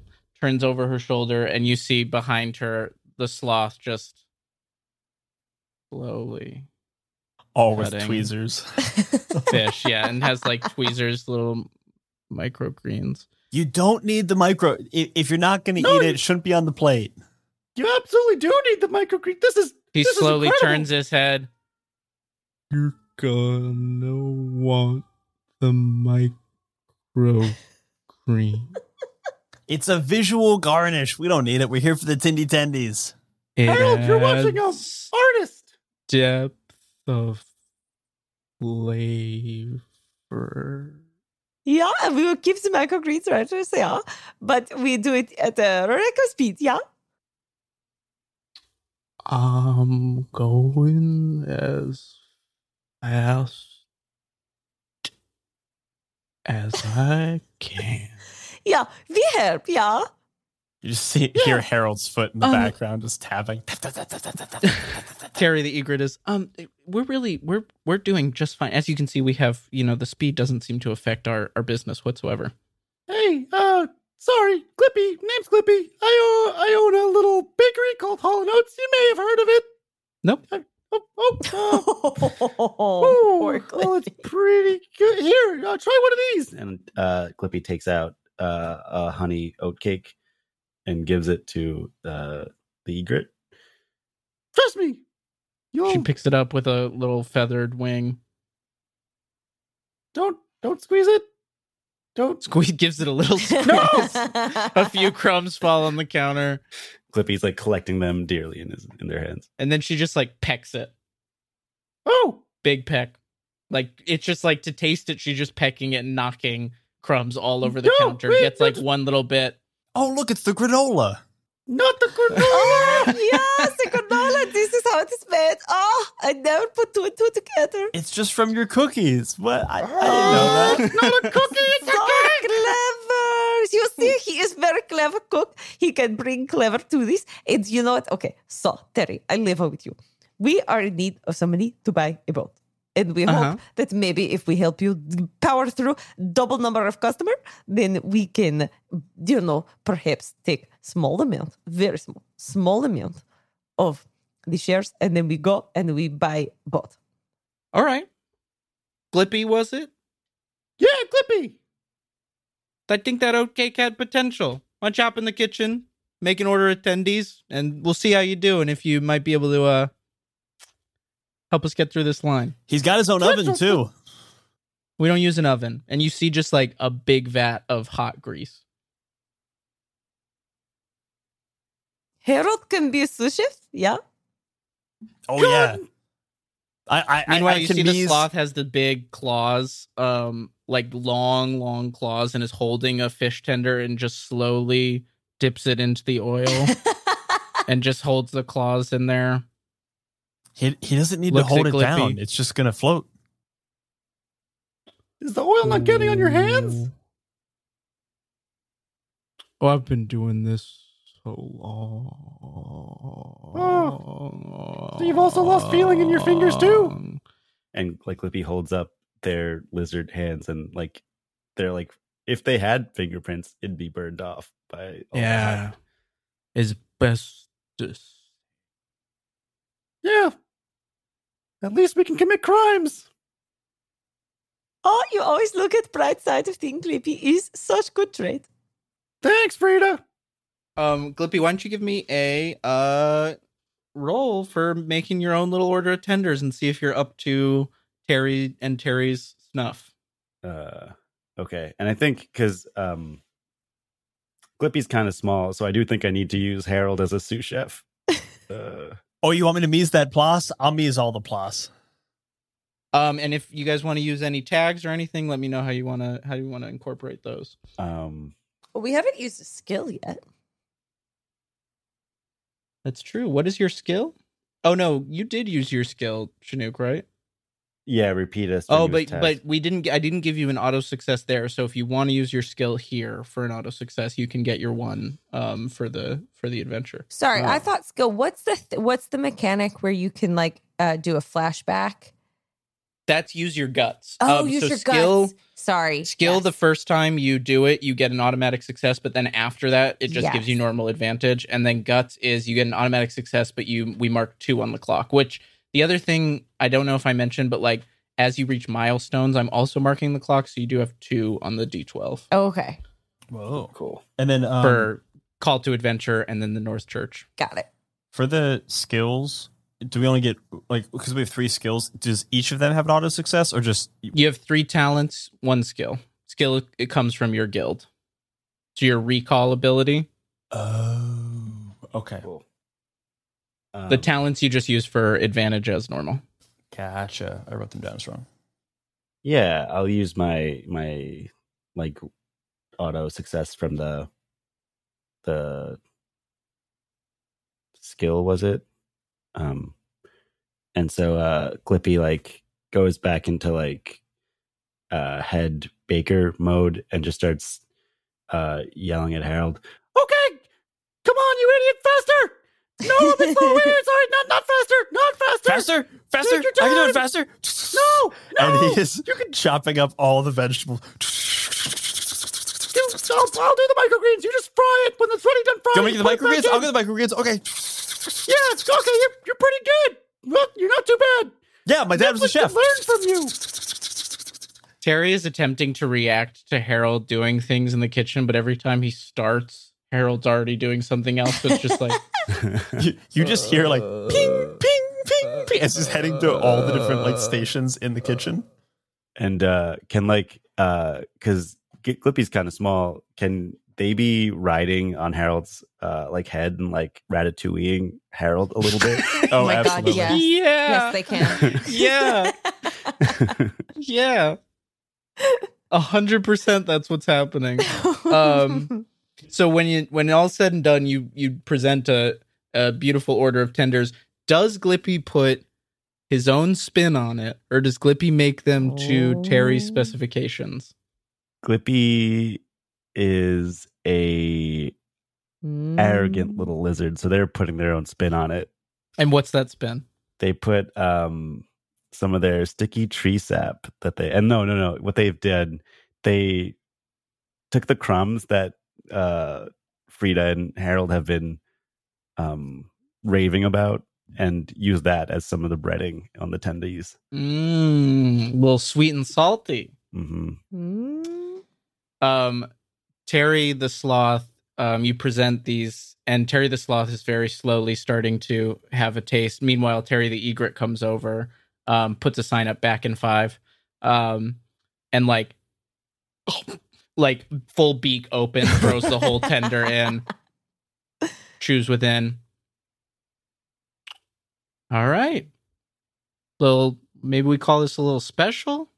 B: turns over her shoulder, and you see behind her the sloth just slowly
E: All with tweezers.
B: fish, yeah, and has like tweezers, little microgreens.
E: You don't need the micro. If, if you're not going to
F: No,
E: eat it, it shouldn't be on the plate.
F: You absolutely do need the microgreens. This is
B: He
F: This is
B: slowly
F: incredible.
B: turns his head. You're gonna want the microgreen.
E: It's a visual garnish. We don't need it. We're here for the Tindy Tendies.
B: It
F: Harold, you're watching a artist.
B: depth of flavor.
C: Yeah, and we will keep the microgreens right as they are, but we do it at a record speed. Yeah.
B: I'm going as fast as I can.
C: Yeah, we help. Yeah.
E: You just see hear Harold's foot in the
B: Um,
E: background just tapping.
B: Terry the egret is um we're really we're we're doing just fine. As you can see, we have, you know, the speed doesn't seem to affect our, our business whatsoever.
F: Hey, uh, sorry, Glippy. Name's Glippy. I uh, I own a little bakery called Hall and Oates. You may have heard of it.
B: Nope.
F: Oh, oh, uh,
C: oh, poor
F: oh, it's pretty good. Here, uh, try one of these.
D: and uh, Glippy takes out uh, a honey oat cake and gives it to uh, the egret.
F: Trust me. You'll
B: She picks it up with a little feathered wing.
F: don't don't squeeze it. Don't
B: Squeeze gives it a little squeeze. a few crumbs fall on the counter.
D: Glippy's like collecting them dearly in his in their hands.
B: And then she just like pecks it.
F: Oh,
B: Big peck. Like it's just like to taste it, she's just pecking it and knocking crumbs all over the
F: No,
B: counter.
F: wait,
B: Gets like
F: that's-
B: one little bit.
E: Oh, look, it's the granola.
F: not the granola.
C: oh, yes, the granola. This is how it is made. Oh, I never put two and two together.
E: It's just from your cookies. What? I, I didn't know
F: Oh,
E: that.
F: it's not a cookie. It's
C: So
F: a cake.
C: clever. You see, he is very clever cook. He can bring clever to this. And you know what? Okay, so Terry, I live with you. We are in need of somebody to buy a boat. And we
B: Uh-huh.
C: hope that maybe if we help you power through double number of customer, then we can, you know, perhaps take small amount, very small, small amount of the shares, and then we go and we buy boat.
B: All right. Glippy was it?
F: Yeah, glippy
B: I think that oat cake had potential. Why don't hop in the kitchen, make an order attendees, and we'll see how you do and if you might be able to uh help us get through this line.
E: He's got his own oven too.
B: We don't use an oven, and you see just like a big vat of hot grease.
C: Harold can be a sous chef, yeah.
E: Oh yeah. I I, I,
B: Meanwhile,
E: I
B: you
E: can
B: see the
E: be-
B: sloth has the big claws, um, like long, long claws, and is holding a fish tender and just slowly dips it into the oil and just holds the claws in there.
E: He, he doesn't need
B: Looks
E: to hold
B: at
E: it down. It's just gonna float.
F: Is the oil not getting on your hands?
B: Oh, I've been doing this so long. Oh.
F: So you've also lost feeling in your fingers, too?
D: and like Glippy holds up their lizard hands and like they're like if they had fingerprints, it'd be burned off by all
B: Yeah. Is best.
F: Yeah. At least we can commit crimes.
C: Oh, you always look at bright side of things, Glippy. Is such good trait.
F: Thanks, Frida.
B: Um, Glippy, why don't you give me a uh roll for making your own little order of tenders and see if you're up to Terry and Terry's snuff.
D: Uh, okay, and I think because um, Glippy's kind of small, so I do think I need to use Harold as a sous chef. Uh,
E: Oh, you want me to mise that plus? I'll mise all the plus.
B: Um, and if you guys want to use any tags or anything, let me know how you want to how you want to incorporate those.
D: um,
C: We haven't used a skill yet.
B: That's true. What is your skill? Oh no, you did use your skill, Shenuque, right?
D: Yeah, repeat us.
B: Oh, but but we didn't. I didn't give you an auto success there. So if you want to use your skill here for an auto success, you can get your one um for the for the adventure.
C: Sorry, I
D: Oh.
C: thought skill. What's the th- what's the mechanic where you can like uh, do a flashback?
B: That's use your guts.
C: Oh,
B: Um,
C: use
B: so
C: your
B: skill,
C: guts. Sorry,
B: Skill
C: Yes.
B: the first time you do it, you get an automatic success, but then after that, it just gives you normal advantage. And then guts is you get an automatic success, but you we mark two on the clock. Which the other thing I don't know if I mentioned, but like as you reach milestones, I'm also marking the clock, so you do have two on the D12
C: Oh, okay,
E: Whoa.
D: cool.
E: And then um,
B: for call to adventure and then the North Church.
C: got it.
E: for the skills, do we only get like because we have three skills? Does each of them have an auto success, or just
B: You have three talents, one skill. Skill it comes from your guild. So your recall ability.
E: oh, okay,
D: Cool.
B: The
D: Um,
B: talents you just use for advantage as normal.
E: gotcha. I wrote them down as wrong.
D: Yeah, I'll use my my like auto success from the the skill was it? Um and so uh Glippy like goes back into like uh head baker mode and just starts uh yelling at Harold.
F: Okay. Come on, you idiot. Faster. No, a bit slower. Sorry, not, not faster. Not faster.
E: Faster, faster!
F: your
E: I can do it faster.
F: No. No.
E: And he is chopping up all the vegetables.
F: You, I'll, I'll do the microgreens. You just fry it when it's ready done frying.
E: Go make the
F: put it back
E: microgreens. I'll
F: in.
E: get the microgreens. Okay.
F: Yeah, it's okay. You're, you're pretty good. Well, you're not too bad.
E: Yeah, my dad was a
F: Netflix can
E: chef.
F: Learn from you.
B: Terry is attempting to react to Harold doing things in the kitchen, but every time he starts, Harold's already doing something else. So it's just like,
E: You, you just hear like ping, ping, ping, ping as he's heading to all the different like stations in the kitchen.
D: and uh can like uh because Glippy's kind of small can they be riding on harold's uh like head and like ratatouilleing harold a little bit
E: Oh,
C: my
E: absolutely.
C: god, yes,
B: yeah,
C: yes, they can.
B: yeah, yeah, a hundred percent. That's what's happening. Um, So when you when all's said and done, you you present a a beautiful order of tenders. Does Glippy put his own spin on it, or does Glippy make them to Terry's
C: Oh.
B: specifications?
D: Glippy is a
C: Mm.
D: arrogant little lizard so they're putting their own spin on it
B: And what's that spin?
D: they put um some of their sticky tree sap that they and no no no what they've did they took the crumbs that uh frida and harold have been um raving about and use that as some of the breading on the tendies
B: Mmm, a little sweet and salty.
D: hmm
C: Mm.
B: um terry the sloth um you present these and terry the sloth is very slowly starting to have a taste meanwhile terry the egret comes over um puts a sign up back in five um and like like full beak open throws the whole tender in. Chews within. All right. Little maybe we call this a little special.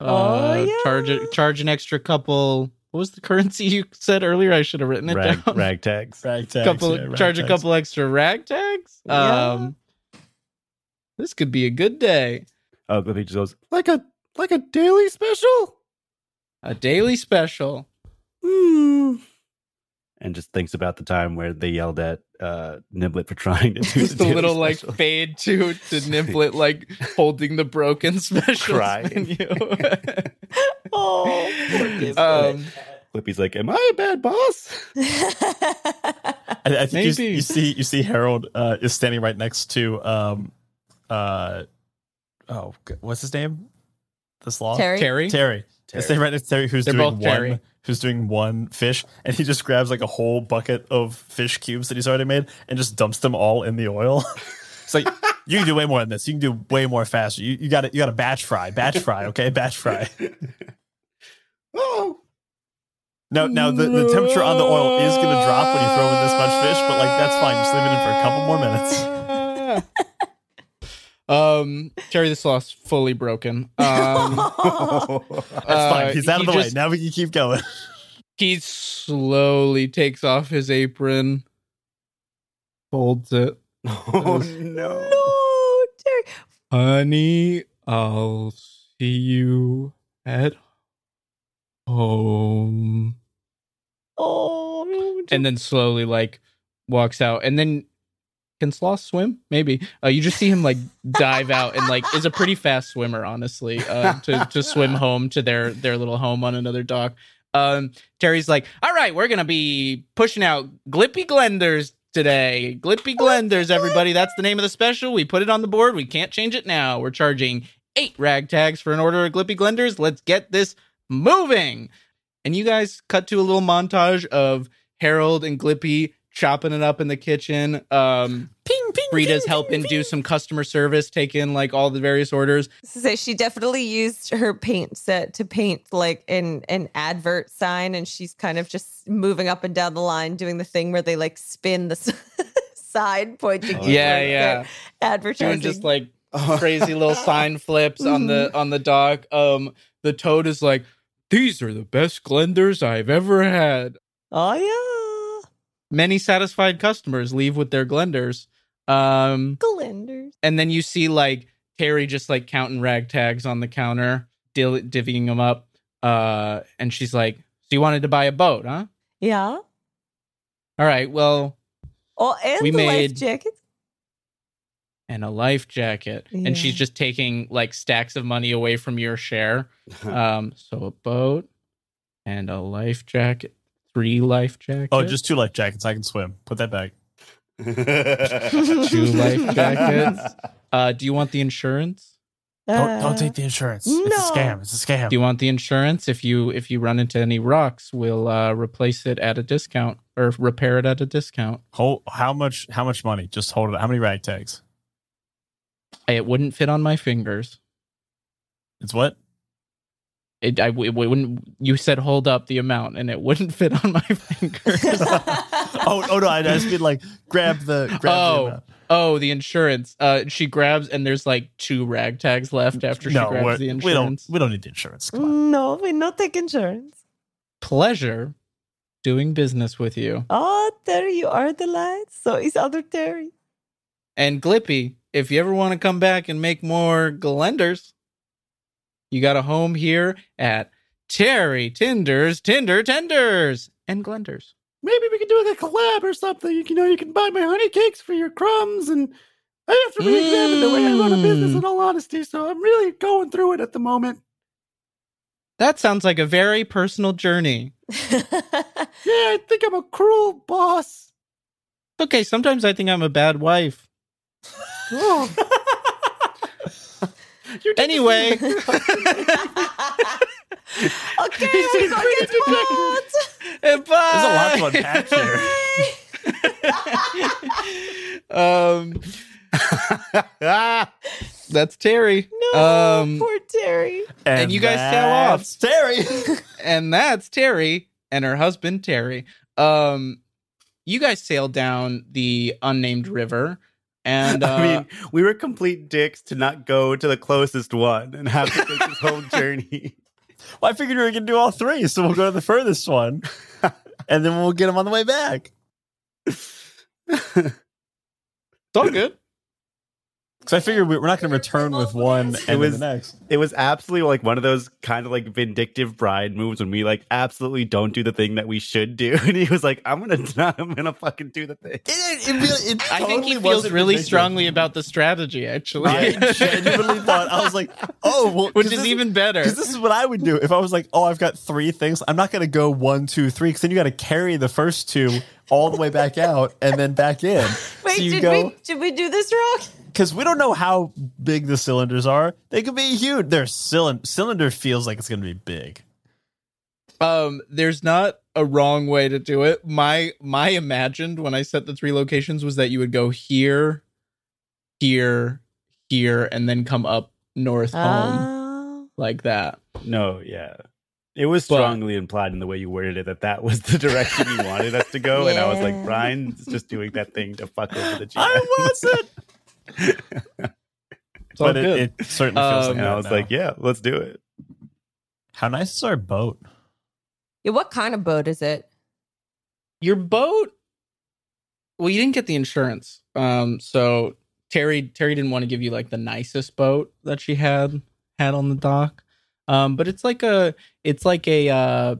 C: Oh,
B: Uh, charge
C: yeah.
B: it charge an extra couple. What was the currency you said earlier? I should have written it
D: rag
B: down.
D: ragtags
E: Ragtags.
B: couple
E: yeah,
B: charge a couple extra rag tags?
C: Yeah.
B: um this could be a good day.
D: Oh the just goes
F: Like a like a daily special.
B: A daily special
F: Hmm.
D: and just thinks about the time where they yelled at uh, Niblet for trying to do
B: Just a
D: daily
B: little like
D: special.
B: fade to to Niblet like holding the broken special
D: Crying.
B: menu.
C: oh, poor
B: um,
F: Flippy's like, "Am I a bad boss?"
E: I, I think you,
B: Maybe.
E: you see you see Harold uh, is standing right next to um uh oh what's his name the sloth
C: Terry?
B: Terry.
E: Terry.
D: Terry.
E: Standing right next to Terry who's
B: They're
E: doing one
B: Terry.
E: who's doing one fish and he just grabs like a whole bucket of fish cubes that he's already made and just dumps them all in the oil. it's like you can do way more than this. You can do way more faster. You you got to you got to batch fry, batch fry, okay, batch fry.
F: oh,
E: Now, now the, the temperature on the oil is going to drop when you throw in this much fish, but like that's fine. Just leave it in for a couple more minutes.
B: um, Terry the Sloth's fully broken. Um,
E: That's
B: uh,
E: fine. He's out of
B: he
E: the way.
B: just-
E: Now we can keep going.
B: He slowly takes off his apron, folds it.
D: oh no.
C: no, Terry.
B: Honey, I'll see you at home.
C: Oh,
B: And then slowly, like, walks out. And then, can sloths swim? Maybe. Uh, you just see him, like, dive out and, like, is a pretty fast swimmer, honestly, uh, to, to swim home to their, their little home on another dock. Um, Terry's like, all right, we're going to be pushing out Glippy Glenders today. Glippy Glenders, everybody. That's the name of the special. We put it on the board. We can't change it now. We're charging eight rag tags for an order of Glippy Glenders. Let's get this moving. And you guys cut to a little montage of Harold and Glippy chopping it up in the kitchen. Um,
C: ping, ping.
B: Rita's
C: ping,
B: helping
C: ping,
B: do some customer service, take in like all the various orders.
C: So say she definitely used her paint set to paint like an an advert sign, and she's kind of just moving up and down the line, doing the thing where they like spin the s- side, pointing. you
B: Yeah,
C: towards
B: yeah.
C: Advertising.
B: Doing just like crazy little sign flips on the on the dock. Um, the toad is like, "These are the best Glenders I've ever had."
C: oh yeah,
B: Many satisfied customers leave with their Glenders. Um,
C: Glenders.
B: and then you see like Terry just like counting rag tags on the counter, dill- divvying them up. Uh, and she's like, "So you wanted to buy a boat, huh?
C: Yeah.
B: All right, well,
C: Oh, and
B: We
C: the
B: made-
C: life jacket.
B: and a life jacket." And she's just taking like stacks of money away from your share. Um, so a boat and a life jacket, three life jackets.
E: Oh, just two life jackets. I can swim. Put that back.
B: two life jackets. Uh, do you want the insurance?
E: Don't,
C: Uh,
E: don't take the insurance. No. It's a scam. It's a scam.
B: Do you want the insurance? If you if you run into any rocks, we'll uh, replace it at a discount or repair it at a discount.
E: Hold, how much? How much money? Just hold it. How many rag tags?
B: It wouldn't fit on my fingers.
E: It's what?
B: It, I it wouldn't. You said hold up the amount, and it wouldn't fit on my fingers.
E: oh, oh no! I just mean like grab the. Grab the
B: Oh.
E: amount.
B: oh, the insurance. Uh, she grabs, and there's like two rag tags left after she
E: no,
B: grabs the insurance.
E: we don't. We don't need the insurance.
C: No, we not take insurance.
B: Pleasure doing business with you.
C: Oh, Terry, you are the light. So is other Terry.
B: And Glippy, if you ever want to come back and make more Glenders, you got a home here at Terry Tinder's Tinder Tenders and Glenders.
F: Maybe we could do like a collab or something. You know, you can buy my honey cakes for your crumbs, and I have to re-examine the way I run a business.
B: Mm.
F: In all honesty, so I'm really going through it at the moment.
B: That sounds like a very personal journey.
F: Yeah, I think I'm a cruel boss.
B: Okay, sometimes I think I'm a bad wife.
F: Oh. You did-
B: Anyway,
C: okay, we go get the
B: bye.
E: There's a lot to unpack here.
B: um, that's Terry.
C: No,
B: Um,
C: poor Terry.
B: And you guys sail off.
E: Terry.
B: and that's Terry and her husband Terry. Um, you guys sailed down the unnamed river, and uh,
D: I mean, we were complete dicks to not go to the closest one and have to take this whole journey.
E: well, I figured we were gonna do all three, so we'll go to the furthest one, and then we'll get them on the way back.
B: it's all good.
E: Because I figured we- we're not going to return with one and then
D: was-
E: the next.
D: It was absolutely like one of those kind of like vindictive bride moves when we like absolutely don't do the thing that we should do, and he was like, "I'm gonna, I'm gonna fucking do the thing."
E: It, it, really, it
B: I think he feels really
E: vindictive.
B: strongly about the strategy, actually.
E: I genuinely thought I was like, oh, well,
B: Which
E: 'cause
B: is
E: this-
B: even better.
E: Because this is what I would do if I was like, oh, I've got three things. I'm not going to go one, two, three, because then you got to carry the first two all the way back out and then back in.
C: Wait,
E: so you
C: did
E: go
C: we did we do this wrong?
E: Because we don't know how big the cylinders are. They could be huge. Their cylinder cylinder feels like it's going to be big.
B: Um, there's not a wrong way to do it. My my imagined when I set the three locations was that you would go here, here, here, and then come up north home
C: Oh.
B: like that.
D: No, yeah. It was
B: But-
D: strongly implied in the way you worded it that that was the direction you wanted us to go, and I was like, Brian's just doing that thing to fuck over the GM.
E: I wasn't.
B: It's all
E: but
B: good.
E: it, it certainly feels
B: Um,
E: like
D: and I was
E: now.
D: like, yeah, let's do it.
E: how nice is our boat?
C: Yeah, what kind of boat is it?
B: Your boat. Well, you didn't get the insurance. Um, so Terry Terry didn't want to give you like the nicest boat that she had had on the dock. Um, but it's like a it's like a uh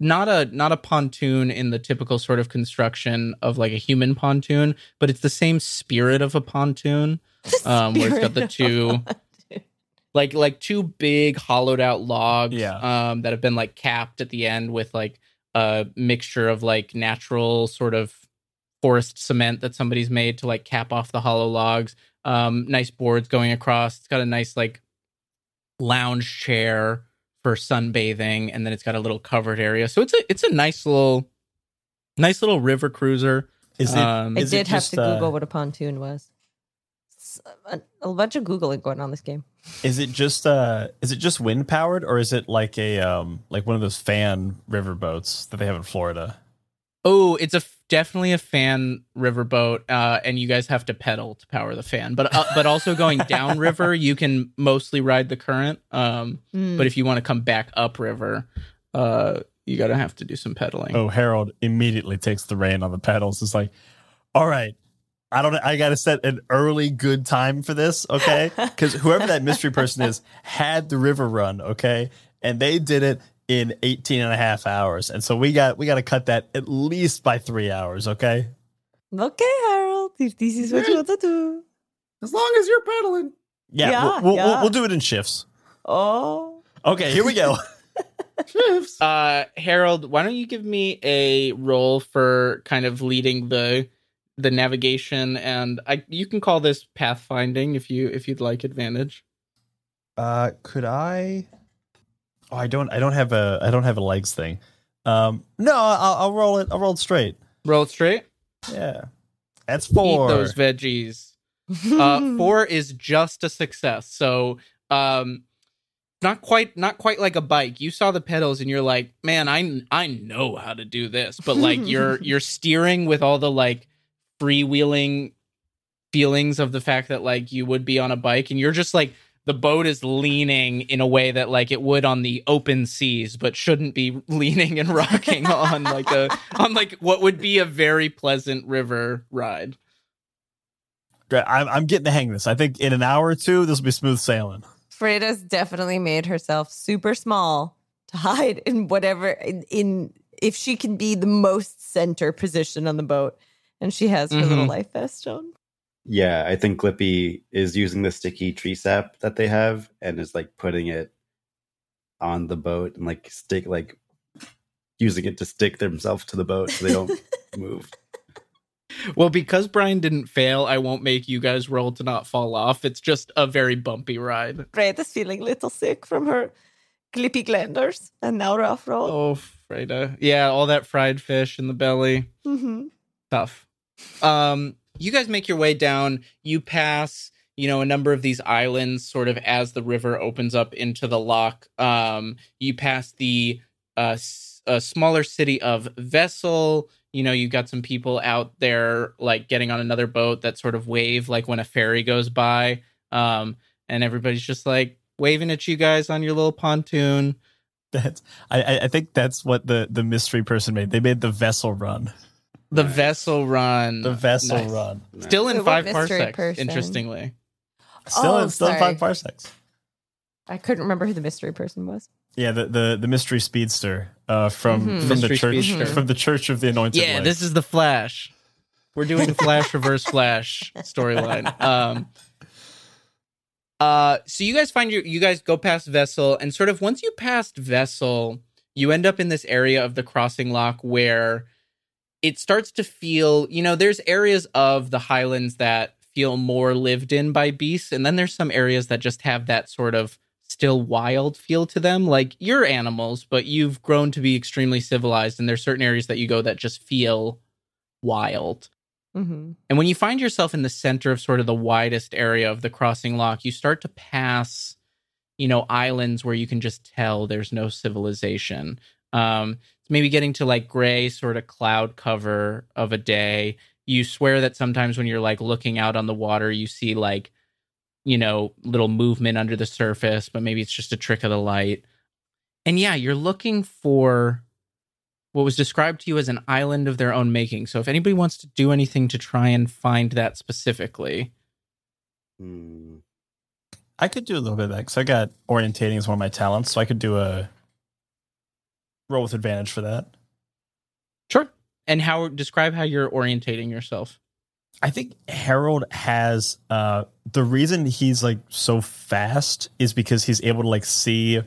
B: not a not a pontoon in the typical sort of construction of like a human pontoon, but it's the same spirit of a pontoon. Um, where it's got the two- like like two big hollowed out logs
E: Yeah.
B: um that have been like capped at the end with like a mixture of like natural sort of forest cement that somebody's made to like cap off the hollow logs um nice boards going across it's got a nice like lounge chair for sunbathing and then it's got a little covered area so it's a it's a nice little nice little river cruiser
E: Is it?
B: Um,
C: I
E: is it
C: did have
E: just,
C: to
E: uh,
C: Google what a pontoon was. A bunch of googling going on this game.
E: Is it just uh is it just wind powered or is it like a um like one of those fan river boats that they have in Florida?
B: Oh, it's a f- definitely a fan riverboat, uh, and you guys have to pedal to power the fan. But uh, but also going downriver, you can mostly ride the current. Um,
C: Hmm.
B: but if you want to come back upriver, uh, you gotta have to do some pedaling.
E: Oh, Harold immediately takes the rein on the pedals. It's like, all right, I don't I gotta set an early good time for this, okay? Because whoever that mystery person is had the river run, okay? And they did it in 18 and a half hours. And so we got we gotta cut that at least by three hours, okay?
C: okay, Harold, if this is what you want to do.
F: As long as you're pedaling.
E: Yeah,
C: Yeah,
E: we'll, we'll,
C: yeah.
E: We'll, we'll do it in shifts.
C: Oh,
E: Okay, here we go.
F: Shifts.
B: Uh, Harold, why don't you give me a roll for kind of leading the the navigation, and I you can call this pathfinding if you if you'd like advantage.
E: Uh, could I? Oh, I don't. I don't have a. I don't have a legs thing. Um, no, I'll, I'll roll it. I'll roll it straight.
B: Roll it straight.
E: Yeah, that's four.
B: Eat those veggies. uh, four is just a success. So, um, not quite, not quite like a bike. You saw the pedals and you're like, man, I, I know how to do this. But like you're, you're steering with all the like freewheeling feelings of the fact that like you would be on a bike and you're just like, the boat is leaning in a way that like it would on the open seas, but shouldn't be leaning and rocking on like a, on like what would be a very pleasant river ride.
E: Great. I'm, I'm getting the hang of this. I think in an hour or two, this will be smooth sailing.
C: Frida's definitely made herself super small to hide in whatever in, in if she can be the most center position on the boat, and she has her little
B: Mhm.
C: life vest on.
D: Yeah, I think Glippy is using the sticky tree sap that they have and is like putting it on the boat and like stick like using it to stick themselves to the boat so they don't move.
B: Well, because Brian didn't fail, I won't make you guys roll to not fall off. It's just a very bumpy ride.
C: Fred is feeling a little sick from her glippy glenders and now rough roll.
B: Oh, Frida. Yeah, all that fried fish in the belly.
C: hmm
B: Tough. Um, you guys make your way down. You pass, you know, a number of these islands sort of as the river opens up into the lock. Um, you pass the uh, uh, smaller city of Vessel. You know, you've got some people out there like getting on another boat that sort of wave like when a ferry goes by. Um, and everybody's just like waving at you guys on your little pontoon.
E: That's. I- I think that's what the the mystery person made. They made the vessel run.
B: The vessel run.
E: The vessel
B: Nice.
E: run.
B: Still in
C: So
B: five
C: mystery
B: parsecs,
C: person?
B: interestingly.
E: Still,
C: Oh,
E: in, still in five parsecs.
C: I couldn't remember who the mystery person was.
E: Yeah, the the, the mystery speedster uh, from
C: Mhm.
E: from
B: Mystery
E: the church
B: speedster.
E: from the Church of the Anointed.
B: Yeah,
E: Light.
B: this is the Flash. We're doing the Flash Reverse Flash storyline. Um, uh, so you guys find your you guys go past Vessel, and sort of once you passed Vessel, you end up in this area of the crossing lock where it starts to feel. You know, there's areas of the Highlands that feel more lived in by beasts, and then there's some areas that just have that sort of still wild feel to them. Like you're animals, but you've grown to be extremely civilized, and there's certain areas that you go that just feel wild.
C: Mm-hmm.
B: And when you find yourself in the center of sort of the widest area of the crossing lock, you start to pass, you know, islands where you can just tell there's no civilization. Um, maybe getting to like gray sort of cloud cover of a day. You swear that sometimes when you're like looking out on the water, you see like, you know, little movement under the surface, but maybe it's just a trick of the light. And yeah, you're looking for what was described to you as an island of their own making. So if anybody wants to do anything to try and find that specifically,
D: Hmm.
E: I could do a little bit of that because I got orientating as one of my talents, so I could do a roll with advantage for that.
B: sure. And how describe how you're orientating yourself.
E: I think Harold has uh the reason he's like so fast is because he's able to like see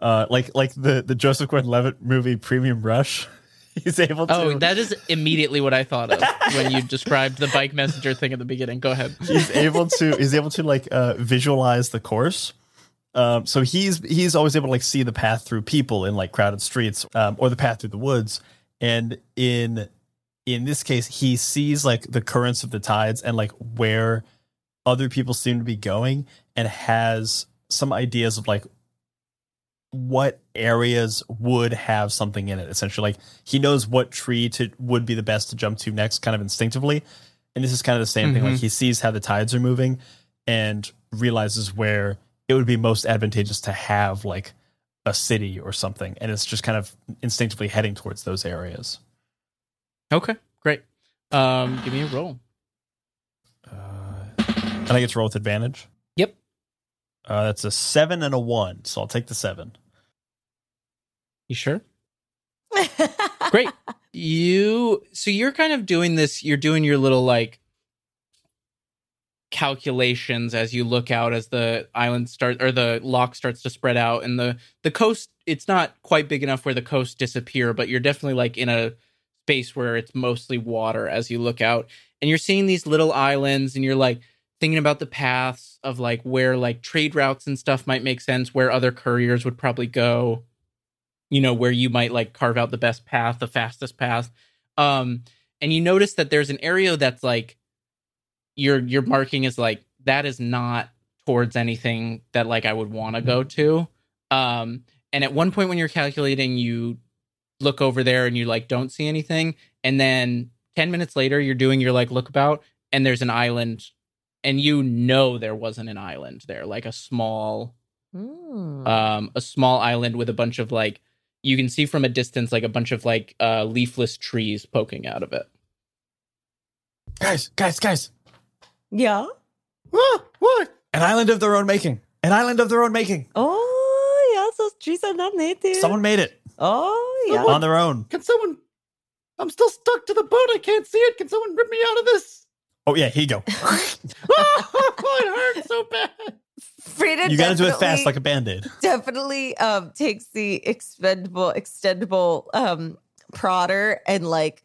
E: uh like like the the Joseph Gordon-Levitt movie Premium Rush. He's able to
B: Oh, that is immediately what I thought of when you described the bike messenger thing at the beginning. Go ahead.
E: he's able to he's able to like uh visualize the course. Um so he's he's always able to like see the path through people in like crowded streets um or the path through the woods. And in in this case he sees like the currents of the tides and like where other people seem to be going and has some ideas of like what areas would have something in it essentially. Like he knows what tree to would be the best to jump to next kind of instinctively. And this is kind of the same thing. Like
B: Mhm.
E: he sees how the tides are moving and realizes where it would be most advantageous to have like a city or something and it's just kind of instinctively heading towards those areas
B: Okay, great. Um, give me a roll.
E: uh, and i get to roll with advantage
B: Yep.
E: uh, that's a seven and a one so i'll take the seven
B: You sure? Great. You so you're kind of doing this, you're doing your little like calculations as you look out as the island start or the lock starts to spread out and the the coast it's not quite big enough where the coast disappear, but you're definitely like in a space where it's mostly water as you look out. And you're seeing these little islands and you're like thinking about the paths of like where like trade routes and stuff might make sense, where other couriers would probably go you know where you might like carve out the best path the fastest path um and you notice that there's an area that's like your your marking is like that is not towards anything that like i would want to go to. Um and at one point when you're calculating you look over there and you like don't see anything and then 10 minutes later you're doing your like look about and there's an island and you know there wasn't an island there like a small
C: Hmm.
B: um a small island with a bunch of like you can see from a distance like a bunch of like uh leafless trees poking out of it.
E: Guys guys guys
C: yeah.
F: Ah, what?
E: an island of their own making an island of their own making
C: Oh, yeah. Those trees are not native.
E: someone made it
C: Oh, yeah.
E: on their own
F: Can someone? I'm still stuck to the boat. I can't see it. Can someone rip me out of this?
E: oh yeah here you go
F: oh, it hurts so bad.
C: Frida
E: you gotta do it fast like a band-aid
C: definitely um takes the expendable extendable um prodder and like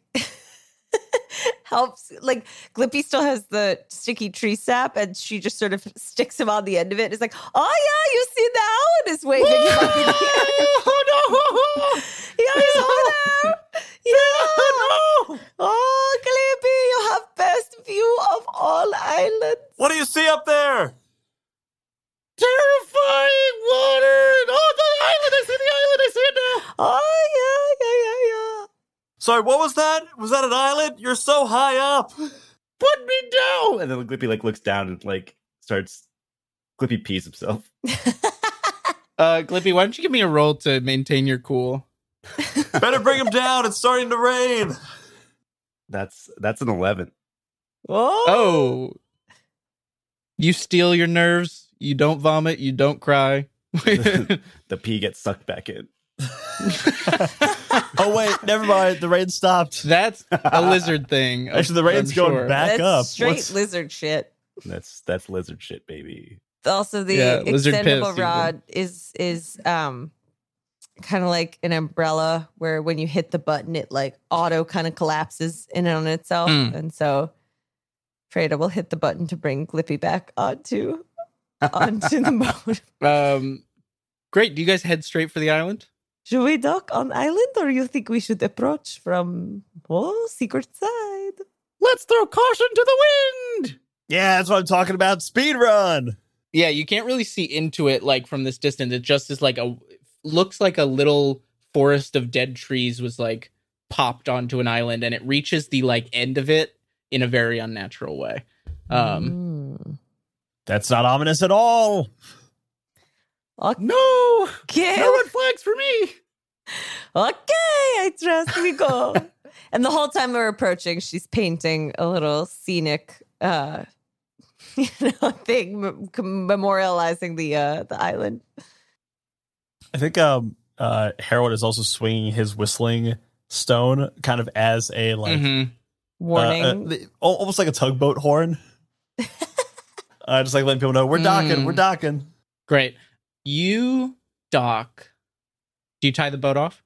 C: helps like Glippy still has the sticky tree sap and she just sort of sticks him on the end of it. It's like, oh yeah, you see the owl is waving him up in the air.
F: oh no!
C: Yeah, he's over there. Yeah. Oh, oh, Glippy, you have best view of all islands.
E: what do you see up there
F: Terrifying water! Oh, the island! I see the island! I see it now.
C: Oh yeah, yeah, yeah, yeah.
E: Sorry what was that was that an island you're so high up
F: Put me down.
D: And then Glippy like looks down and like starts. Glippy pees himself.
B: uh glippy why don't you give me a roll to maintain your cool
E: better bring him down it's starting to rain
D: That's that's an eleven.
C: Oh,
B: Oh. You steal your nerves. You don't vomit. You don't cry.
D: the pee gets sucked back in.
E: Oh wait, never mind. The rain stopped.
B: That's a lizard thing.
E: Actually, the rain's
B: I'm
E: going
B: sure.
E: back
C: that's
E: up.
C: straight
E: What's-
C: lizard shit.
D: That's that's lizard shit, baby.
C: Also, the
B: Yeah,
C: extendable
B: piss, even.
C: rod is is um kind of like an umbrella where when you hit the button, it like auto kind of collapses in on itself,
B: Mm.
C: and so Frida will hit the button to bring Glippy back onto onto the boat.
B: Um, great. Do you guys head straight for the island?
C: Should we dock on island, or you think we should approach from oh secret side?
F: Let's throw caution to the wind.
E: Yeah, that's what I'm talking about. Speed run.
B: Yeah, you can't really see into it like from this distance. It just is like a looks like a little forest of dead trees was like popped onto an island, and it reaches the like end of it in a very unnatural way. Um,
C: Mm.
E: That's not ominous at all.
F: No,
C: Okay,
F: no red flags for me.
C: okay, I trust we go. and the whole time we're approaching, she's painting a little scenic, uh, you know, thing mem- memorializing the uh the island.
E: I think um uh Harold is also swinging his whistling stone kind of as a like
B: mhm.
E: uh,
C: Warning.
E: uh, the- al- almost like a tugboat horn. uh, just like letting people know we're docking,
B: Mm.
E: we're docking.
B: Great. You dock. Do you tie the boat off?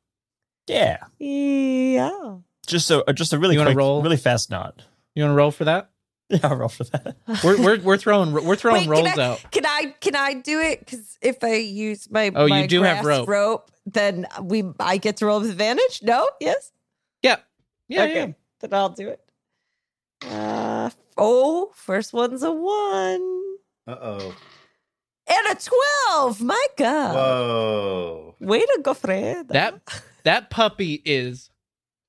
E: Yeah,
C: yeah.
E: just so just a really
B: You
E: quick,
B: roll?
E: really fast knot.
B: You want to roll for that?
E: Yeah, I'll roll for that.
B: We're we're we're throwing we're throwing
C: Wait, can
B: rolls
C: I-
B: out.
C: Can I can I do it? Because if I use my
B: Oh, you do have
C: rope.
B: rope.
C: then we I get to roll with advantage. No, yes,
B: Yeah. Yeah.
C: okay,
B: yeah.
C: then I'll do it. Uh oh, first one's a one
D: Uh oh.
C: And a twelve. My God,
D: Whoa.
C: way to go, Fred.
B: That that puppy is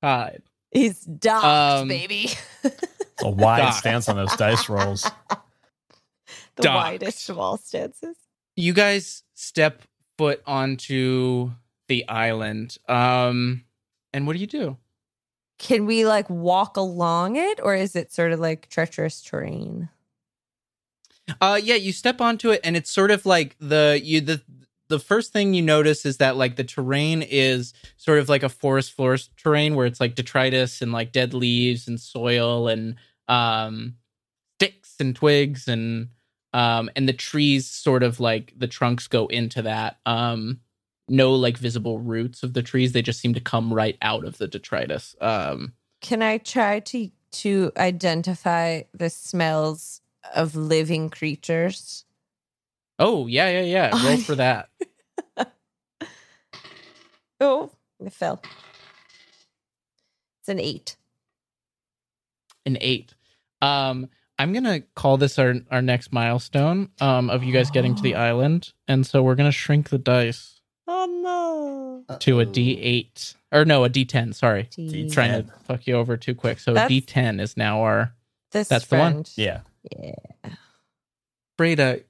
B: tied.
C: He's docked,
B: Um,
C: baby.
E: It's a wide
B: Doc.
E: stance on those dice rolls.
C: the
B: docked.
C: widest of all stances.
B: You guys step foot onto the island. Um and what do you do?
C: Can we like walk along it, or is it sort of like treacherous terrain?
B: Uh yeah, you step onto it and it's sort of like the you the the first thing you notice is that like the terrain is sort of like a forest floor terrain where it's like detritus and like dead leaves and soil and um sticks and twigs and um and the trees sort of like the trunks go into that um no like visible roots of the trees they just seem to come right out of the detritus um.
C: Can I try to to identify the smells of living creatures?
B: oh yeah yeah yeah roll for that
C: Oh, it fell. It's an eight.
B: an eight. Um, I'm gonna call this our our next milestone um, of you guys getting to the island, and so we're gonna shrink the dice
C: Oh no!
B: to a D8 or no, a D10. Sorry,
C: D-
B: trying to fuck you over too quick. So D10 is now our
C: This
B: that's the one?
E: Yeah.
C: Yeah.
B: Frida.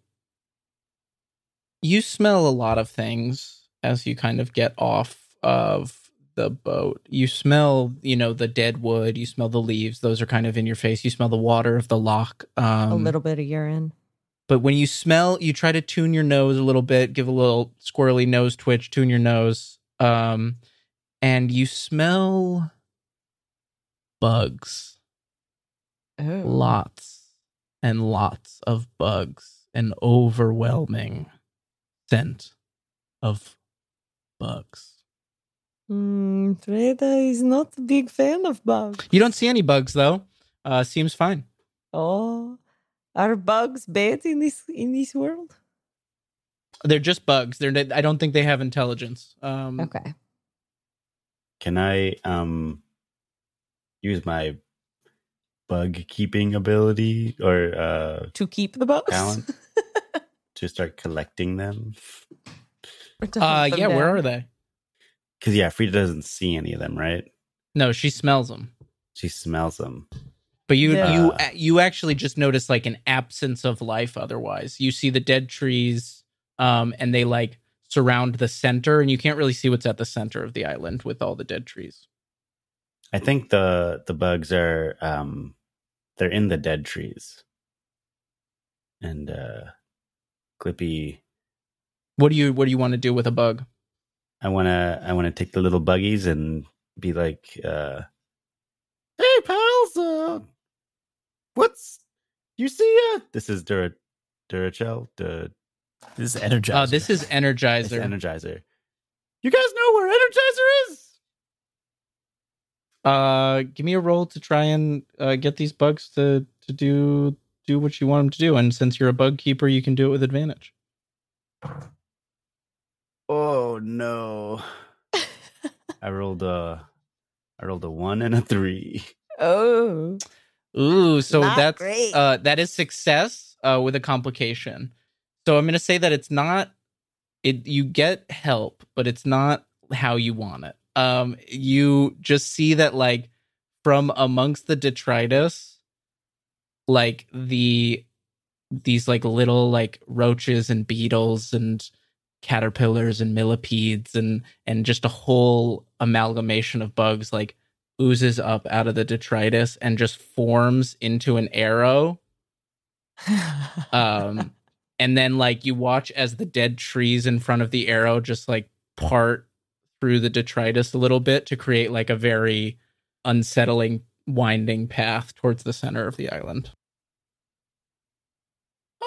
B: You smell a lot of things as you kind of get off of the boat. You smell, you know, the dead wood. You smell the leaves; those are kind of in your face. You smell the water of the lock. Um,
C: a little bit of urine.
B: But when you smell, you try to tune your nose a little bit, give a little squirrely nose twitch, tune your nose. Um, and you smell bugs.
C: Oh.
B: Lots and lots of bugs. An overwhelming scent of bugs.
C: Mm, Frida is not a big fan of bugs.
B: You don't see any bugs though. Uh, seems fine.
C: Oh, are bugs bad in this in this world?
B: They're just bugs. They're. I don't think they have intelligence. Um,
C: Okay.
D: Can I um use my bug keeping ability or uh
C: To keep the bugs.
D: Talent. to start collecting them?
B: Uh,
C: hunt them
B: yeah. Where are they?
D: Because yeah, Frida doesn't see any of them, right?
B: No, she smells them.
D: She smells them.
B: But you
C: Yeah.
B: you you actually just notice like an absence of life otherwise. You see the dead trees um and they like surround the center and you can't really see what's at the center of the island with all the dead trees.
D: I think the the bugs are um they're in the dead trees. And uh Glippy
B: What do you what do you want to do with a bug?
D: I wanna I wanna take the little buggies and be like uh
F: Hey, pals. Uh, what's you see? Uh,
D: this is Dura Duracell, the
E: This is Energizer.
B: Uh, this is
D: it's
B: Energizer.
D: Energizer.
F: you guys know where Energizer is?
B: Uh, give me a roll to try and uh, get these bugs to to do do what you want them to do. And since you're a bug keeper, you can do it with advantage.
D: Oh no. I rolled a I rolled a one and a three.
C: Oh.
B: Ooh, so
C: Not
B: that's
C: great.
B: uh that is success uh with a complication. So I'm gonna say that it's not it you get help, but it's not how you want it. Um you just see that like from amongst the detritus, like the these like little like roaches and beetles and caterpillars and millipedes and and just a whole amalgamation of bugs like oozes up out of the detritus and just forms into an arrow. Um and then like you watch as the dead trees in front of the arrow just like part through the detritus a little bit to create like a very unsettling winding path towards the center of the island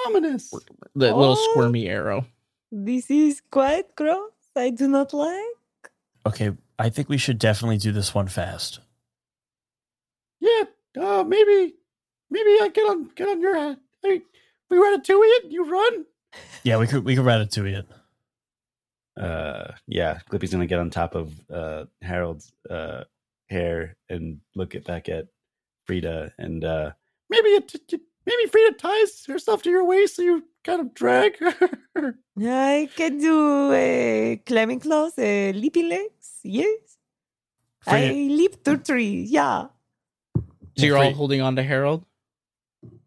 F: Ominous.
B: the little
C: Oh.
B: squirmy arrow
C: this is quite gross. I do not like.
E: okay, I think we should definitely do this one fast.
F: Yeah. Uh, maybe, maybe I get on get on your head. Hey, we ratatouille it. You run.
E: Yeah, we could we could ratatouille it.
D: Uh yeah, Glippy's gonna get on top of uh Harold's uh hair and look it back at Frida and uh
F: Maybe it. t- Maybe Frida ties herself to your waist so you kind of drag her.
C: I can do uh, climbing claws, uh, leaping legs. Yes. I
E: Frida-
C: leap through trees. Yeah.
B: so you're all holding on to harold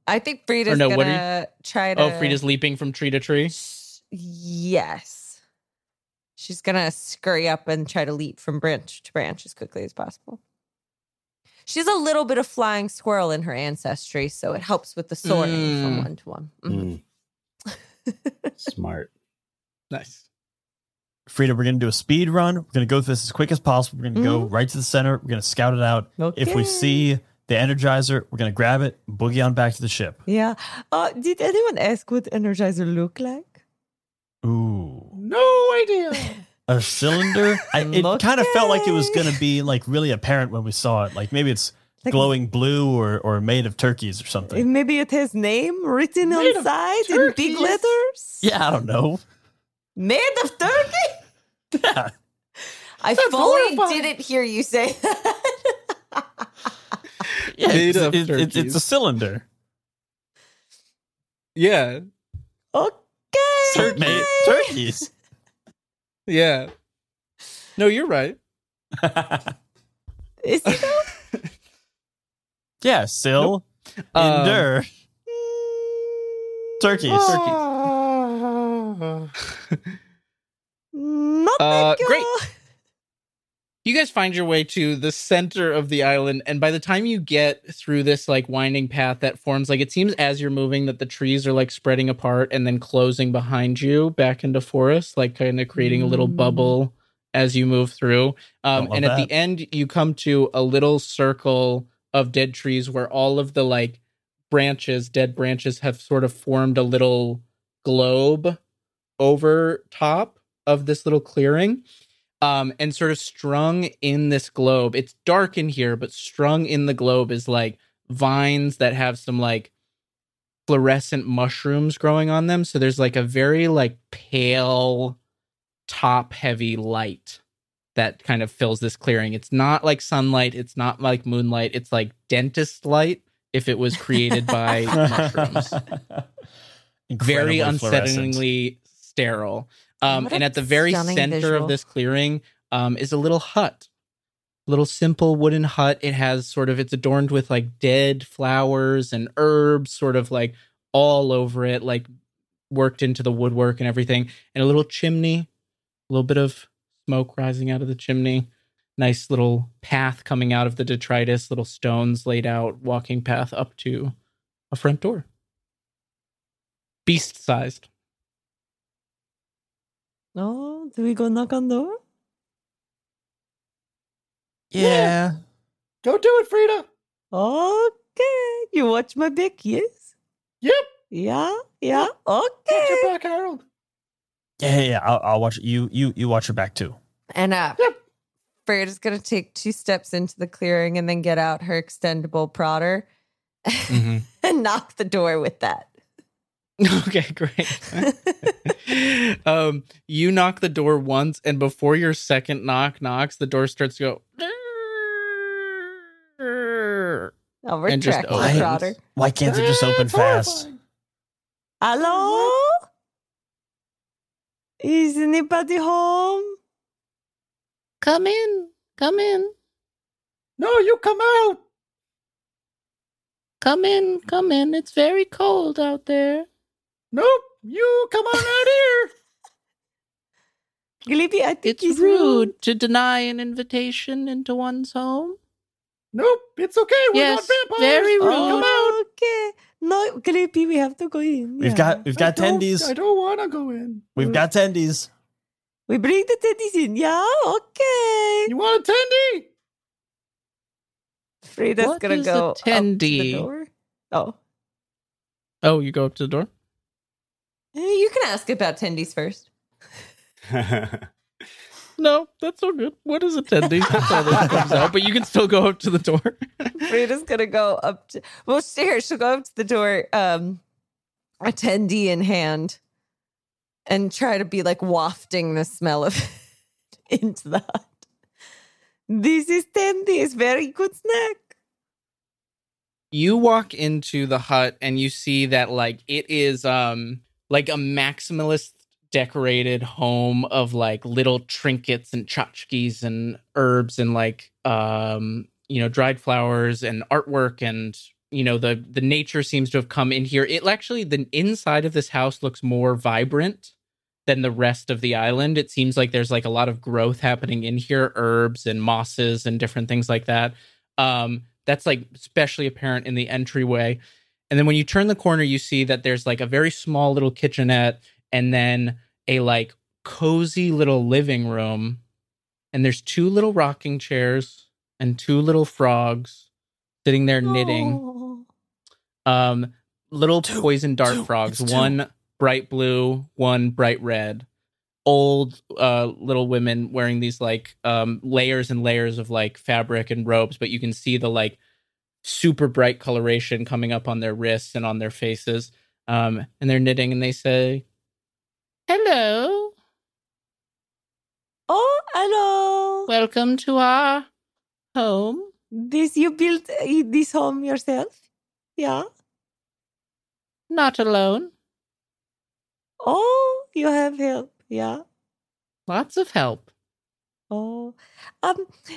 C: I think Frida's
B: no, what are
C: gonna try to.
B: oh frida's leaping from tree to tree
C: Yes. She's gonna scurry up and try to leap from branch to branch as quickly as possible. She's a little bit of flying squirrel in her ancestry, so it helps with the soaring from
B: Mm.
C: one to one. Mhm.
D: mm, smart.
B: nice
E: Frida, we're gonna do a speed run. We're gonna go through this as quick as possible. We're gonna go right to the center. We're gonna scout it out. If we see the Energizer, we're gonna grab it, boogie on back to the ship.
C: Yeah. Uh, did anyone ask what Energizer look like?
E: Ooh,
F: No idea.
E: a cylinder. I, it kind of felt like it was gonna be like really apparent when we saw it. Like maybe it's
C: Like-
E: glowing blue or or made of turkeys or something.
C: Maybe it has name written
F: Made
C: on
F: of
C: side in big letters.
E: Yeah, I don't know.
C: Made of turkey.
E: Yeah.
C: I
F: That's
C: fully
F: horrifying.
C: didn't hear you say that.
E: Yeah,
B: Made
E: it's,
B: of
E: it- it- it's a cylinder.
B: yeah
C: okay.
E: Tur- made turkeys.
B: yeah no you're right
C: Is it though?
E: yeah, sill,
B: Um,
E: endure, turkeys.
F: Ah.
C: Not
B: Uh,
C: that girl.
B: great. You guys find your way to the center of the island and by the time you get through this like winding path that forms like it seems as you're moving that the trees are like spreading apart and then closing behind you back into forest like kind of creating a little
C: Mm.
B: bubble as you move through um, and at
E: that.
B: the end you come to a little circle of dead trees where all of the like branches dead branches have sort of formed a little globe over top of this little clearing um, and sort of strung in this globe. It's dark in here, but strung in the globe is like vines that have some like fluorescent mushrooms growing on them. So there's like a very like pale, top heavy light that kind of fills this clearing. It's not like sunlight. It's not like moonlight. It's like dentist light if it was created by mushrooms very
E: Incredibly fluorescent.
B: unsettlingly sterile. Um, and at the very center
C: visual.
B: of this clearing um, is a little hut, little simple wooden hut. It has sort of it's adorned with like dead flowers and herbs, sort of like all over it, like worked into the woodwork and everything, and a little chimney, a little bit of smoke rising out of the chimney. nice little path coming out of the detritus, little stones laid out, walking path up to a front door. Beast sized.
C: Oh, do we go knock on door?
E: Yeah.
F: Go do it, Frida.
C: Okay. You watch my back, yes?
F: Yep.
C: Yeah, yeah.
F: Watch
C: Okay.
F: Watch your back, Harold.
E: Yeah, yeah, yeah. I'll, I'll watch you. You you watch your back too.
C: And uh
F: Yep.
C: Frida's gonna take two steps into the clearing and then get out her extendable prodder and knock the door with that.
B: okay, great. um, you knock the door once, and before your second knock knocks, the door starts to go.
C: I'll
B: And just
C: retract the
B: opens.
C: prodder.
E: Why can't it just open fast?
C: Hello? Is anybody home?
B: Come in, come in,
F: No, you come out.
B: come in, come in. It's very cold out there.
F: Nope, you come on out here.
C: Glippy, I think
B: It's
C: he's
B: rude to deny an invitation into one's home.
F: Nope, it's okay. We're
B: Yes,
F: not vampires.
B: very
F: Come
B: rude.
F: out.
C: Oh, okay. No, Glippy, we have to go in.
E: We've
C: Yeah.
E: got we've got
F: I
E: tendies.
F: I don't want to go in.
E: We've got tendies.
C: We bring the teddies in. Yeah, okay.
F: You want a tendy?
C: Frida's
B: What
C: gonna
B: is a
C: go up to the
B: tendy?
C: door. Oh,
B: Oh, you go up to the door?
C: Eh, you can ask about tendies first.
B: No, that's all good. What is a tendy? That's all that comes out, but you can still go up to the door.
C: Frida's gonna go up to. Well, here she'll go up to the door, um, attendee in hand, and try to be like wafting the smell of it into the hut. This is tendies, very good snack.
B: you walk into the hut and you see that like it is um like a maximalist decorated home of like little trinkets and tchotchkes and herbs and like um you know dried flowers and artwork and you know the the nature seems to have come in here. It actually the inside of this house looks more vibrant than the rest of the island. It seems like there's like a lot of growth happening in here herbs and mosses and different things like that. Um that's like especially apparent in the entryway and then when you turn the corner you see that there's like a very small little kitchenette and then a like cozy little living room. And there's two little rocking chairs and two little frogs sitting there knitting.
C: Oh.
B: um little
E: Two,
B: poison dart
E: two,
B: frogs, one bright blue one bright red. Old uh little women wearing these like um layers and layers of like fabric and robes but you can see the like super bright coloration coming up on their wrists and on their faces um and they're knitting and they say hello
C: Oh, hello.
B: welcome to our home
C: this you built uh, this home yourself? Yeah.
B: not alone
C: Oh, you have help. Yeah.
B: lots of help
C: Oh, um,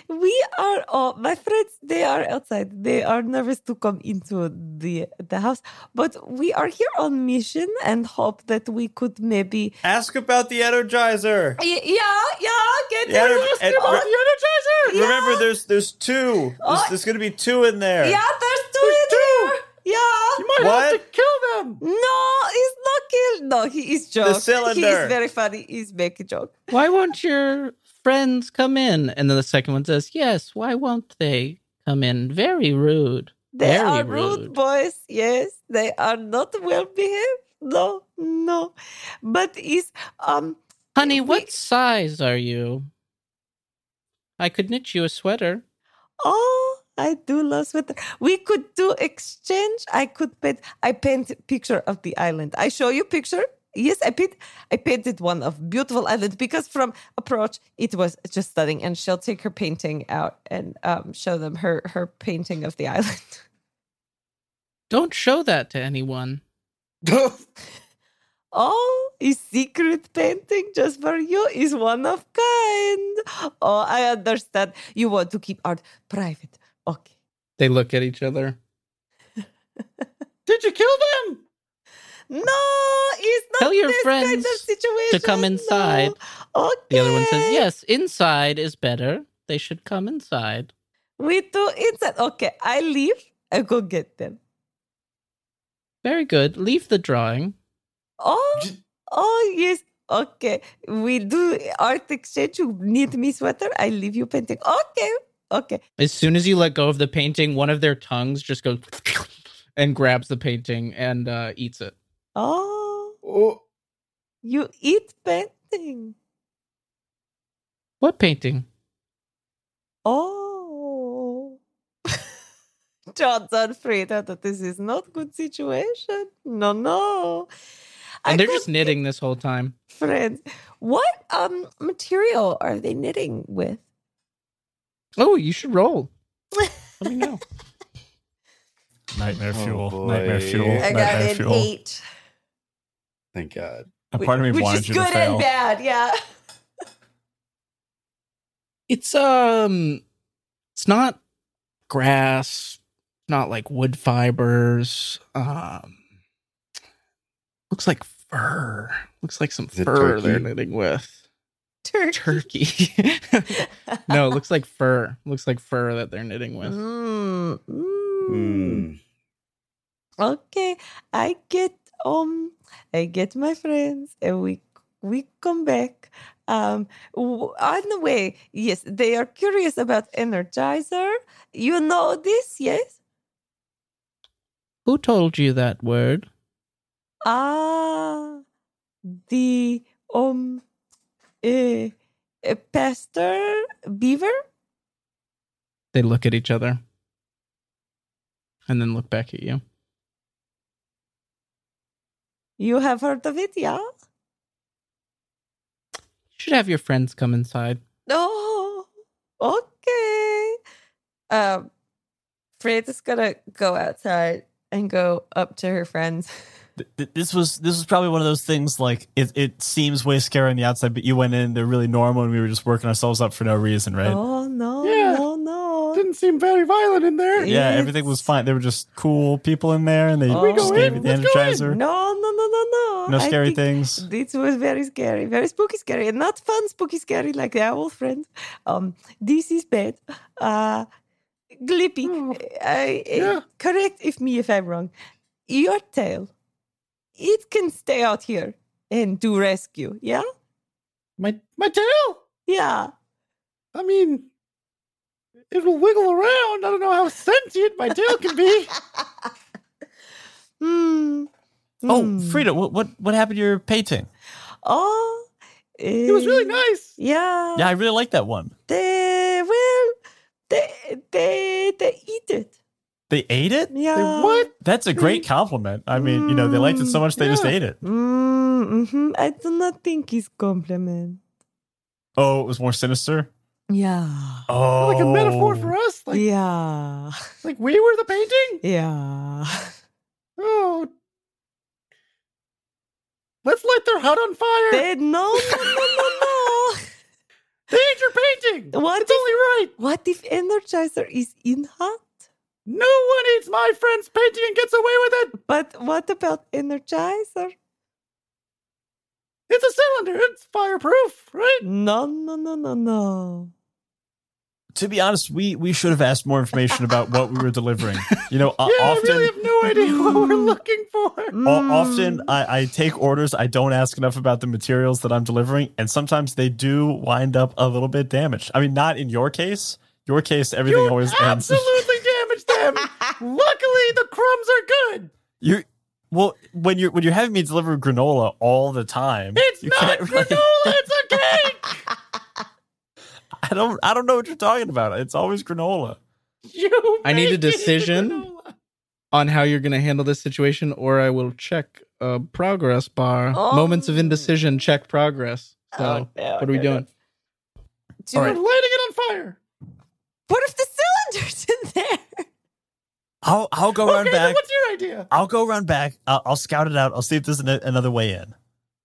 C: we are. Oh, my friends, they are outside. They are nervous to come into the the house, but we are here on mission and hope that we could maybe.
D: Ask about the energizer.
C: Y- Yeah, yeah, get
D: Yeah,
C: there.
D: and- and-
C: Oh,
F: the energizer.
C: Yeah.
D: Remember, there's there's two. There's,
C: Oh.
D: there's gonna be two in there.
C: yeah, there's two in there. Yeah.
F: You might have to
D: What?
F: kill them.
C: No, he's not killed. No, he is joke. He
D: cylinder.
C: is very funny. He's making joke.
B: why won't your friends come in? And then the second one says, Yes, why won't they come in? Very rude.
C: They
B: Very
C: are rude
B: rude.
C: boys. Yes, they are not well behaved. No, no. But is um
B: Honey,
C: We-
B: what size are you? I could knit you a sweater.
C: oh I do love sweater. We could do exchange. I could paint I paint picture of the island. I show you picture. Yes, I paint I painted one of beautiful island because from approach it was just stunning. And she'll take her painting out and um, show them her her painting of the island.
B: Don't show that to anyone.
C: Oh, his secret painting just for you is one of kind. Oh, I understand. You want to keep art private. Okay.
B: They look at each other.
F: Did you kill them?
C: No, it's not
B: Tell your
C: this kind of
B: friends
C: situation.
B: come inside.
C: No. Okay.
B: The other one says, Yes, inside is better. they should come inside.
C: We do inside. Okay, I leave. I go get them.
B: Very good. Leave the drawing.
C: Oh, oh yes. Okay, we do art exchange. You need me sweater. I leave you painting. Okay, okay.
B: As soon as you let go of the painting, one of their tongues just goes and grabs the painting and uh, eats it.
C: Oh,
F: Oh,
C: you eat painting.
B: What painting?
C: Oh. John's afraid that this is not good situation. No, no.
B: And
C: I
B: they're just knitting this whole time.
C: friends. What um material are they knitting with?
B: Oh, you should roll. Let me know.
E: Nightmare
F: Oh,
E: fuel.
F: boy.
E: Nightmare fuel.
F: I
C: I got
E: nightmare
C: an
E: fuel.
C: eight.
F: Thank God.
E: A part of me
C: which
E: wanted
C: is
E: you
C: good
E: to fail.
C: and bad, yeah.
B: It's um it's not grass, not like wood fibers. Um looks like fur. Looks like some
F: Is it
B: fur they're knitting with.
C: Turkey.
B: Turkey. no, it looks like fur. Looks like fur that they're knitting with.
C: Mm, mm.
F: Mm.
C: Okay, I get um, I get my friends, and we we come back. Um, on the way, yes, they are curious about Energizer. You know this, yes?
B: Who told you that word?
C: Ah, the um, uh, Pastor Beaver.
B: They look at each other and then look back at you.
C: You have heard of it, yeah?
B: You should have your friends come inside.
C: Oh, okay. Um, Fred is gonna go outside and go up to her friends.
E: Th- th- This was this was probably one of those things like it, it seems way scary on the outside, but you went in, they're really normal, and we were just working ourselves up for no reason, right?
C: Oh no,
F: Yeah.
C: No, no.
F: Didn't seem very violent in there.
E: yeah,
C: It's-
E: everything was fine. There were just cool people in there, and they
C: Oh. We
E: just
C: go
E: gave
C: in?
E: you the
F: Let's go in.
E: energizer.
C: No, no, no, no, no.
E: No
C: I
E: scary
C: think
E: things.
C: This was very scary, very spooky, scary, and not fun, spooky, scary like the owl friend. Um, this is bad. Uh, Glippy,
F: Oh,
C: I, I-
F: yeah.
C: correct if me if I'm wrong. Your tail, it can stay out here and do rescue. Yeah,
F: My my tail.
C: yeah.
F: I mean, it'll wiggle around. I don't know how sentient my tail can be.
C: Hmm.
E: Oh,
C: hmm.
E: Frida, what what what happened to your painting?
C: Oh,
F: It was really nice.
C: Yeah.
E: Yeah, I really like that one.
C: They well, they they they eat it.
E: They ate it.
C: Yeah.
F: what?
E: That's a great compliment. I mean, you know, they liked it so much they just ate it.
C: Mm-hmm. I do not think it's compliment.
E: Oh, it was more sinister.
C: Yeah.
E: Oh,
F: Like a metaphor for us? Like
C: yeah.
F: like we were the painting?
C: Yeah.
F: Oh. Let's light their hut on fire.
C: They, no, no, no, no,
F: They ate your painting.
C: What
F: It's
C: if,
F: only right.
C: what if Energizer is in hut?
F: No one eats my friend's painting and gets away with it.
C: But what about Energizer?
F: It's a cylinder. It's fireproof, right?
C: No, no, no, no, no.
E: To be honest, we we should have asked more information about what we were delivering. You know,
F: yeah,
E: often
F: I really have no idea what we're
C: Mm.
F: looking for.
E: o- often
C: Mm.
E: I, I take orders. I don't ask enough about the materials that I'm delivering, and sometimes they do wind up a little bit damaged. I mean, not in your case. Your case, everything
F: You
E: always ends.
F: absolutely damaged them. Luckily, the crumbs are good.
E: You well, when you're when you're having me deliver granola all the time,
F: It's not granola.
E: really-
F: It's a cake.
E: I don't I don't know what you're talking about. It's always granola.
F: You
B: I need a decision. On how you're going to handle this situation, or I will check a progress bar.
C: Oh.
B: Moments of indecision, check progress. So,
C: Oh, no,
B: what are we
C: no, no.
B: doing?
C: Do
E: All
F: We're
E: right.
F: lighting it on fire.
C: What if the cylinder's in there?
E: I'll I'll go around
F: okay, then
E: back.
F: what's your idea?
E: I'll go around back. I'll, I'll scout it out. I'll see if there's an, another way in.
F: Okay,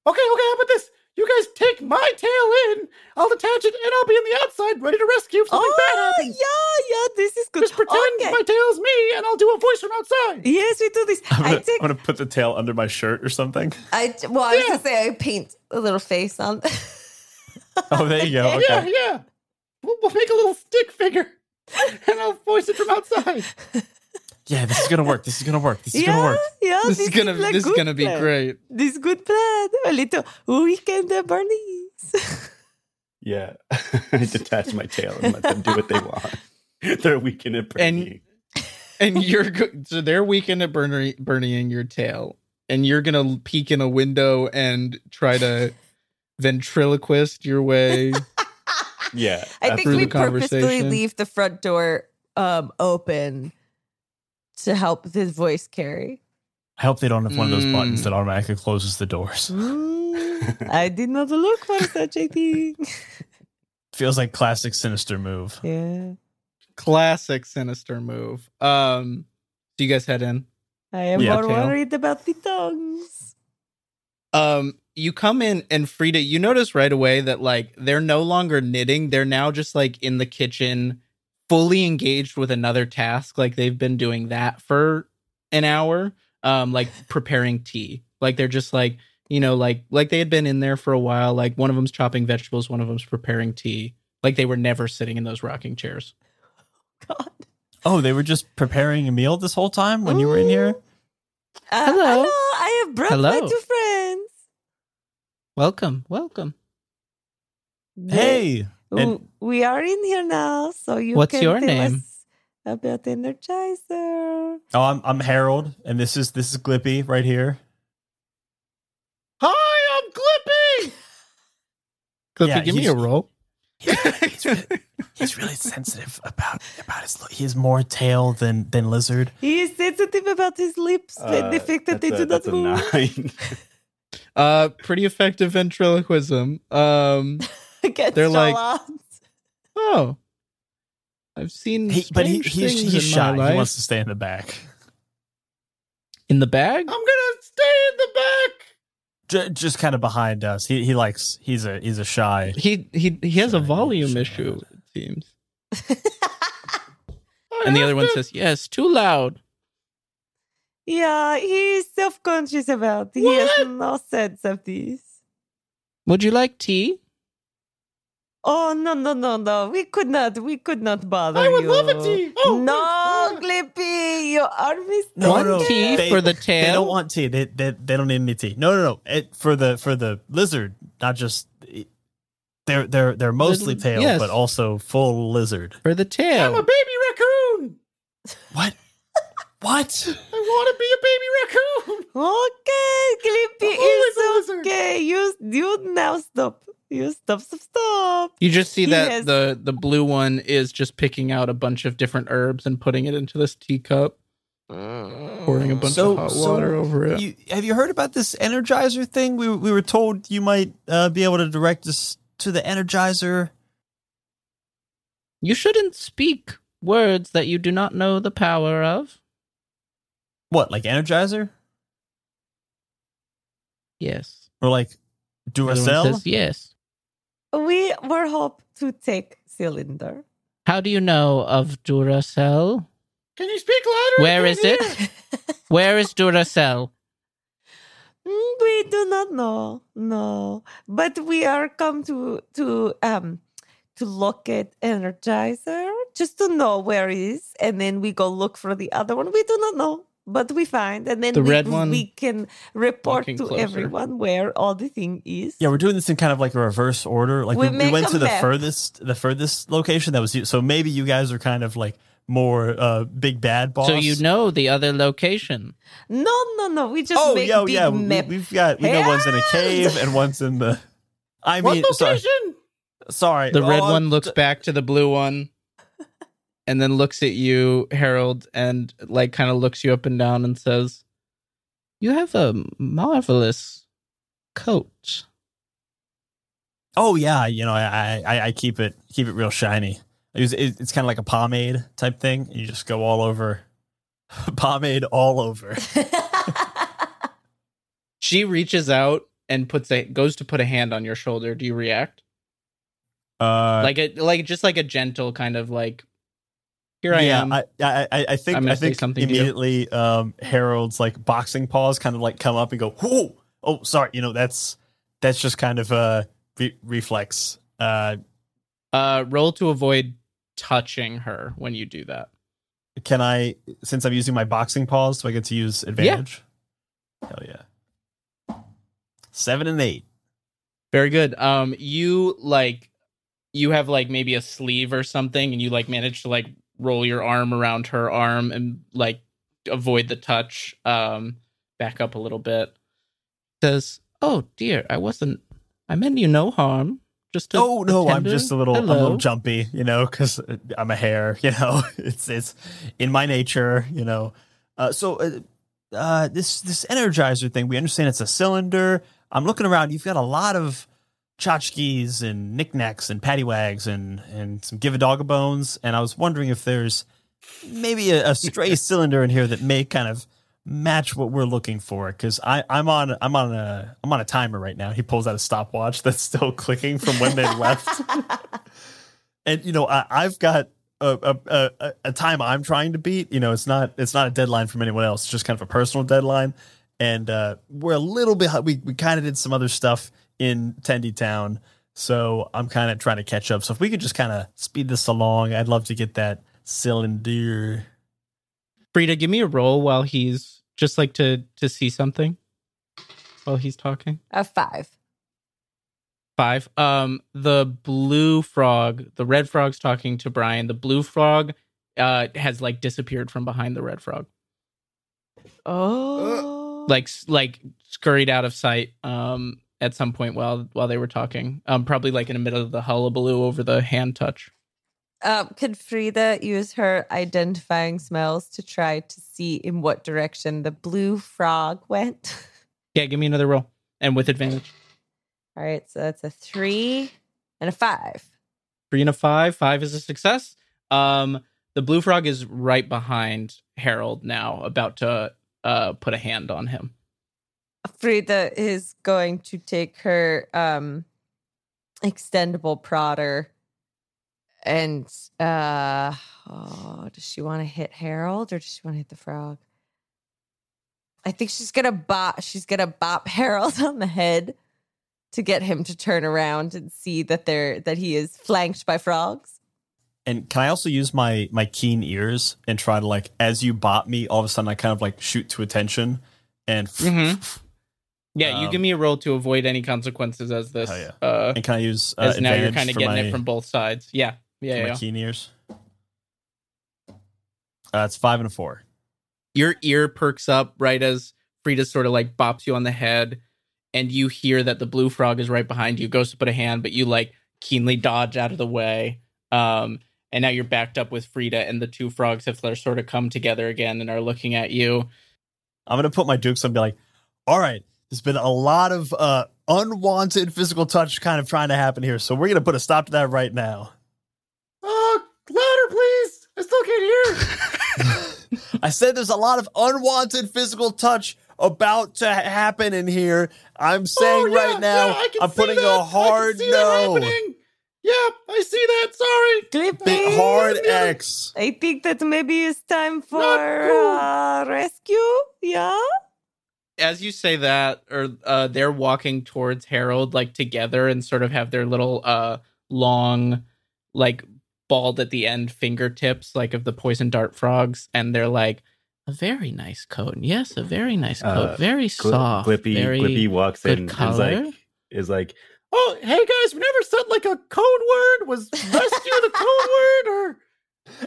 F: okay, how about this? You guys take my tail in, I'll attach it, and I'll be on the outside ready to rescue if something bad
C: Oh,
F: happens.
C: yeah, yeah, this is good.
F: Just pretend
C: Okay.
F: my tail's me, and I'll do a voice from outside.
C: Yes, we do this.
E: I'm gonna,
C: take.
E: I'm gonna put the tail under my shirt or something.
C: I well, I was gonna say I paint a little face on.
E: Oh, there you go. Okay.
F: Yeah, yeah. we'll, we'll make a little stick figure, and I'll voice it from outside.
E: Yeah, this is gonna work. This is gonna work. This is
C: yeah,
E: gonna work.
C: yeah.
B: this is gonna this is
C: good
B: gonna be
C: plan.
B: great.
C: This good plan. A little weekend at Bernie's.
D: Yeah. I detach my tail and let them do what they want. They're weekend at
B: And-
D: Bernie.
B: And you're go- so they're weekend at Bernie, Bernieing your tail, and you're gonna peek in a window and try to ventriloquist your way.
D: Yeah.
C: I think we
B: the
C: purposefully leave the front door um, open to help his voice carry.
E: I hope they don't have one of those buttons
B: Mm.
E: that automatically closes the doors.
C: Mm, I did not look for such a thing.
E: Feels like classic sinister move.
C: Yeah,
B: Classic sinister move. Um, do you guys head in?
C: I am
E: Yeah.
C: more
B: Tail.
C: worried about the tongues.
B: Um, you come in and Frida, you notice right away that like they're no longer knitting; they're now just like in the kitchen, fully engaged with another task. Like they've been doing that for an hour, um, like preparing tea. Like they're just like you know, like like they had been in there for a while. Like one of them's chopping vegetables, one of them's preparing tea. Like they were never sitting in those rocking chairs.
C: God.
E: Oh, they were just preparing a meal this whole time when you were in here?
C: Uh,
B: Hello.
C: hello. I have brought my two friends.
B: Welcome, welcome.
E: Hey.
C: W-
E: And-
C: we are in here now, so you
B: What's
C: can
B: your
C: tell
B: name?
C: us about Energizer.
E: Oh, I'm I'm Harold, and this is this is Glippy right here.
F: Hi, I'm Glippy.
B: Glippy,
E: Yeah,
B: give me a roll.
E: He's really, he's really sensitive about about his he has more tail than than lizard.
C: He is sensitive about his lips and the
D: Uh,
C: fact that they
D: a-
C: do not move.
D: nine.
B: Uh, pretty effective ventriloquism. Um.
C: against
B: They're
C: all
B: like-
C: odds.
B: Oh, I've seen,
E: He, but he,
B: strange
E: he's he's
B: in
E: shy.
B: my
E: He wants to stay in the back.
B: in the bag.
F: I'm gonna stay in the back.
E: J- just kind of behind us. He he likes he's a he's a shy.
B: He he he has a volume
E: shy.
B: issue. It seems, and the
F: have
B: other one says, "Yes, too loud."
C: yeah, he's self conscious about He has no sense of this.
B: Would you like tea?
C: Oh no no no no! We could not. We could not bother
F: I would
C: you.
F: love a tea. Oh,
C: no,
F: good.
C: Glippy, your arm is
E: No,
B: One
E: no,
B: tea
E: they-
B: for the tail.
E: They don't want tea. They, they they don't need any tea. No no no. It, for the for the lizard, not just they're they're they're mostly
B: Little-
E: tail,
B: yes.
E: but also full lizard.
B: for the tail.
F: I'm a baby raccoon.
E: What? What?
F: I want to be a baby raccoon.
C: Okay, Glippy,
F: I'm
C: it's okay. You you now stop. You stop stop stop.
B: You just see
C: He
B: that
C: has-
B: the the blue one is just picking out a bunch of different herbs and putting it into this teacup, pouring a bunch
E: So-
B: of hot
E: so
B: water over it.
E: You, have you heard about this Energizer thing? We we were told you might uh, be able to direct us to the Energizer.
B: You shouldn't speak words that you do not know the power of.
E: What like Energizer
B: Yes.
E: or like
B: The other one
E: Duracell?
B: says yes.
C: We were hope to take cylinder.
B: How do you know of Duracell?
F: Can you speak louder?
B: Where is
F: I
B: it? Where is Duracell?
C: Mm, we do not know, no. But we are come to to um to look at Energizer just to know where it is, and then we go look for the other one. We do not know, but we find, and then
B: The
C: we,
B: red one?
C: we can report to
B: closer.
C: everyone where all the thing is.
E: Yeah, we're doing this in kind of like a reverse order. Like
C: We
E: we, we went
C: a
E: to the
C: map.
E: furthest the furthest location that was so maybe you guys are kind of like more uh big bad boss.
B: So you know the other location.
C: No, no, no. We just
E: Oh
C: make
E: yeah,
C: big
E: yeah. We,
C: map.
E: we've got we know one's in a cave and one's in the. I mean, sorry,
F: location?
E: sorry.
B: The red
E: Oh,
B: one looks
E: d-
B: back to the blue one and then looks at you, Harold, and like kind of looks you up and down and says, You have a marvelous coat.
E: Oh yeah, you know, I I, I keep it keep it real shiny. It's, it's kind of like a pomade type thing. You just go all over, pomade all over.
B: She reaches out and puts a goes to put a hand on your shoulder. Do you react?
E: Uh,
B: like a like just like a gentle kind of like here I
E: yeah,
B: am.
E: I, I, I I think
B: I'm
E: I think
B: something
E: immediately um, Harold's like boxing paws kind of like come up and go, whoa, oh, sorry, you know that's that's just kind of a re- reflex. Uh,
B: Uh, roll to avoid touching her when you do that.
E: Can I, since I'm using my boxing paws, do I get to use advantage? Hell yeah. Seven and eight.
B: Very good. Um, you like, you have like maybe a sleeve or something, and you like manage to like roll your arm around her arm and like avoid the touch. Um, back up a little bit. Says, "Oh dear, I wasn't. I meant you no harm. Just
E: oh no, I'm just a little, I'm a little jumpy, you know, because I'm a hare. You know, it's it's in my nature, you know. Uh, so uh, uh, this this energizer thing, we understand it's a cylinder. I'm looking around. You've got a lot of tchotchkes and knickknacks and pattywags and and some give a dog a bones. And I was wondering if there's maybe a, a stray cylinder in here that may kind of match what we're looking for. Because I I'm on I'm on a I'm on a timer right now. He pulls out a stopwatch that's still clicking from when they left. and you know I, I've got a, a, a, a time I'm trying to beat. You know, it's not it's not a deadline from anyone else. It's just kind of a personal deadline. And uh, we're a little bit we we kind of did some other stuff in Tendy Town, so I'm kind of trying to catch up. So if we could just kind of speed this along, I'd love to get that cylinder.
B: Frida, give me a roll while he's just like to to see something while he's talking.
C: A five.
B: Five. Um, the blue frog, the red frog's talking to Brian. The blue frog uh has like disappeared from behind the red frog,
C: Oh.
B: like like scurried out of sight. Um, at some point while while they were talking. Um, probably like in the middle of the hullabaloo over the hand touch.
C: Um, could Frida use her identifying smells to try to see in what direction the blue frog went?
B: Yeah, give me another roll and with advantage.
C: All right, so that's a three and a five.
B: Three and a five. Five is a success. Um, the blue frog is right behind Harold now, about to uh put a hand on him.
C: Frida is going to take her um extendable prodder and uh oh, does she want to hit Harold or does she want to hit the frog? I think she's gonna bop she's gonna bop Harold on the head to get him to turn around and see that they're that he is flanked by frogs.
E: And can I also use my my keen ears and try to like as you bop me, all of a sudden I kind of like shoot to attention and
B: Mhm. Yeah, you
E: Um,
B: give me a roll to avoid any consequences as this.
E: Yeah.
B: Uh,
E: and can I use uh,
B: as now you're kind of getting
E: my,
B: it from both sides. Yeah, yeah, yeah.
E: my keen ears? Uh, it's five and a four.
B: Your ear perks up right as Frida sort of like bops you on the head, and you hear that the blue frog is right behind you. Goes to put a hand, but you like keenly dodge out of the way. Um, and now you're backed up with Frida, and the two frogs have sort of come together again and are looking at you.
E: I'm gonna put my dukes and be like, all right, there's been a lot of uh unwanted physical touch kind of trying to happen here. So we're gonna put a stop to that right now.
F: Oh, louder, please. I still can't hear.
E: I said there's a lot of unwanted physical touch about to happen in here. I'm saying
F: Oh, yeah,
E: right now,
F: yeah, I can
E: I'm putting
F: that.
E: a
F: I can
E: hard
F: see that
E: no,
F: happening. Yep, I see that. Sorry.
E: big hard X.
C: I think that maybe it's time for
F: cool.
C: uh, rescue. Yeah.
B: As you say that or uh they're walking towards harold like together and sort of have their little uh long like bald at the end fingertips like of the poison dart frogs and they're like a very nice coat yes a very nice coat
D: Uh,
B: very soft
D: Glippy,
B: very
D: Glippy walks in and is like, is like,
F: Oh, hey guys, we never said like a code word. Was rescue the code word or?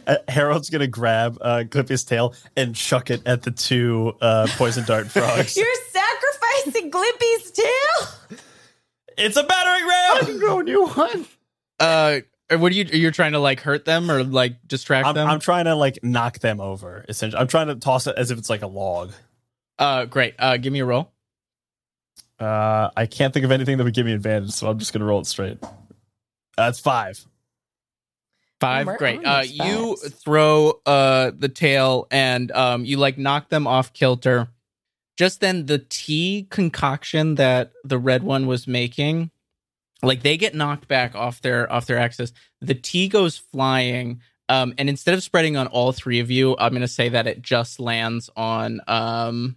E: Uh, Harold's gonna grab uh, Glippy's tail and chuck it at the two uh, poison dart frogs.
C: You're sacrificing Glippy's tail?
E: it's a battering ram.
F: I
E: ram.
F: can grow a new one.
B: uh what are you you're trying to like hurt them or like distract
E: I'm,
B: them
E: I'm trying to like knock them over. Essentially, I'm trying to toss it as if it's like a log.
B: uh great uh give me a roll
E: Uh, I can't think of anything that would give me advantage, so I'm just gonna roll it straight. That's five.
B: Five,
C: We're
B: great. Uh, you throw uh the tail and um you like knock them off kilter. Just then, the tea concoction that the red one was making, like they get knocked back off their off their axis. The tea goes flying, um, and instead of spreading on all three of you, I'm gonna say that it just lands on um.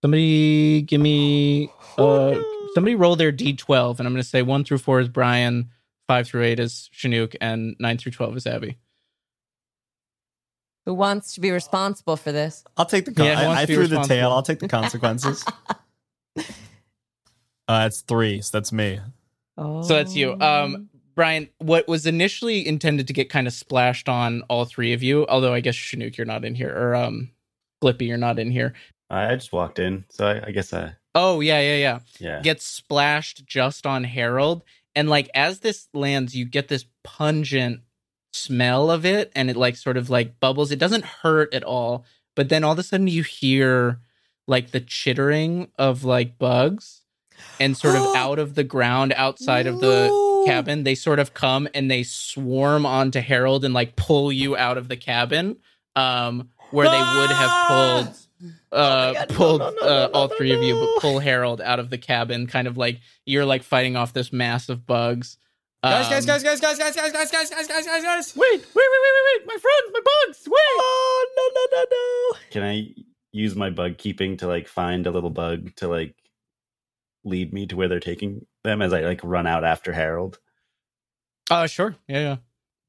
B: Somebody give me uh. Somebody roll their d12, and I'm gonna say one through four is Brian, five through eight is Shenuque, and nine through twelve is Abby.
C: Who wants to be responsible for this?
E: I'll take the. Con-
B: Yeah,
E: I, I threw the tail. I'll take the consequences. uh, it's three. So that's me.
C: Oh.
B: So that's you. Um, Brian, what was initially intended to get kind of splashed on all three of you, although I guess Shenuque, you're not in here, or um, Glippy, you're not in here.
D: I, I just walked in, so I, I guess I
B: Oh yeah, yeah, yeah.
D: yeah.
B: Gets splashed just on Harold, and like as this lands, you get this pungent smell of it, and it like sort of like bubbles. It doesn't hurt at all, but then all of a sudden you hear like the chittering of like bugs, and sort of out of the ground outside of the cabin, they sort of come and they swarm onto Harold and like pull you out of the cabin, um, where they would have pulled, uh,
C: God,
B: pulled
C: no, no,
B: uh, all three of you, but pull Harold out of the cabin, kind of like you're like fighting off this mass of bugs.
E: Guys, guys,
B: Um,
E: guys, guys, guys, guys, guys, guys, guys, guys, guys, guys, guys.
F: Wait, wait, wait, wait, wait, wait! My friends, my bugs! Wait!
C: Oh no no no no!
D: Can I use my bug keeping to like find a little bug to like lead me to where they're taking them as I like run out after Harold?
B: Uh, sure, yeah, yeah.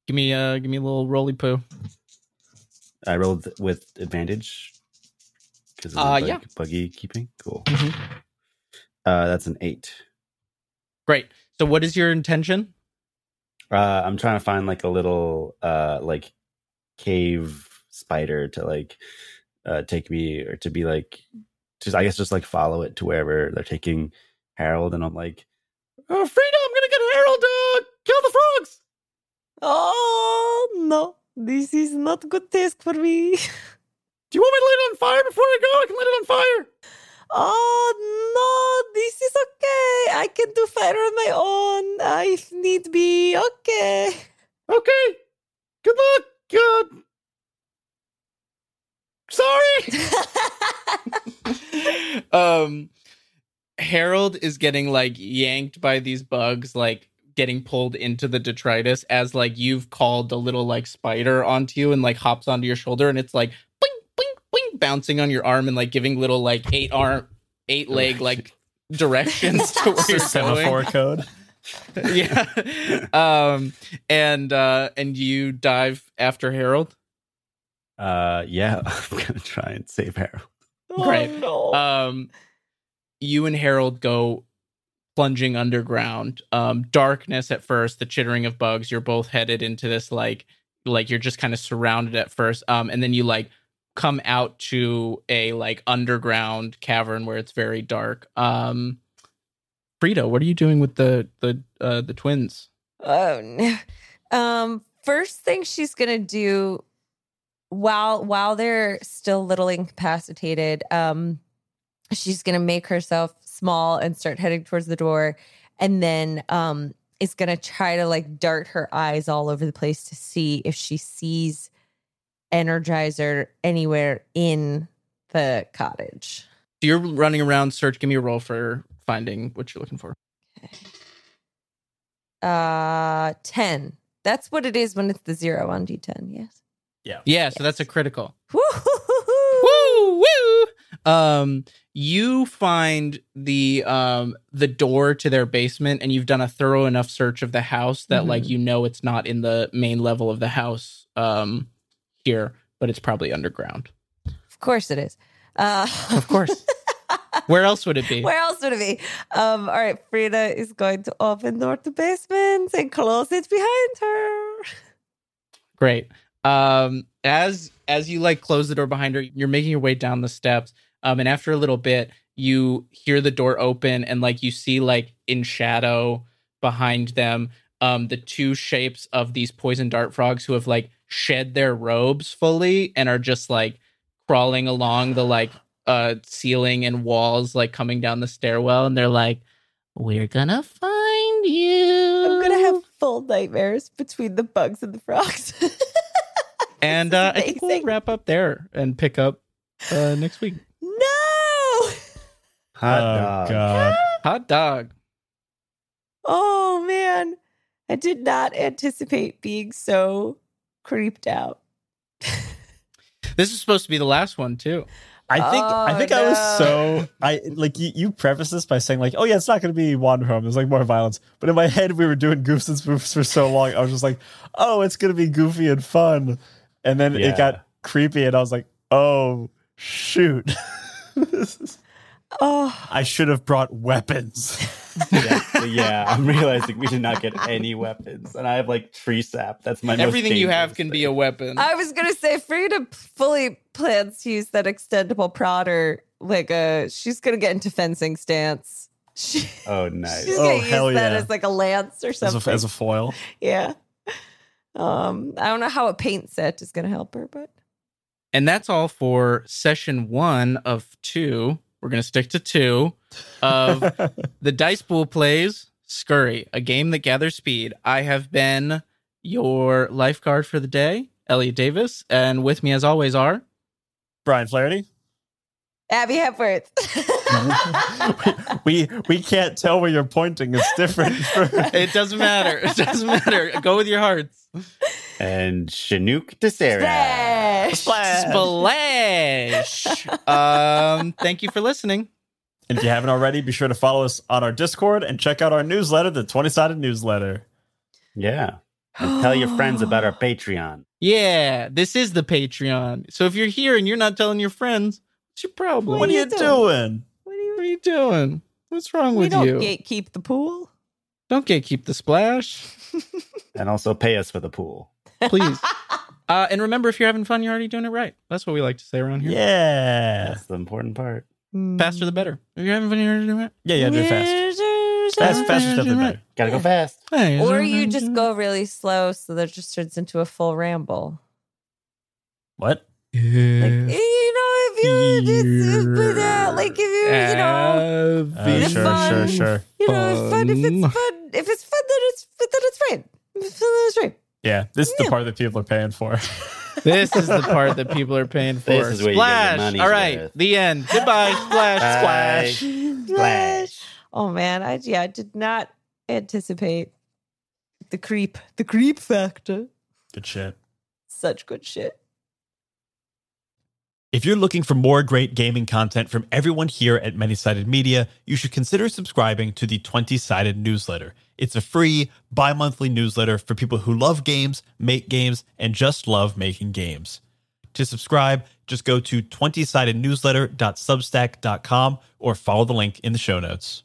B: Give me, uh, give me a little roly poo.
D: I rolled with advantage because of the
B: Uh,
D: bug,
B: yeah.
D: buggy keeping. Cool.
B: Mhm.
D: Uh, that's an eight.
B: Great. So, what is your intention?
D: Uh, I'm trying to find like a little uh like cave spider to like uh take me or to be like just I guess just like follow it to wherever they're taking Harold and I'm like
F: Uh, Frida, I'm gonna get Harold to kill the frogs!
C: Oh no! This is not good taste for me.
F: Do you want me to light it on fire before I go? I can light it on fire!
C: Oh no! This is okay. I can do fire on my own uh, if need be. Okay.
F: Okay. Good luck. Uh, sorry.
B: um Harold is getting like yanked by these bugs, like getting pulled into the detritus as like you've called the little like spider onto you and like hops onto your shoulder and it's like boing boing boing bouncing on your arm and like giving little like eight arm eight leg like directions to where you're
E: Semaphore
B: going.
E: code.
B: yeah. Um and uh and you dive after Harold.
D: uh yeah I'm gonna try and save Harold.
B: Great.
C: Oh, no.
B: um you and harold go plunging underground um darkness at first the chittering of bugs you're both headed into this like like you're just kind of surrounded at first um and then you like come out to a like underground cavern where it's very dark um Frida, what are you doing with the the uh the twins
C: Oh no. Um first thing she's gonna do while while they're still little incapacitated, um, she's gonna make herself small and start heading towards the door and then um is gonna try to like dart her eyes all over the place to see if she sees energizer anywhere in the cottage.
B: so you're running around search give me a roll for finding what you're looking for
C: Uh 10. That's what it is when it's the zero on D10, yes.
B: yeah Yeah. so that's a critical
C: Woo-hoo-hoo-hoo.
B: woo woo um you find the um the door to their basement and you've done a thorough enough search of the house that like
C: Mhm.
B: you know it's not in the main level of the house um here but it's probably underground
C: Of course it is. Uh,
B: of course where else would it be
C: Where else would it be? Um, all right, Frida is going to open door to basement and close it behind her.
B: Great. Um, as as you like close the door behind her, you're making your way down the steps. Um, and after a little bit, you hear the door open and like you see like in shadow behind them, um, the two shapes of these poison dart frogs who have like shed their robes fully and are just like crawling along the like uh ceiling and walls, like coming down the stairwell, and they're like, "We're gonna find you."
C: I'm gonna have full nightmares between the bugs and the frogs.
B: And
C: This is
B: uh, I think we'll wrap up there and pick up uh, next week.
C: no.
D: Hot
E: oh
D: dog.
E: god.
B: Hot dog.
C: Oh man, I did not anticipate being so creeped out.
B: This is supposed to be the last one too.
E: I think I
C: Oh,
E: think I was so I like you, you preface this by saying like, oh yeah, it's not going to be Wanderhome. There's like more violence. But in my head, we were doing goofs and spoofs for so long. I was just like, oh, it's going to be goofy and fun. And then
D: Yeah.
E: it got creepy, and I was like, oh shoot,
C: Oh,
E: I should have brought weapons.
D: yeah, yeah, I'm realizing we did not get any weapons, and I have like tree sap. That's my most
B: Everything you have
D: dangerous
B: can be a weapon.
C: I was gonna say Frida fully plans to use that extendable prodder. Like a, she's gonna get into fencing stance. She,
D: Oh, nice.
C: she's
E: Oh,
C: gonna use
E: hell
C: that
E: yeah.
C: as like a lance or
E: as
C: something.
E: a, as a foil.
C: yeah. Um, I don't know how a paint set is gonna help her, but
B: And that's all for session one of two. We're going to stick to two of the Dice Pool plays Scurry, a game that gathers speed. I have been your lifeguard for the day, Elliot Davis. And with me, as always, are
E: Brian Flaherty.
C: Abby Hepworth.
E: we we can't tell where you're pointing. It's different.
B: it doesn't matter. It doesn't matter. Go with your hearts.
D: And Shenuque Tissera.
C: Splash.
B: Splash. um, thank you for listening.
E: And if you haven't already, be sure to follow us on our Discord and check out our newsletter, the 20 sided newsletter.
D: Yeah. And tell your friends about our Patreon.
B: Yeah, this is the Patreon. So if you're here and you're not telling your friends, what's your problem?
E: What are
C: you
E: you
C: doing?
E: doing?
C: What do you
B: What are you doing? What's wrong with you?
C: we
B: with
C: don't
B: you?
C: gatekeep the pool.
B: don't gatekeep the splash,
D: And also pay us for the pool.
B: Please. uh, and remember, if you're having fun, you're already doing it right. That's what we like to say around here.
E: Yeah.
D: That's the important part.
B: Faster the better. If you're having fun, you're already doing it
E: Yeah, yeah, do it fast. Fast, faster stuff than better.
D: Gotta go fast.
B: right.
C: Or you just go really slow so that it just turns into a full ramble.
E: What?
C: Like, you know, if you just put out, like if you, you know,
E: Uh, sure,
C: fun.
E: sure, sure.
C: you know, if fun. If it's fun, if it's fun, then it's then it's right. If it's fun, then it's right.
E: Yeah, this is the part that people are paying for.
B: This is the part that people are paying for.
D: This is where you get your
B: Splash. All right,
D: worth.
B: the end. Goodbye. Splash.
D: Bye.
B: Splash.
D: Splash.
C: Oh man, I yeah, I did not anticipate the creep, the creep factor.
E: Good shit.
C: Such good shit.
A: If you're looking for more great gaming content from everyone here at Many Sided Media, you should consider subscribing to the 20 Sided newsletter. It's a free bi monthly newsletter for people who love games, make games, and just love making games. To subscribe, just go to 20sidednewsletter.substack.com or follow the link in the show notes.